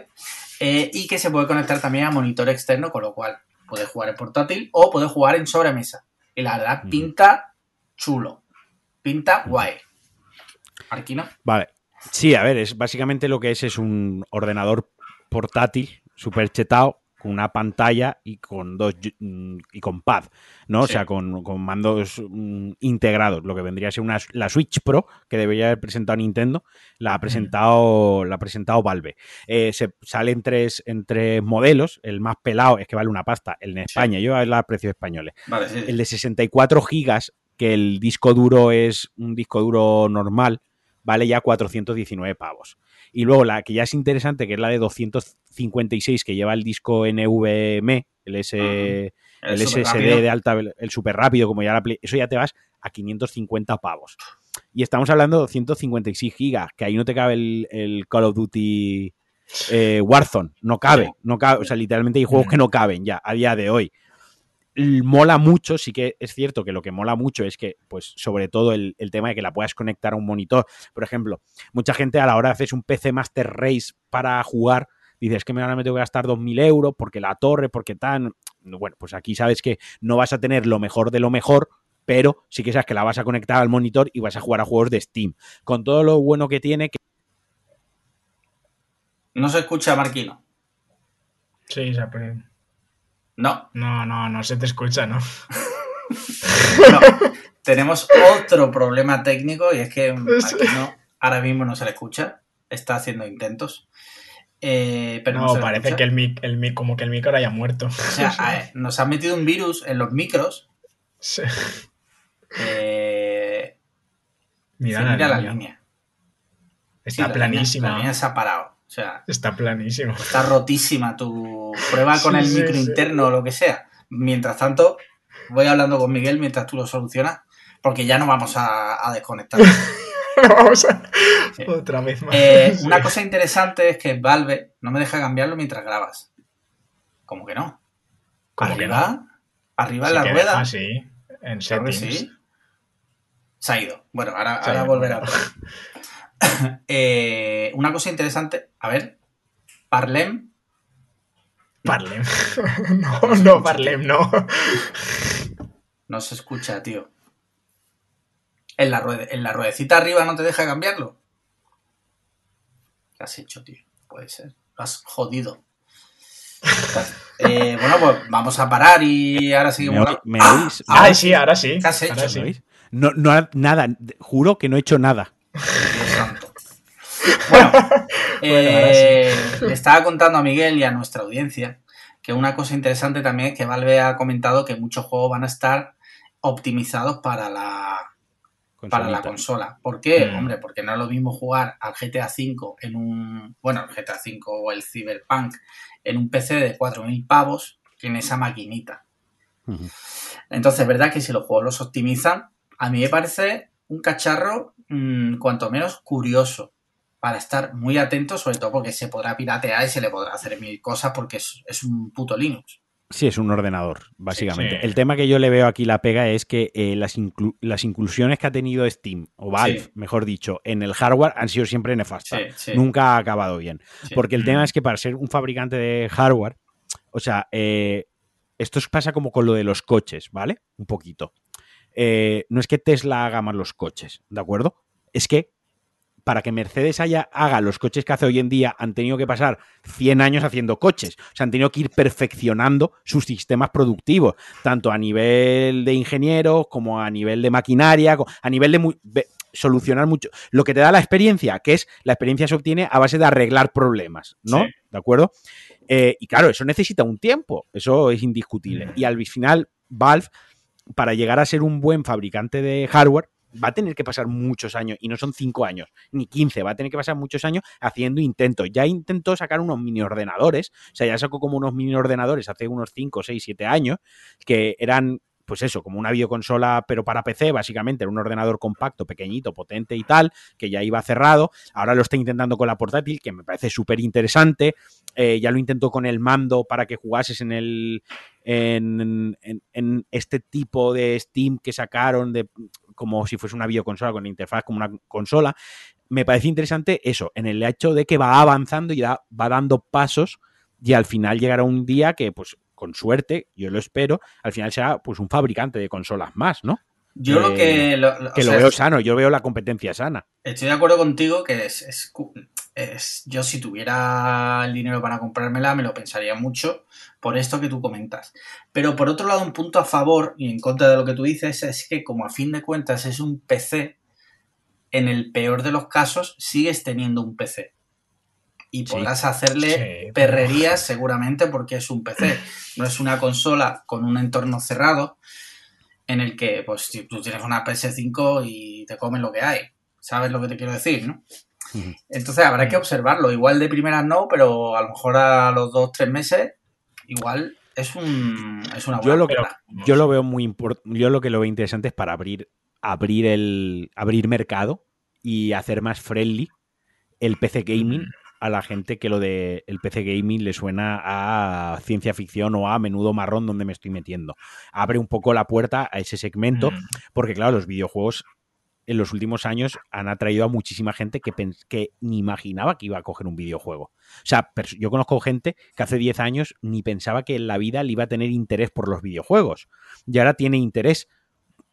eh, y que se puede conectar también a monitor externo, con lo cual puede jugar en portátil o puede jugar en sobremesa. Y la verdad, Ujú. pinta chulo, pinta guay. Marquino, Vale. Sí, a ver, es básicamente lo que es es un ordenador portátil, super chetado, con una pantalla y con dos yu- mm, y con pad, ¿no? O sea, con, con mandos mm, integrados, lo que vendría a ser una, la Switch Pro, que debería haber presentado Nintendo, la ha presentado, la ha presentado Valve. Eh, se sale en tres, en tres modelos, el más pelado es que vale una pasta, el en España, yo voy a ver los precios españoles. vale, sí, sí. El de 64 gigas, que el disco duro es un disco duro normal, vale ya 419 pavos. Y luego la que ya es interesante, que es la de 256, que lleva el disco NVMe, el, S, el SSD de alta, el super rápido, como ya la Play, eso ya te vas a 550 pavos. Y estamos hablando de 256 gigas, que ahí no te cabe el, el Call of Duty eh, Warzone, no cabe, no cabe, o sea, literalmente hay juegos que no caben ya a día de hoy. Mola mucho, sí que es cierto que lo que mola mucho es que, pues, sobre todo el, el tema de que la puedas conectar a un monitor. Por ejemplo, mucha gente a la hora de hacer un PC Master Race para jugar, dices que me ahora me tengo que gastar 2.000 euros porque la torre, porque tan. Bueno, pues aquí sabes que no vas a tener lo mejor de lo mejor, pero sí que sabes que la vas a conectar al monitor y vas a jugar a juegos de Steam. Con todo lo bueno que tiene, que No se escucha, Marquino. Sí, se apre- No, No, no, no se te escucha, ¿no? no. Tenemos otro problema técnico y es que Marquino ahora mismo no se le escucha. Está haciendo intentos. Eh, pero no, no, parece escucha. que el, mic, el mic, como que el micro haya muerto. O sea, a ver, nos han metido un virus en los micros. Sí. Eh, Mira, la, mira la línea. Sí, Está la línea- planísima. La línea se ha parado. O sea, Está planísima. está rotísima tu prueba con Sí, el micro sí. interno o lo que sea. Mientras tanto, voy hablando con Miguel mientras tú lo solucionas, porque ya no vamos a, a desconectar. Vamos a... Otra vez más. Eh. Una cosa interesante es que Valve no me deja cambiarlo mientras grabas. ¿Cómo que no? ¿Cómo que arriba, arriba en la rueda. deja, sí, en settings. sí. Se ha ido. Bueno, ahora, ahora volverá. Eh, una cosa interesante, a ver, Parlem, Parlem. no, no, Parlem, no. no se escucha, tío. En la, ruede- en la ruedecita arriba no te deja cambiarlo. ¿Qué has hecho, tío? Puede ser. Lo has jodido. Eh, bueno, pues vamos a parar y ahora ¿Me, seguimos. me Ah, oís? ahora Ay, sí, ahora sí. ¿Qué has hecho? Ahora ¿Me sí. oís? No, no, nada, juro que no he hecho nada. Bueno, eh, le estaba contando a Miguel y a nuestra audiencia que una cosa interesante también es que Valve ha comentado que muchos juegos van a estar optimizados para la, para la consola. ¿Por qué? Mm. Hombre, porque no es lo mismo jugar al GTA V en un. Bueno, el GTA V o el Cyberpunk en un PC de 4.000 pavos que en esa maquinita. Entonces, es verdad que si los juegos los optimizan, a mí me parece un cacharro mm, cuanto menos curioso para estar muy atento, sobre todo porque se podrá piratear y se le podrá hacer mil cosas porque es, es un puto Linux. Sí, es un ordenador, básicamente. Sí. El tema que yo le veo aquí la pega es que eh, las, inclu- las inclusiones que ha tenido Steam, o Valve, Sí. mejor dicho, en el hardware han sido siempre nefastas. Sí, sí. Nunca ha acabado bien. Sí. Porque el Mm. tema es que para ser un fabricante de hardware, o sea, eh, esto es- pasa como con lo de los coches, ¿vale? Un poquito. Eh, no es que Tesla haga mal los coches, ¿de acuerdo? Es que para que Mercedes haya, haga los coches que hace hoy en día, han tenido que pasar 100 años haciendo coches. O sea, han tenido que ir perfeccionando sus sistemas productivos, tanto a nivel de ingenieros como a nivel de maquinaria, a nivel de, solucionar mucho. Lo que te da la experiencia, que es la experiencia se obtiene a base de arreglar problemas, ¿no? Sí. ¿De acuerdo? Eh, y claro, eso necesita un tiempo, eso es indiscutible. Y al final, Valve, para llegar a ser un buen fabricante de hardware, va a tener que pasar muchos años, y no son 5 años, ni 15, va a tener que pasar muchos años haciendo intentos. Ya intentó sacar unos mini ordenadores, o sea, ya sacó como unos mini ordenadores hace unos 5, 6, 7 años, que eran, pues eso, como una videoconsola, pero para PC, básicamente, era un ordenador compacto, pequeñito, potente y tal, que ya iba cerrado. Ahora lo está intentando con la portátil, que me parece súper interesante. Eh, ya lo intentó con el mando para que jugases en el. En, en- en este tipo de Steam que sacaron de como si fuese una videoconsola con interfaz como una consola. Me parece interesante eso, en el hecho de que va avanzando y da- va dando pasos y al final llegará un día que, pues, con suerte, yo lo espero, al final será pues un fabricante de consolas más, ¿no? Yo lo Eh, que. lo- lo- Que lo sea, veo sano, yo veo la competencia sana. Estoy de acuerdo contigo que es, es- yo si tuviera el dinero para comprármela me lo pensaría mucho por esto que tú comentas. Pero por otro lado, un punto a favor y en contra de lo que tú dices es que como a fin de cuentas es un PC, en el peor de los casos sigues teniendo un PC. Y Sí. podrás hacerle Sí, perrerías seguramente porque es un PC. No es una consola con un entorno cerrado en el que pues si tú tienes una PS5 y te comes lo que hay. ¿Sabes lo que te quiero decir, no? Entonces habrá que observarlo. Igual de primeras no, pero a lo mejor a los dos, tres meses, igual es un es una Yo buena lo que- prueba. Yo lo veo muy importante. Yo lo que lo veo interesante es para abrir, abrir el. abrir mercado y hacer más friendly el PC gaming a la gente que lo de el PC gaming le suena a ciencia ficción o a menudo marrón donde me estoy metiendo. Abre un poco la puerta a ese segmento, porque claro, los videojuegos en los últimos años han atraído a muchísima gente que, que ni imaginaba que iba a coger un videojuego. O sea, yo conozco gente que hace 10 años ni pensaba que en la vida le iba a tener interés por los videojuegos. Y ahora tiene interés,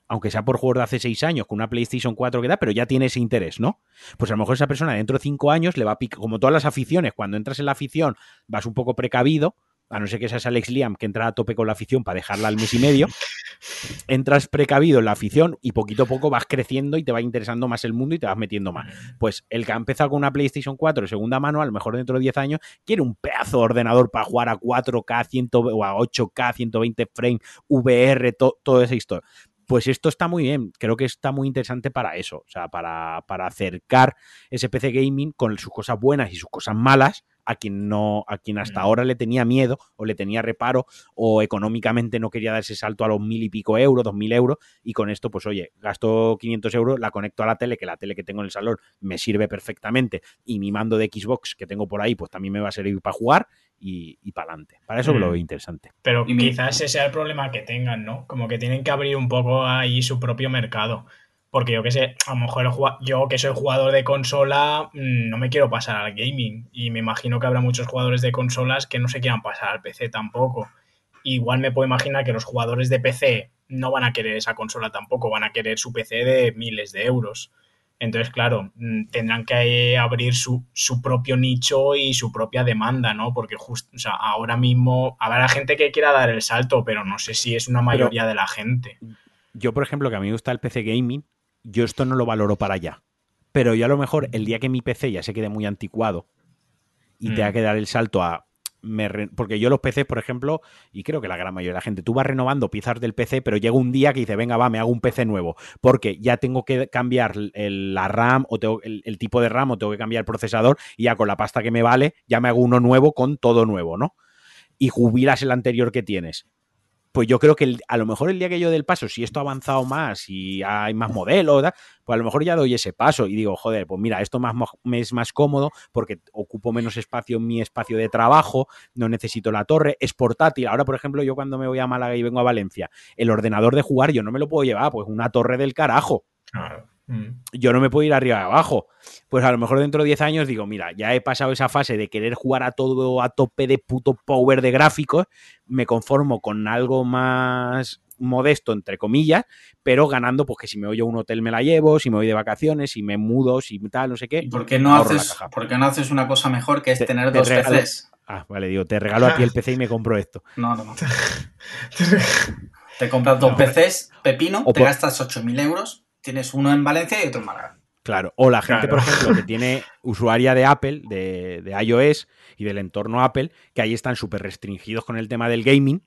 aunque sea por juegos de hace 6 años, con una PlayStation 4 que da, pero ya tiene ese interés, ¿no? Pues a lo mejor esa persona dentro de 5 años le va a picar, como todas las aficiones, cuando entras en la afición vas un poco precavido, a no ser que seas Alex Liam, que entra a tope con la afición para dejarla al mes y medio, entras precavido en la afición y poquito a poco vas creciendo y te va interesando más el mundo y te vas metiendo más. Pues el que ha empezado con una PlayStation 4 de segunda mano, a lo mejor dentro de 10 años, quiere un pedazo de ordenador para jugar a 4K, 100, o a 8K, 120 frames, VR, to- toda esa historia. Pues esto está muy bien, creo que está muy interesante para eso, o sea, para, para acercar ese PC gaming con sus cosas buenas y sus cosas malas a quien no, a quien hasta Mm. ahora le tenía miedo o le tenía reparo o económicamente no quería dar ese salto a los mil y pico euros, dos mil euros, y con esto, pues oye, gasto 500 euros, la conecto a la tele, que la tele que tengo en el salón me sirve perfectamente, y mi mando de Xbox que tengo por ahí, pues también me va a servir para jugar y, y para adelante. Para eso Mm. lo veo interesante. Pero Y mi- quizás ese sea el problema que tengan, ¿no? Como que tienen que abrir un poco ahí su propio mercado. Porque yo que sé, a lo mejor el yo que soy jugador de consola, mm, no me quiero pasar al gaming. Y me imagino que habrá muchos jugadores de consolas que no se quieran pasar al PC tampoco. Igual me puedo imaginar que los jugadores de PC no van a querer esa consola tampoco, van a querer su PC de miles de euros. Entonces, claro, mm, tendrán que abrir su, su propio nicho y su propia demanda, ¿no? Porque justo, o sea, ahora mismo habrá gente que quiera dar el salto, pero no sé si es una mayoría de la gente. Yo, por ejemplo, que a mí me gusta el PC gaming, yo esto no lo valoro para allá. Pero yo a lo mejor el día que mi PC ya se quede muy anticuado y Mm. tenga que dar el salto a... me re- porque yo los PCs, por ejemplo, y creo que la gran mayoría de la gente, tú vas renovando piezas del PC, pero llega un día que dice, venga, va, me hago un PC nuevo, porque ya tengo que cambiar el- la RAM o tengo, el, el tipo de RAM o tengo que cambiar el procesador y ya con la pasta que me vale, ya me hago uno nuevo con todo nuevo, ¿no? Y jubilas el anterior que tienes pues yo creo que a lo mejor el día que yo dé el paso, si esto ha avanzado más y hay más modelos, pues a lo mejor ya doy ese paso y digo, joder, pues mira, esto más, me es más cómodo porque ocupo menos espacio en mi espacio de trabajo, no necesito la torre, es portátil. Ahora, por ejemplo, yo cuando me voy a Málaga y vengo a Valencia, el ordenador de jugar yo no me lo puedo llevar, pues una torre del carajo Claro. Mm. yo no me puedo ir arriba y abajo. Pues a lo mejor dentro de 10 años digo, mira, ya he pasado esa fase de querer jugar a todo a tope de puto power de gráficos, me conformo con algo más modesto, entre comillas, pero ganando, pues que si me voy a un hotel me la llevo, si me voy de vacaciones, si me mudo, si tal, no sé qué. ¿Y por qué no haces, caja. por qué no haces una cosa mejor que es Te- tener te dos regalo- PCs? Ah, vale, digo, te regalo a ti el PC y me compro esto. No, no, no. Te compras dos PCs, pepino, O te por- gastas 8.000 euros, tienes uno en Valencia y otro en Málaga. Claro, o la gente, Claro. por ejemplo, que tiene usuaria de Apple, de, de iOS y del entorno Apple, que ahí están súper restringidos con el tema del gaming,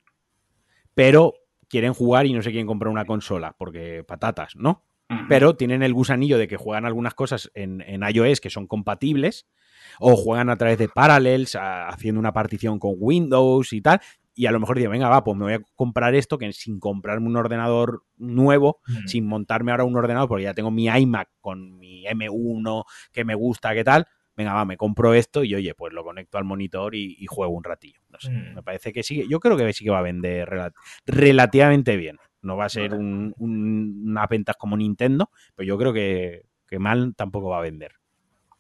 pero quieren jugar y no se quieren comprar una consola, porque patatas, ¿no? Pero tienen el gusanillo de que juegan algunas cosas en, en iOS que son compatibles, o juegan a través de Parallels, a- haciendo una partición con Windows y tal, y a lo mejor digo, venga, va, pues me voy a comprar esto, que sin comprarme un ordenador nuevo, Mm. sin montarme ahora un ordenador, porque ya tengo mi iMac con mi M1 que me gusta, ¿qué tal? Venga, va, me compro esto y oye, pues lo conecto al monitor y, y juego un ratillo. No sé, Mm. me parece que sí, yo creo que sí que va a vender rela- relativamente bien. No va a ser un- un- unas ventas como Nintendo, pero yo creo que, que mal tampoco va a vender.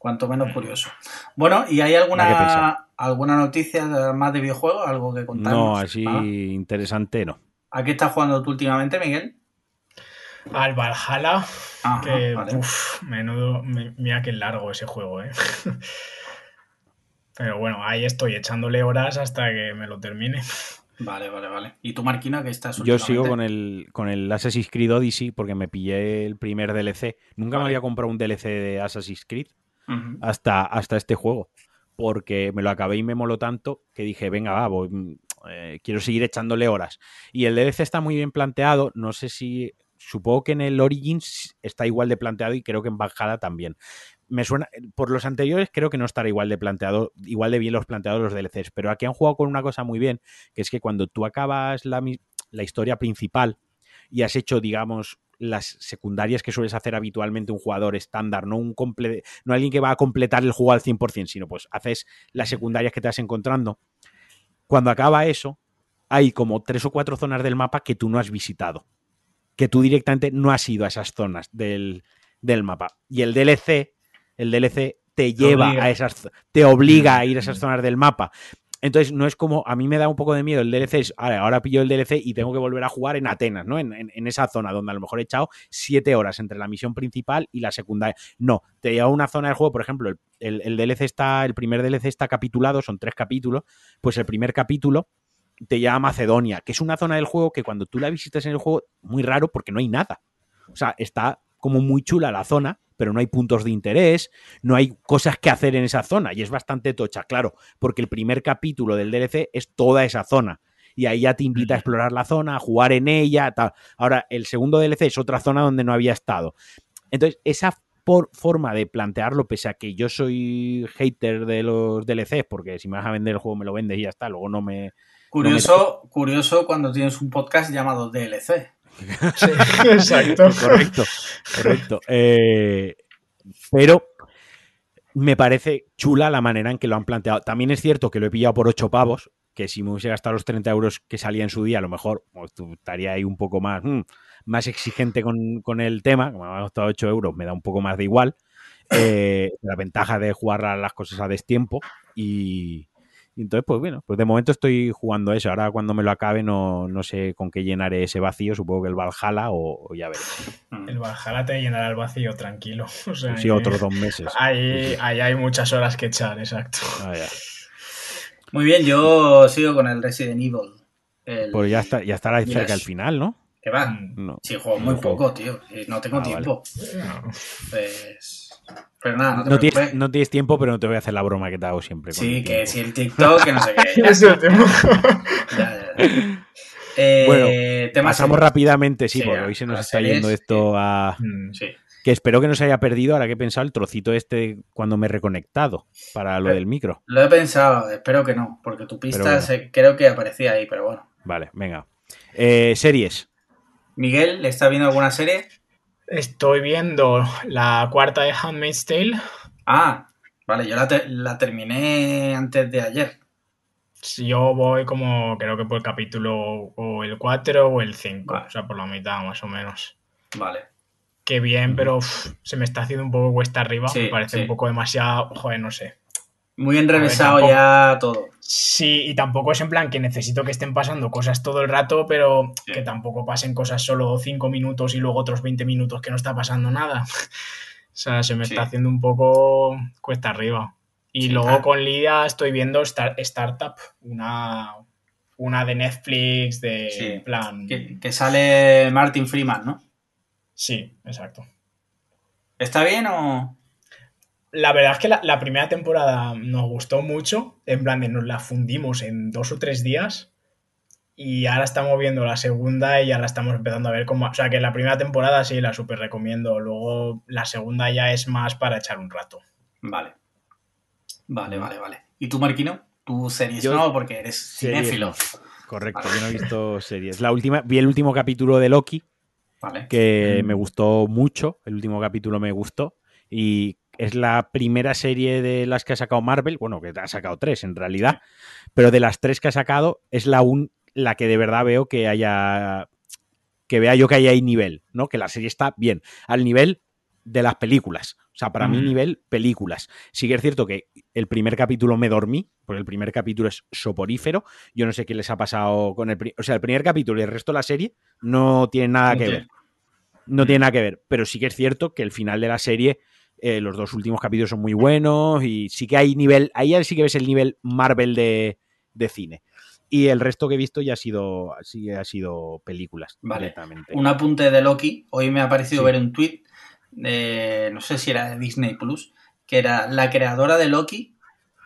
Cuanto menos curioso. Bueno, ¿y hay que alguna, alguna noticia de- más de videojuegos? ¿Algo que contarnos? No, así interesante no. ¿A qué estás jugando tú últimamente, Miguel? Al Valhalla, Ajá, que vale. uf, menudo, me- mira qué largo ese juego, ¿eh? Pero bueno, ahí estoy echándole horas hasta que me lo termine. Vale, vale, vale. ¿Y tú, Marquina, qué estás Yo sigo con el, con el Assassin's Creed Odyssey porque me pillé el primer DLC. Nunca me había comprado un DLC de Assassin's Creed Hasta, hasta este juego. Porque me lo acabé y me moló tanto que dije, venga, va, voy, mm, eh, quiero seguir echándole horas. Y el DLC está muy bien planteado. No sé si. Supongo que en el Origins está igual de planteado y creo que en Valhalla también. Me suena. Por los anteriores, creo que no estará igual de planteado, igual de bien los planteados los DLCs. Pero aquí han jugado con una cosa muy bien, que es que cuando tú acabas la, la historia principal y has hecho, digamos, las secundarias que sueles hacer habitualmente un jugador estándar, no un comple no alguien que va a completar el juego al 100%, sino pues haces las secundarias que te vas encontrando. Cuando acaba eso, hay como tres o cuatro zonas del mapa que tú no has visitado, que tú directamente no has ido a esas zonas del, del mapa. Y el DLC, el DLC te lleva obliga. a esas, te obliga a ir a esas zonas del mapa. Entonces, no es como, a mí me da un poco de miedo el DLC, es, "Vale, ahora pillo el DLC y tengo que volver a jugar en Atenas, ¿no? En esa zona donde a lo mejor he echado siete horas entre la misión principal y la secundaria. No, te lleva a una zona del juego, por ejemplo, el, el- el DLC está, el primer DLC está capitulado, son tres capítulos, pues el primer capítulo te lleva a Macedonia, que es una zona del juego que cuando tú la visitas en el juego, muy raro porque no hay nada. O sea, está como muy chula la zona, pero no hay puntos de interés, no hay cosas que hacer en esa zona y es bastante tocha, claro, porque el primer capítulo del DLC es toda esa zona y ahí ya te invita a explorar la zona, a jugar en ella, tal. Ahora, el segundo DLC es otra zona donde no había estado. Entonces, esa por forma de plantearlo, pese a que yo soy hater de los DLCs, porque si me vas a vender el juego me lo vendes y ya está, luego no me... Curioso, curioso cuando tienes un podcast llamado DLC. Sí, exacto. correcto, correcto. Eh, pero me parece chula la manera en que lo han planteado. También es cierto que lo he pillado por 8 pavos, que si me hubiese gastado los 30 euros que salía en su día, a lo mejor pues, estaría ahí un poco más, mm, más exigente con, con el tema. Como me ha costado 8 euros, me da un poco más de igual. Eh, la ventaja de jugar a las cosas a destiempo y, y entonces, pues bueno, pues de momento estoy jugando eso. Ahora cuando me lo acabe no, no sé con qué llenaré ese vacío, supongo que el Valhalla o, o ya veré. Mm. El Valhalla te llenará el vacío, tranquilo. O sea, Sí, que otros dos meses. Ahí, ahí hay muchas horas que echar, exacto. Ah, ya. Muy bien, yo sigo con el Resident Evil. El- Pues ya está, ya estará Mira, cerca al es- final, ¿no? ¿Qué va? Mm, No. Sí, juego muy No juego. poco, tío. No tengo Ah, tiempo. no. Pues... Pero nada, no te No tienes, no tienes tiempo, pero no te voy a hacer la broma que te hago siempre. Sí, que si el TikTok, que no sé qué. Ya, Es el tema. ya, ya. Eh, Bueno, Pasamos rápidamente, sí, Sí, porque hoy se nos está series, yendo esto a... Mm, Sí. Que espero que no se haya perdido, ahora que he pensado, el trocito este cuando me he reconectado para lo Eh. del micro. Lo he pensado, espero que no, porque tu pista Pero bueno. se- creo que aparecía ahí, pero bueno. Vale, venga. Eh, series. Miguel, ¿le está viendo alguna serie? Estoy viendo la cuarta de Handmaid's Tale. Ah, vale, yo la, te- la terminé antes de ayer. Yo voy como, creo que por el capítulo o el 4 o el 5. Vale. O sea, por la mitad más o menos. Vale. Qué bien, pero uf, se me está haciendo un poco cuesta arriba. Sí, me parece sí. un poco demasiado. Joder, no sé. Muy enrevesado ya todo. Sí, y tampoco es en plan que necesito que estén pasando cosas todo el rato, pero Sí. que tampoco pasen cosas solo 5 minutos y luego otros 20 minutos que no está pasando nada. O sea, se me Sí. está haciendo un poco cuesta arriba. Y Sí, luego claro. con Lidia estoy viendo Star- Startup, una, una de Netflix de plan. Que, que sale Martin Freeman, ¿no? Sí, exacto. ¿Está bien o...? La verdad es que la, la primera temporada nos gustó mucho, en plan de nos la fundimos en dos o tres días y ahora estamos viendo la segunda y ya la estamos empezando a ver como... O sea que la primera temporada sí la súper recomiendo, luego la segunda ya es más para echar un rato. Vale. Vale, vale, vale. ¿Y tú, Marquino? ¿Tú series Yo- no? Porque eres cinéfilo. Correcto, yo no he visto series. La última, vi el último capítulo de Loki, Vale. que Mm. me gustó mucho. El último capítulo me gustó. Y es la primera serie de las que ha sacado Marvel. Bueno, que ha sacado tres en realidad. Pero de las tres que ha sacado, es la, un, la que de verdad veo que haya. Que vea yo que ahí hay nivel, ¿no? Que la serie está bien. Al nivel de las películas. O sea, para mí, nivel películas. Sí que es cierto que el primer capítulo me dormí, porque el primer capítulo es soporífero. Yo no sé qué les ha pasado con el. O sea, el primer capítulo y el resto de la serie no tienen nada que ver. No tiene nada que ver. Pero sí que es cierto que el final de la serie, eh, los dos últimos capítulos son muy buenos y sí que hay nivel. Ahí sí que ves el nivel Marvel de, de cine. Y el resto que he visto ya ha sido, sí ha sido películas. Vale. directamente. Un apunte de Loki. Hoy me ha parecido Sí. ver un tweet de, no sé si era de Disney Plus, que era la creadora de Loki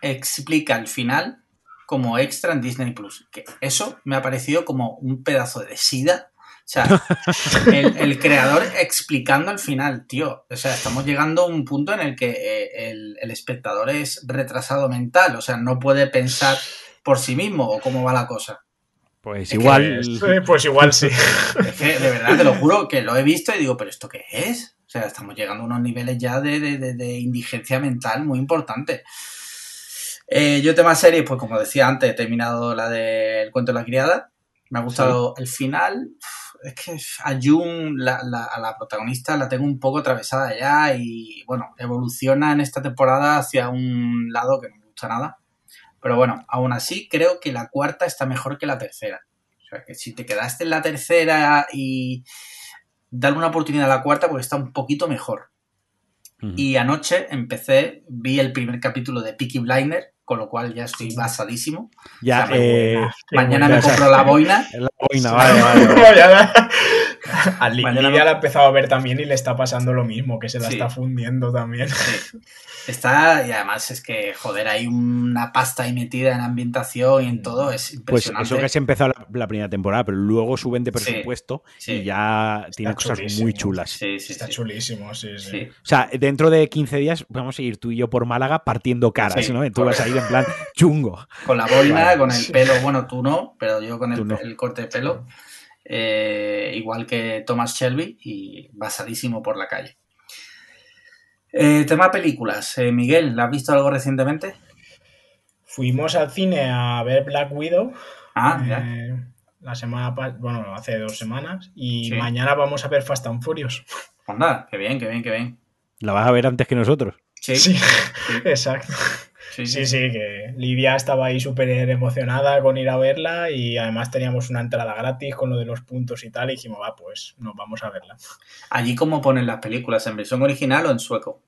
explica el final como extra en Disney Plus. Que eso me ha parecido como un pedazo de sida. O sea, el, el creador explicando el final, tío. O sea, estamos llegando a un punto en el que eh, el, el espectador es retrasado mental. O sea, no puede pensar por sí mismo o cómo va la cosa. Pues es que igual. Pues igual sí. Es que de verdad te lo juro que lo he visto y digo, ¿pero esto qué es? O sea, estamos llegando a unos niveles ya de, de- de- de indigencia mental muy importantes. Eh, yo tema series, pues como decía antes, he terminado la del cuento de la criada. Me ha gustado el final. Es que a Jung, la, la- a la protagonista, la tengo un poco atravesada ya y bueno, evoluciona en esta temporada hacia un lado que no me gusta nada. Pero bueno, aún así creo que la cuarta está mejor que la tercera. O sea, que si te quedaste en la tercera y darle una oportunidad a la cuarta porque está un poquito mejor. Y anoche empecé, vi el primer capítulo de Peaky Blinder, con lo cual ya estoy basadísimo. ya, o sea, eh, Mañana me compro la boina. la boina, vale, vale, vale. A Lidia la ha empezado a ver también y le está pasando lo mismo, que se la Sí. está fundiendo también. Sí. Está, y además es que, joder, hay una pasta ahí metida en ambientación y en todo, es Pues impresionante. eso que se empezó la, la primera temporada, pero luego suben de presupuesto sí. y ya tiene cosas chulísimo. muy chulas. Sí, sí, Está sí. chulísimo, sí, sí. Sí. O sea, dentro de 15 días vamos a ir tú y yo por Málaga partiendo caras, Sí, ¿no? Tú vas a ir en plan chungo. Con la boina, Vale. con el pelo, bueno, tú no, pero yo con el, no. el corte de pelo, eh, igual que Thomas Shelby y basadísimo por la calle. Eh, tema películas. Eh, Miguel, ¿la has visto algo recientemente? Fuimos al cine a ver Black Widow Ah, ya. eh, la semana bueno, hace dos semanas y Sí. mañana vamos a ver Fast and Furious. Anda, qué bien, qué bien, qué bien. La vas a ver antes que nosotros. Sí, Sí, sí, exacto. Sí, Sí, sí, que Lidia estaba ahí súper emocionada con ir a verla y además teníamos una entrada gratis con lo de los puntos y tal y dijimos, va, pues nos vamos a verla. Allí cómo ponen las películas, ¿en versión original o en sueco?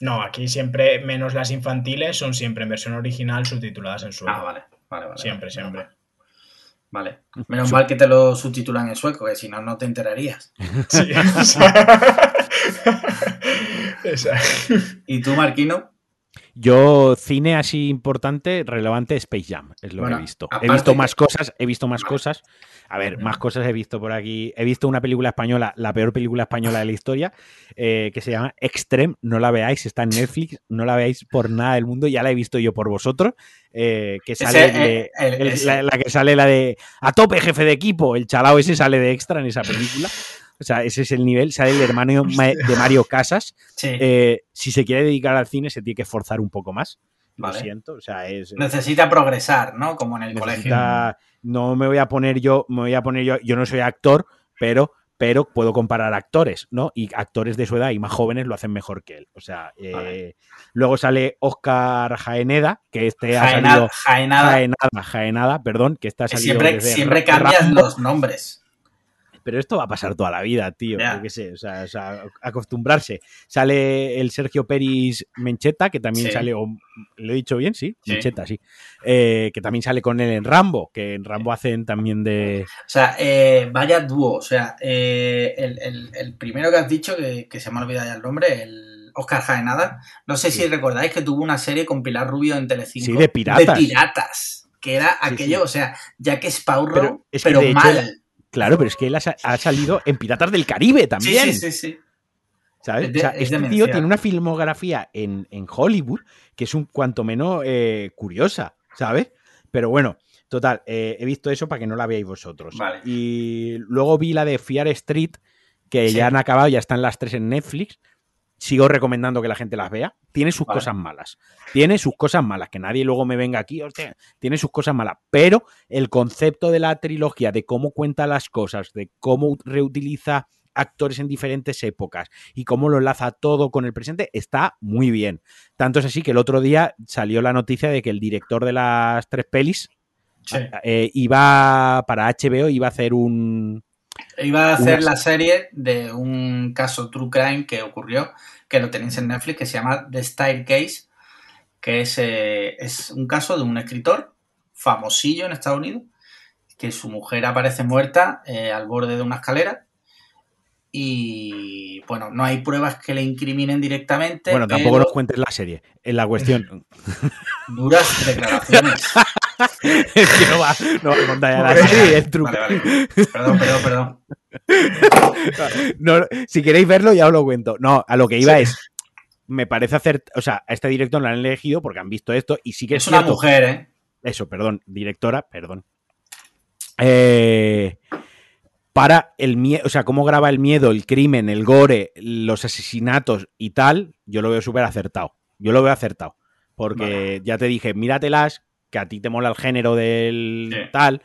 No, aquí siempre, menos las infantiles, son siempre en versión original subtituladas en sueco. Ah, vale, vale, vale. Siempre, vale, siempre. Vale. Menos mal que te lo subtitulan en sueco, que si no, no te enterarías. Sí, o sea-. ¿Y tú, Marquino? Yo, cine así importante, relevante, Space Jam, es lo Bueno, que he visto. He visto más cosas, he visto más cosas. A ver, más cosas he visto por aquí. He visto una película española, la peor película española de la historia, eh, que se llama Extreme. No la veáis, está en Netflix, no la veáis por nada del mundo. Ya la he visto yo por vosotros. eh, que sale Ese, de- eh, el- el- ese. la, la que sale la de a tope jefe de equipo. El chalao ese sale de extra en esa película. O sea, ese es el nivel. Sale el hermano Ma- de Mario Casas. Sí, Eh, si se quiere dedicar al cine, se tiene que esforzar un poco más. Vale. Lo siento. O sea, es. necesita progresar, ¿no? Como en el colegio. no me voy a poner yo, me voy a poner yo, yo no soy actor, pero, pero puedo comparar actores, ¿no? Y actores de su edad y más jóvenes lo hacen mejor que él. O sea, eh, Vale. luego sale Oscar Jaeneda, que este ha Jaena- salido. Jaenada. Jaenada, Jaenada, perdón, que está salido siempre, desde siempre cambias Rambo. los nombres. Pero esto va a pasar toda la vida, tío. Yo qué sé, o sea, o sea, acostumbrarse. Sale el Sergio Peris Mencheta, que también Sí. sale, o- ¿lo he dicho bien? Sí, Sí. Mencheta, sí. Eh, que también sale con él en Rambo, que en Rambo hacen también de... O sea, eh, vaya dúo. O sea, eh, el, el- el primero que has dicho, que, que se me ha olvidado ya el nombre, el Oscar Jaenada. No sé si recordáis que tuvo una serie con Pilar Rubio en Telecinco. Sí, de piratas. De piratas. Que era aquello, sí. o sea, Jack Sparrow, Pero pero, es que hecho mal. Claro, pero es que él ha, sa- ha salido en Piratas del Caribe también. sí, sí, sí. ¿Sabes? De- O sea, es este tío tiene una filmografía en, en Hollywood que es un cuanto menos eh, curiosa, ¿sabes? Pero bueno, total, eh, he visto eso para que no la veáis vosotros. Vale. Y luego vi la de Fear Street, que Sí. ya han acabado, ya están las tres en Netflix. Sigo recomendando que la gente las vea. Tiene sus Vale. cosas malas. Tiene sus cosas malas. Que nadie luego me venga aquí. hostia, tiene sus cosas malas. Pero el concepto de la trilogía, de cómo cuenta las cosas, de cómo reutiliza actores en diferentes épocas y cómo lo enlaza todo con el presente, está muy bien. Tanto es así que el otro día salió la noticia de que el director de las tres pelis Sí. eh, iba para HBO, iba a hacer un, Iba a hacer Una- la serie de un caso True Crime que ocurrió, que lo tenéis en Netflix, que se llama The Staircase, que es, eh, es un caso de un escritor famosillo en Estados Unidos, que su mujer aparece muerta eh, al borde de una escalera. Y bueno, no hay pruebas que le incriminen directamente. Bueno, tampoco nos cuentes la serie. En la cuestión. duras declaraciones. es que no va, no va a contar ya la serie. el truco. vale, vale. Perdón, perdón, perdón. No, si queréis verlo, ya os lo cuento. No, a lo que iba es. Me parece hacer. O sea, a este director lo han elegido porque han visto esto y sí que es, Es una cierto- mujer, ¿eh? Eso, perdón, directora, perdón. Eh, para el miedo, o sea, cómo graba el miedo, el crimen, el gore, los asesinatos y tal, yo lo veo súper acertado. Yo lo veo acertado. Porque ya te dije, míratelas, que a ti te mola el género del Sí. tal,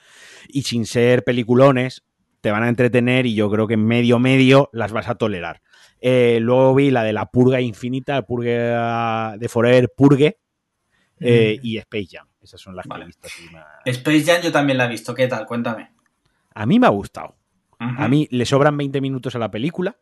y sin ser peliculones, te van a entretener y yo creo que en medio medio las vas a tolerar. Eh, luego vi la de la purga infinita, purga de Forever Purge eh, y Space Jam. Esas son las que he visto así más. Space Jam yo también la he visto. ¿Qué tal? Cuéntame. A mí me ha gustado. A mí le sobran 20 minutos a la película.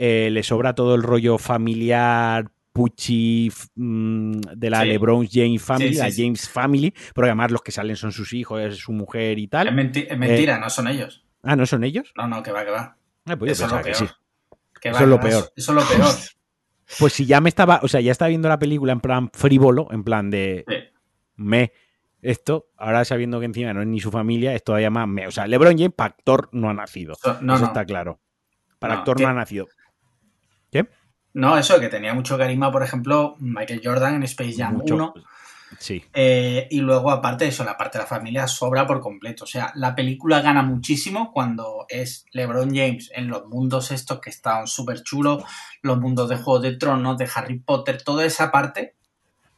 eh, le sobra todo el rollo familiar, puchi f- mm, de la Sí. LeBron James Family, Sí, sí, la. James Family, porque además los que salen son sus hijos, es su mujer y Es, tal. menti- es mentira, no son ellos. Ah, ¿no son ellos? No, no, que va, que va. Ah, pues Eso es lo que peor. Eso es lo peor. Eso es lo peor. Pues si ya me estaba, o sea, ya estaba viendo la película en plan frívolo, en plan de me. Esto, ahora sabiendo que encima no es ni su familia, es todavía más me. O sea, LeBron James para actor no ha nacido. No, Eso está claro. Para No, actor que- no ha nacido. ¿Qué? No, eso, que tenía mucho carisma, por ejemplo, Michael Jordan en Space Jam Mucho. 1. Sí. eh, y luego, aparte de eso, la parte de la familia sobra por completo. O sea, la película gana muchísimo cuando es LeBron James en los mundos estos que están súper chulos, los mundos de Juego de Tronos, de Harry Potter, toda esa parte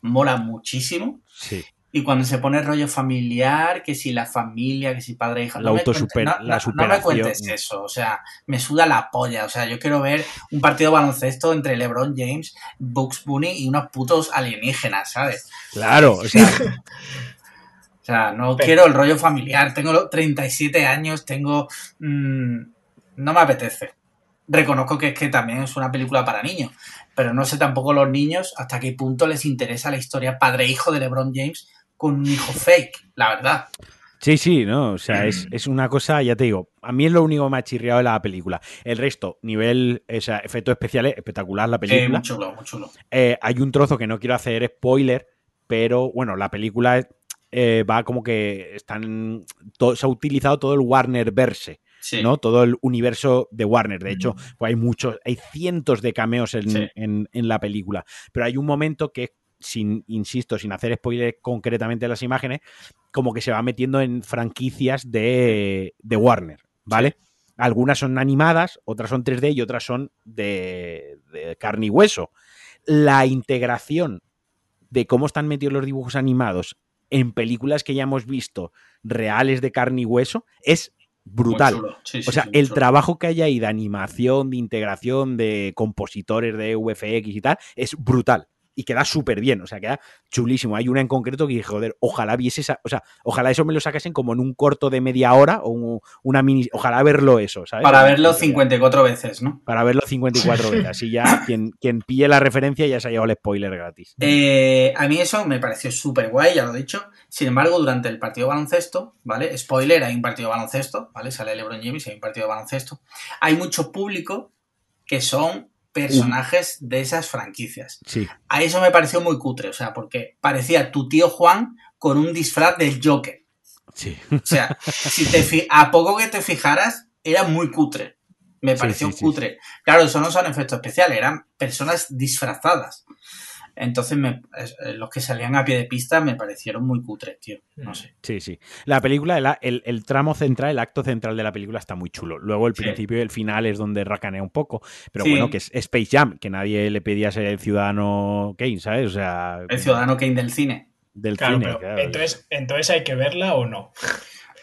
mola muchísimo. Sí. Y cuando se pone rollo familiar, que si la familia, que si padre e hija. La me autosuper- cuentes- no, la no- superación. No me cuentes eso. O sea, me suda la polla. O sea, yo quiero ver un partido de baloncesto entre LeBron James, Bugs Bunny y unos putos alienígenas, ¿sabes? Claro, o sea, O sea, no Pero- quiero el rollo familiar. Tengo los 37 años, tengo. mm, no me apetece. Reconozco que es que también es una película para niños. Pero no sé tampoco los niños hasta qué punto les interesa la historia padre-hijo de LeBron James con un hijo fake, la verdad. Sí, sí, ¿no? O sea, es, es, una cosa, ya te digo, a mí es lo único ha chirriado de la película. El resto, nivel, o sea, efectos especiales, espectacular la película. Sí, muy chulo, muy chulo. Eh, hay un trozo que no quiero hacer spoiler, pero bueno, la película eh, va como que están. Todo, se ha utilizado todo el Warner verse. Sí. ¿no? Todo el universo de Warner. De hecho, pues hay muchos, hay cientos de cameos en, Sí. en- en la película. Pero hay un momento que, sin, insisto, sin hacer spoiler concretamente de las imágenes, como que se va metiendo en franquicias de, de Warner, ¿vale? Algunas son animadas, otras son 3D y otras son de, de carne y hueso. La integración de cómo están metidos los dibujos animados en películas que ya hemos visto reales de carne y hueso es brutal. Sí, sí, O sea, sí, el trabajo que hay ahí de animación, de integración, de compositores de VFX y tal, es brutal. Y queda súper bien, o sea, queda chulísimo. Hay una en concreto que dije, joder, ojalá viese esa, o sea, ojalá eso me lo sacasen como en un corto de media hora o un- una mini, ojalá verlo eso, ¿sabes? Para verlo Sería- 54 veces, ¿no? Para verlo 54 veces. Así ya quien, quien pille la referencia ya se ha llevado el spoiler gratis. Eh, a mí eso me pareció súper guay, ya lo he dicho. Sin embargo, durante el partido de baloncesto, ¿vale? Spoiler, hay un partido de baloncesto, ¿vale? Sale LeBron James y hay un partido de baloncesto. Hay mucho público que son personajes de esas franquicias. Sí, A eso me pareció muy cutre, o sea, porque parecía tu tío Juan con un disfraz del Joker. sí. O sea, si te a poco que te fijaras, era muy cutre. Me pareció sí, sí, cutre. Claro, eso no son efectos especiales, eran personas disfrazadas. Entonces, me- eh, los que salían a pie de pista me parecieron muy cutres, tío. No sé. Sí, sí. La película, el, el- el tramo central, el acto central de la película está muy chulo. Luego el Sí. principio y el final es donde racanea un poco. Pero Sí. bueno, que es Space Jam, que nadie le pedía ser el ciudadano Kane, ¿sabes? O sea, El ciudadano Kane del cine. del Claro, cine. pero claro. entonces, entonces hay que verla o no.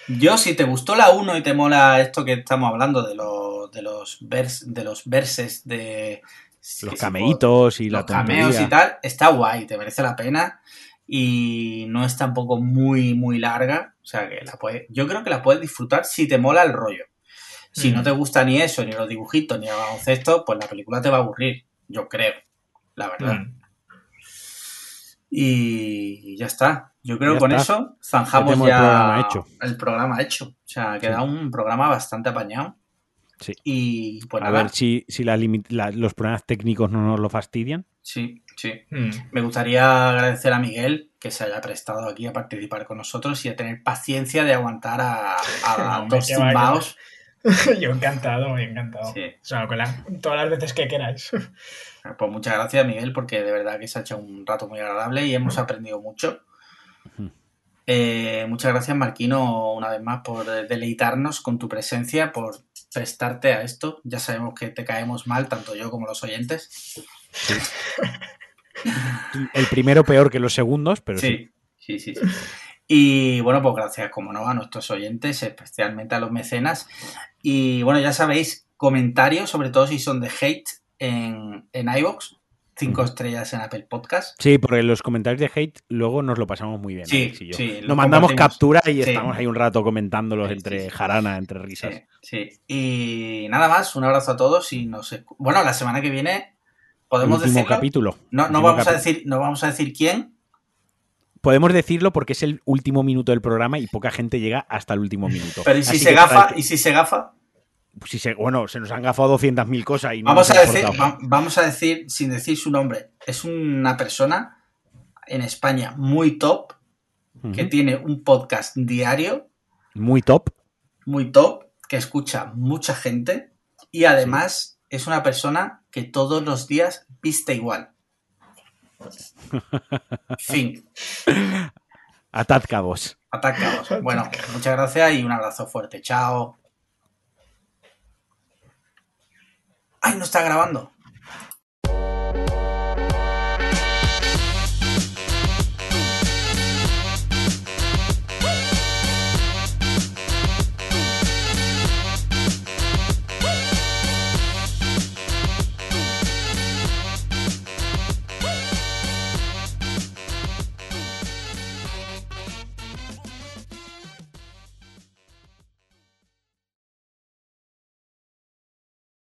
Yo, si te gustó la 1 y te mola esto que estamos hablando de los, de los, vers, de los verses de... Los cameitos y la los cameos tontería. y tal, está guay, te merece la pena y no es tampoco muy, muy larga. O sea que la puedes, yo creo que la puedes disfrutar si te mola el rollo. Si Mm. no te gusta ni eso, ni los dibujitos, ni el baloncesto, pues la película te va a aburrir, yo creo, la verdad. Mm. Y ya está. Yo creo que con está. eso zanjamos Ya el programa hecho. el programa hecho. O sea, ha quedado un programa bastante apañado. Sí. Y pues A nada, ver si, si la limi- la- los problemas técnicos no nos lo fastidian. sí, sí. Mm. Me gustaría agradecer a Miguel que se haya prestado aquí a participar con nosotros y a tener paciencia de aguantar a, a Hombre, dos. Yo encantado, encantado. Sí. O sea, con la- todas las veces que queráis. Pues muchas gracias, Miguel, porque de verdad que se ha hecho un rato muy agradable y hemos aprendido mucho. Eh, muchas gracias, Marquino, una vez más por deleitarnos con tu presencia, por prestarte a esto. Ya sabemos que te caemos mal, tanto yo como los oyentes. El primero peor que los segundos, pero sí. Sí, sí, sí. sí. Y bueno, pues gracias, como no, a nuestros oyentes, especialmente a los mecenas. Y bueno, ya sabéis, comentarios, sobre todo si son de hate en, en iVoox, cinco estrellas en Apple Podcast. Sí, porque los comentarios de hate luego nos lo pasamos muy bien. Sí, sí, lo Nos mandamos captura y Sí. estamos ahí un rato comentándolos Sí, entre sí, sí. jarana, entre risas. Sí, sí. Y nada más, un abrazo a todos y nos Bueno, la semana que viene podemos decirlo. capítulo. No, no vamos a capi- decir, no vamos a decir quién. Podemos decirlo porque es el último minuto del programa y poca gente llega hasta el último minuto. Pero ¿y si Así se gafa? para ¿Y si se gafa? Si se- bueno, se nos han gafado 200.000 cosas y no Vamos a decir, va- vamos a decir, sin decir su nombre, es una persona en España muy top, que tiene un podcast diario Muy top. muy top, que escucha mucha gente y además es una persona que todos los días viste igual. Fin. Atad cabos. Atacaos. Bueno, muchas gracias y un abrazo fuerte. Chao. Ay, no está grabando.